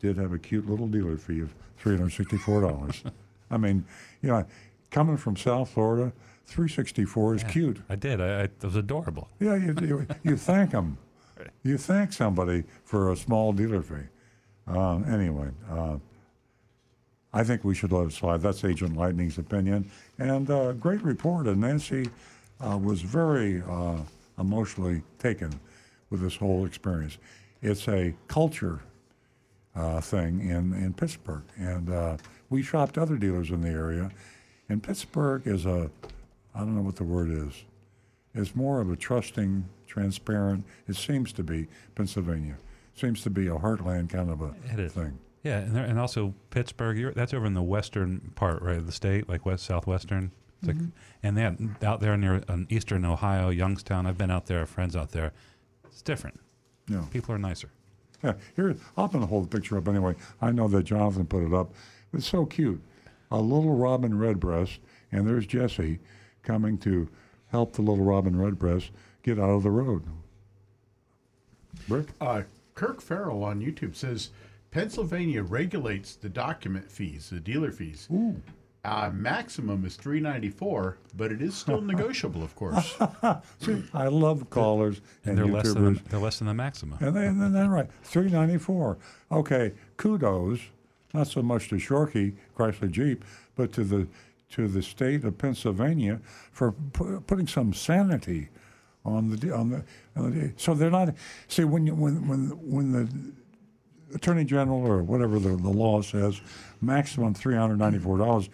did have a cute little dealer fee of $364. I mean, you know, coming from South Florida, 364 is cute. I did. I, I, it was adorable. Yeah, you, you, you thank them. You thank somebody for a small dealer fee. Uh, anyway, uh, I think we should let it slide. That's Agent Lightning's opinion. And uh, great report. And Nancy uh, was very uh, emotionally taken with this whole experience. It's a culture uh, thing in, in Pittsburgh. And uh, we shopped other dealers in the area. And Pittsburgh is a, I don't know what the word is, it's more of a trusting, transparent, it seems to be Pennsylvania. Seems to be a heartland kind of a thing. Yeah, and, there, and also Pittsburgh. You're, that's over in the western part, right, of the state, like west southwestern. It's like, and then out there near um, eastern Ohio, Youngstown. I've been out there. Friends out there. It's different. Yeah. People are nicer. Yeah, here, I'm going to hold the picture up anyway. I know that Jonathan put it up. It's so cute. A little robin redbreast, and there's Jesse coming to help the little robin redbreast get out of the road. Rick? Uh, Kirk Farrell on YouTube says Pennsylvania regulates the document fees, the dealer fees. Ooh. Uh, maximum is three ninety four, but it is still negotiable, of course. See, I love callers and, And they're less than the, they're less than the maximum. And then, and then right, three ninety four. Okay, kudos, not so much to Shorkey Chrysler Jeep, but to the to the state of Pennsylvania for pu- putting some sanity on the de- on the, on the so they're not. See, when you when when when the attorney general or whatever the, the law says, maximum three hundred ninety four dollars.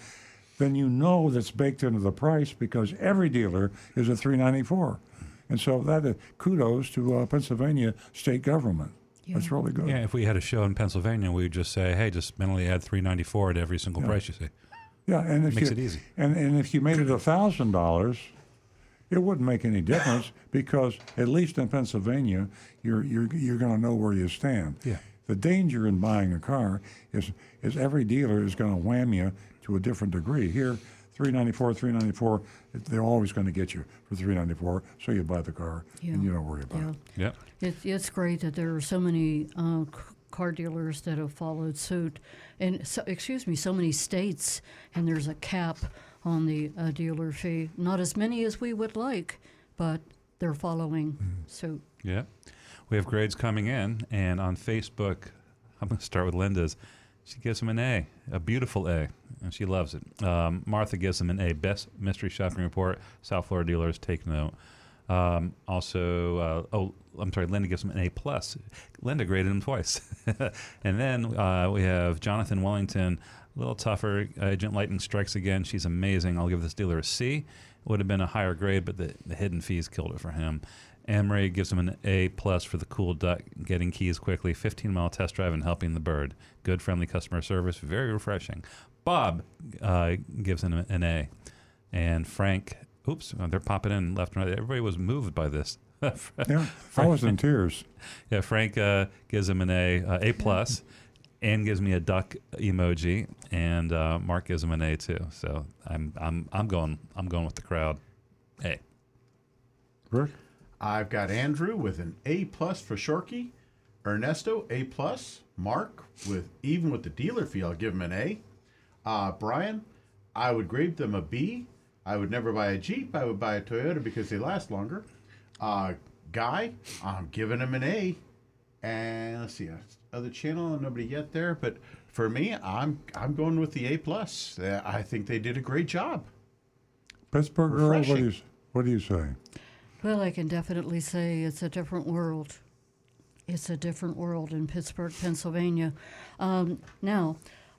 Then you know that's baked into the price because every dealer is at three ninety four, and so that uh, kudos to uh, Pennsylvania state government. That's really good. Yeah, if we had a show in Pennsylvania, we would just say, "Hey, just mentally add three ninety four to every single price you see." Yeah, and if Makes you, it easy. And and if you made it a thousand dollars, It wouldn't make any difference because at least in Pennsylvania, you're you're you're going to know where you stand. Yeah. The danger in buying a car is is every dealer is going to wham you to a different degree. Here, 394, 394, they're always going to get you for 394, so you buy the car Yeah. and you don't worry about Yeah. it. Yep. It, it's great that there are so many uh, car dealers that have followed suit, and so, excuse me, so many states, and there's a cap on the uh, dealer fee. Not as many as we would like, but they're following suit. Yeah. We have grades coming in, and on Facebook, I'm going to start with Linda's. She gives him an A, a beautiful A, and she loves it. Um, Martha gives him an A, best mystery shopping report. South Florida dealers take note. Um, also, uh, oh, I'm sorry, Linda gives him an A plus. Linda graded him twice, and then uh, we have Jonathan Wellington, a little tougher. Agent Lightning strikes again. She's amazing. I'll give this dealer a C. It would have been a higher grade, but the, the hidden fees killed it for him. Emery gives him an A plus for the cool duck, getting keys quickly, 15 mile test drive, and helping the bird. Good, friendly customer service, very refreshing. Bob uh, gives him an A, and Frank. Oops, uh, they're popping in left and right. Everybody was moved by this. Yeah, I was in tears. Yeah, Frank uh, gives him an A, uh, A plus, and gives me a duck emoji, and uh, Mark gives him an A too. So I'm I'm I'm going I'm going with the crowd. A. Rick? I've got Andrew with an A plus for Shorkey, Ernesto A plus, Mark with even with the dealer fee, I'll give him an A. Uh, Brian, I would grade them a B. I would never buy a Jeep. I would buy a Toyota because they last longer. Uh, Guy, I'm giving him an A. And let's see, uh, other channel, nobody yet there, but for me, I'm I'm going with the A plus. Uh, I think they did a great job. Pittsburgh Earl, what do you what do you say? Well, I can definitely say it's a different world. It's a different world in Pittsburgh, Pennsylvania. Um, now,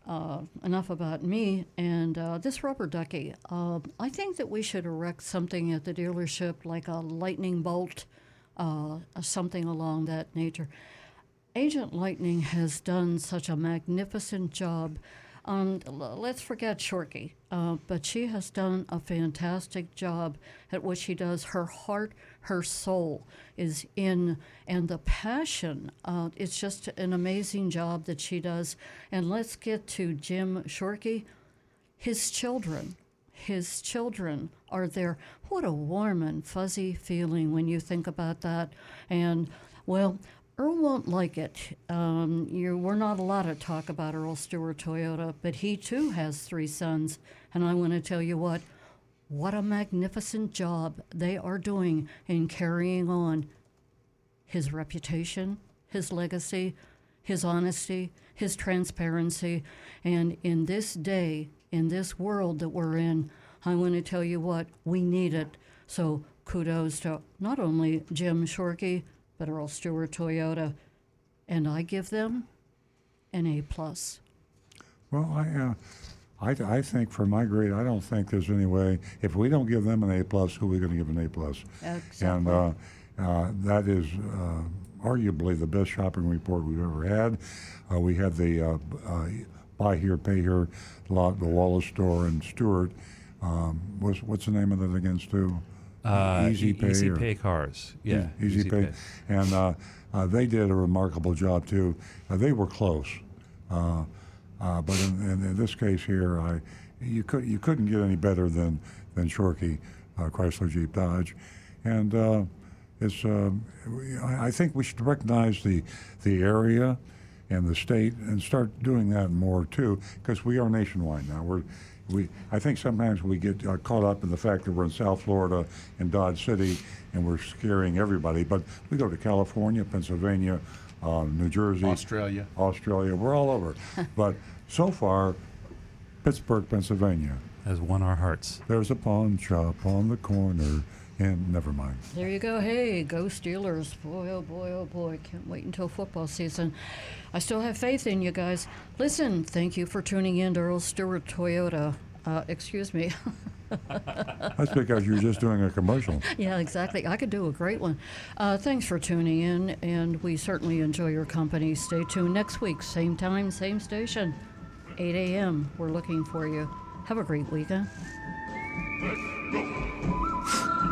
uh, enough about me and uh, this rubber ducky. Uh, I think that we should erect something at the dealership like a lightning bolt, uh, something along that nature. Agent Lightning has done such a magnificent job. Um, let's forget Shorkey, uh, but she has done a fantastic job at what she does. Her heart, her soul is in, and the passion. Uh, it's just an amazing job that she does. And let's get to Jim Shorkey. His children, his children are there. What a warm and fuzzy feeling when you think about that. And, well, Earl won't like it. Um, you, we're not allowed to talk about Earl Stewart Toyota, but he too has three sons. And I want to tell you what, what a magnificent job they are doing in carrying on his reputation, his legacy, his honesty, his transparency. And in this day, in this world that we're in, I want to tell you what, we need it. So kudos to not only Jim Shorkey, but Earl Stewart Toyota. And I give them an A plus. Well, I, uh, I, I think for my grade, I don't think there's any way. If we don't give them an A plus, who are we going to give an A plus? And uh, uh, that is uh, arguably the best shopping report we've ever had. Uh, we had the uh, uh, buy here, pay here, lot, the Wallace store and Stewart. Um, what's what's the name of that again, Stu? Uh, Easy Pay. Easy Pay cars. Yeah. Easy, Easy Pay. Pay. And uh, uh, they did a remarkable job too. Uh, they were close, uh, uh, but in, in, in this case here, I you could you couldn't get any better than than Shorkey, uh, Chrysler Jeep Dodge, and uh, it's uh, I, I think we should recognize the the area and the state and start doing that more too because we are nationwide now. We're we, I think sometimes we get uh, caught up in the fact that we're in South Florida in Dodge City and we're scaring everybody. But we go to California, Pennsylvania, uh, New Jersey, Australia. Australia. We're all over. but so far, Pittsburgh, Pennsylvania. Has won our hearts. There's a pawn shop on the corner, and never mind. There you go. Hey, go Steelers. Boy, oh boy, oh boy. Can't wait until football season. I still have faith in you guys. Listen, thank you for tuning in to Earl Stewart Toyota. Uh, excuse me. That's because you're just doing a commercial. yeah, exactly. I could do a great one. Uh, thanks for tuning in, and we certainly enjoy your company. Stay tuned next week, same time, same station, 8 a.m. We're looking for you. Have a great weekend. Let's go.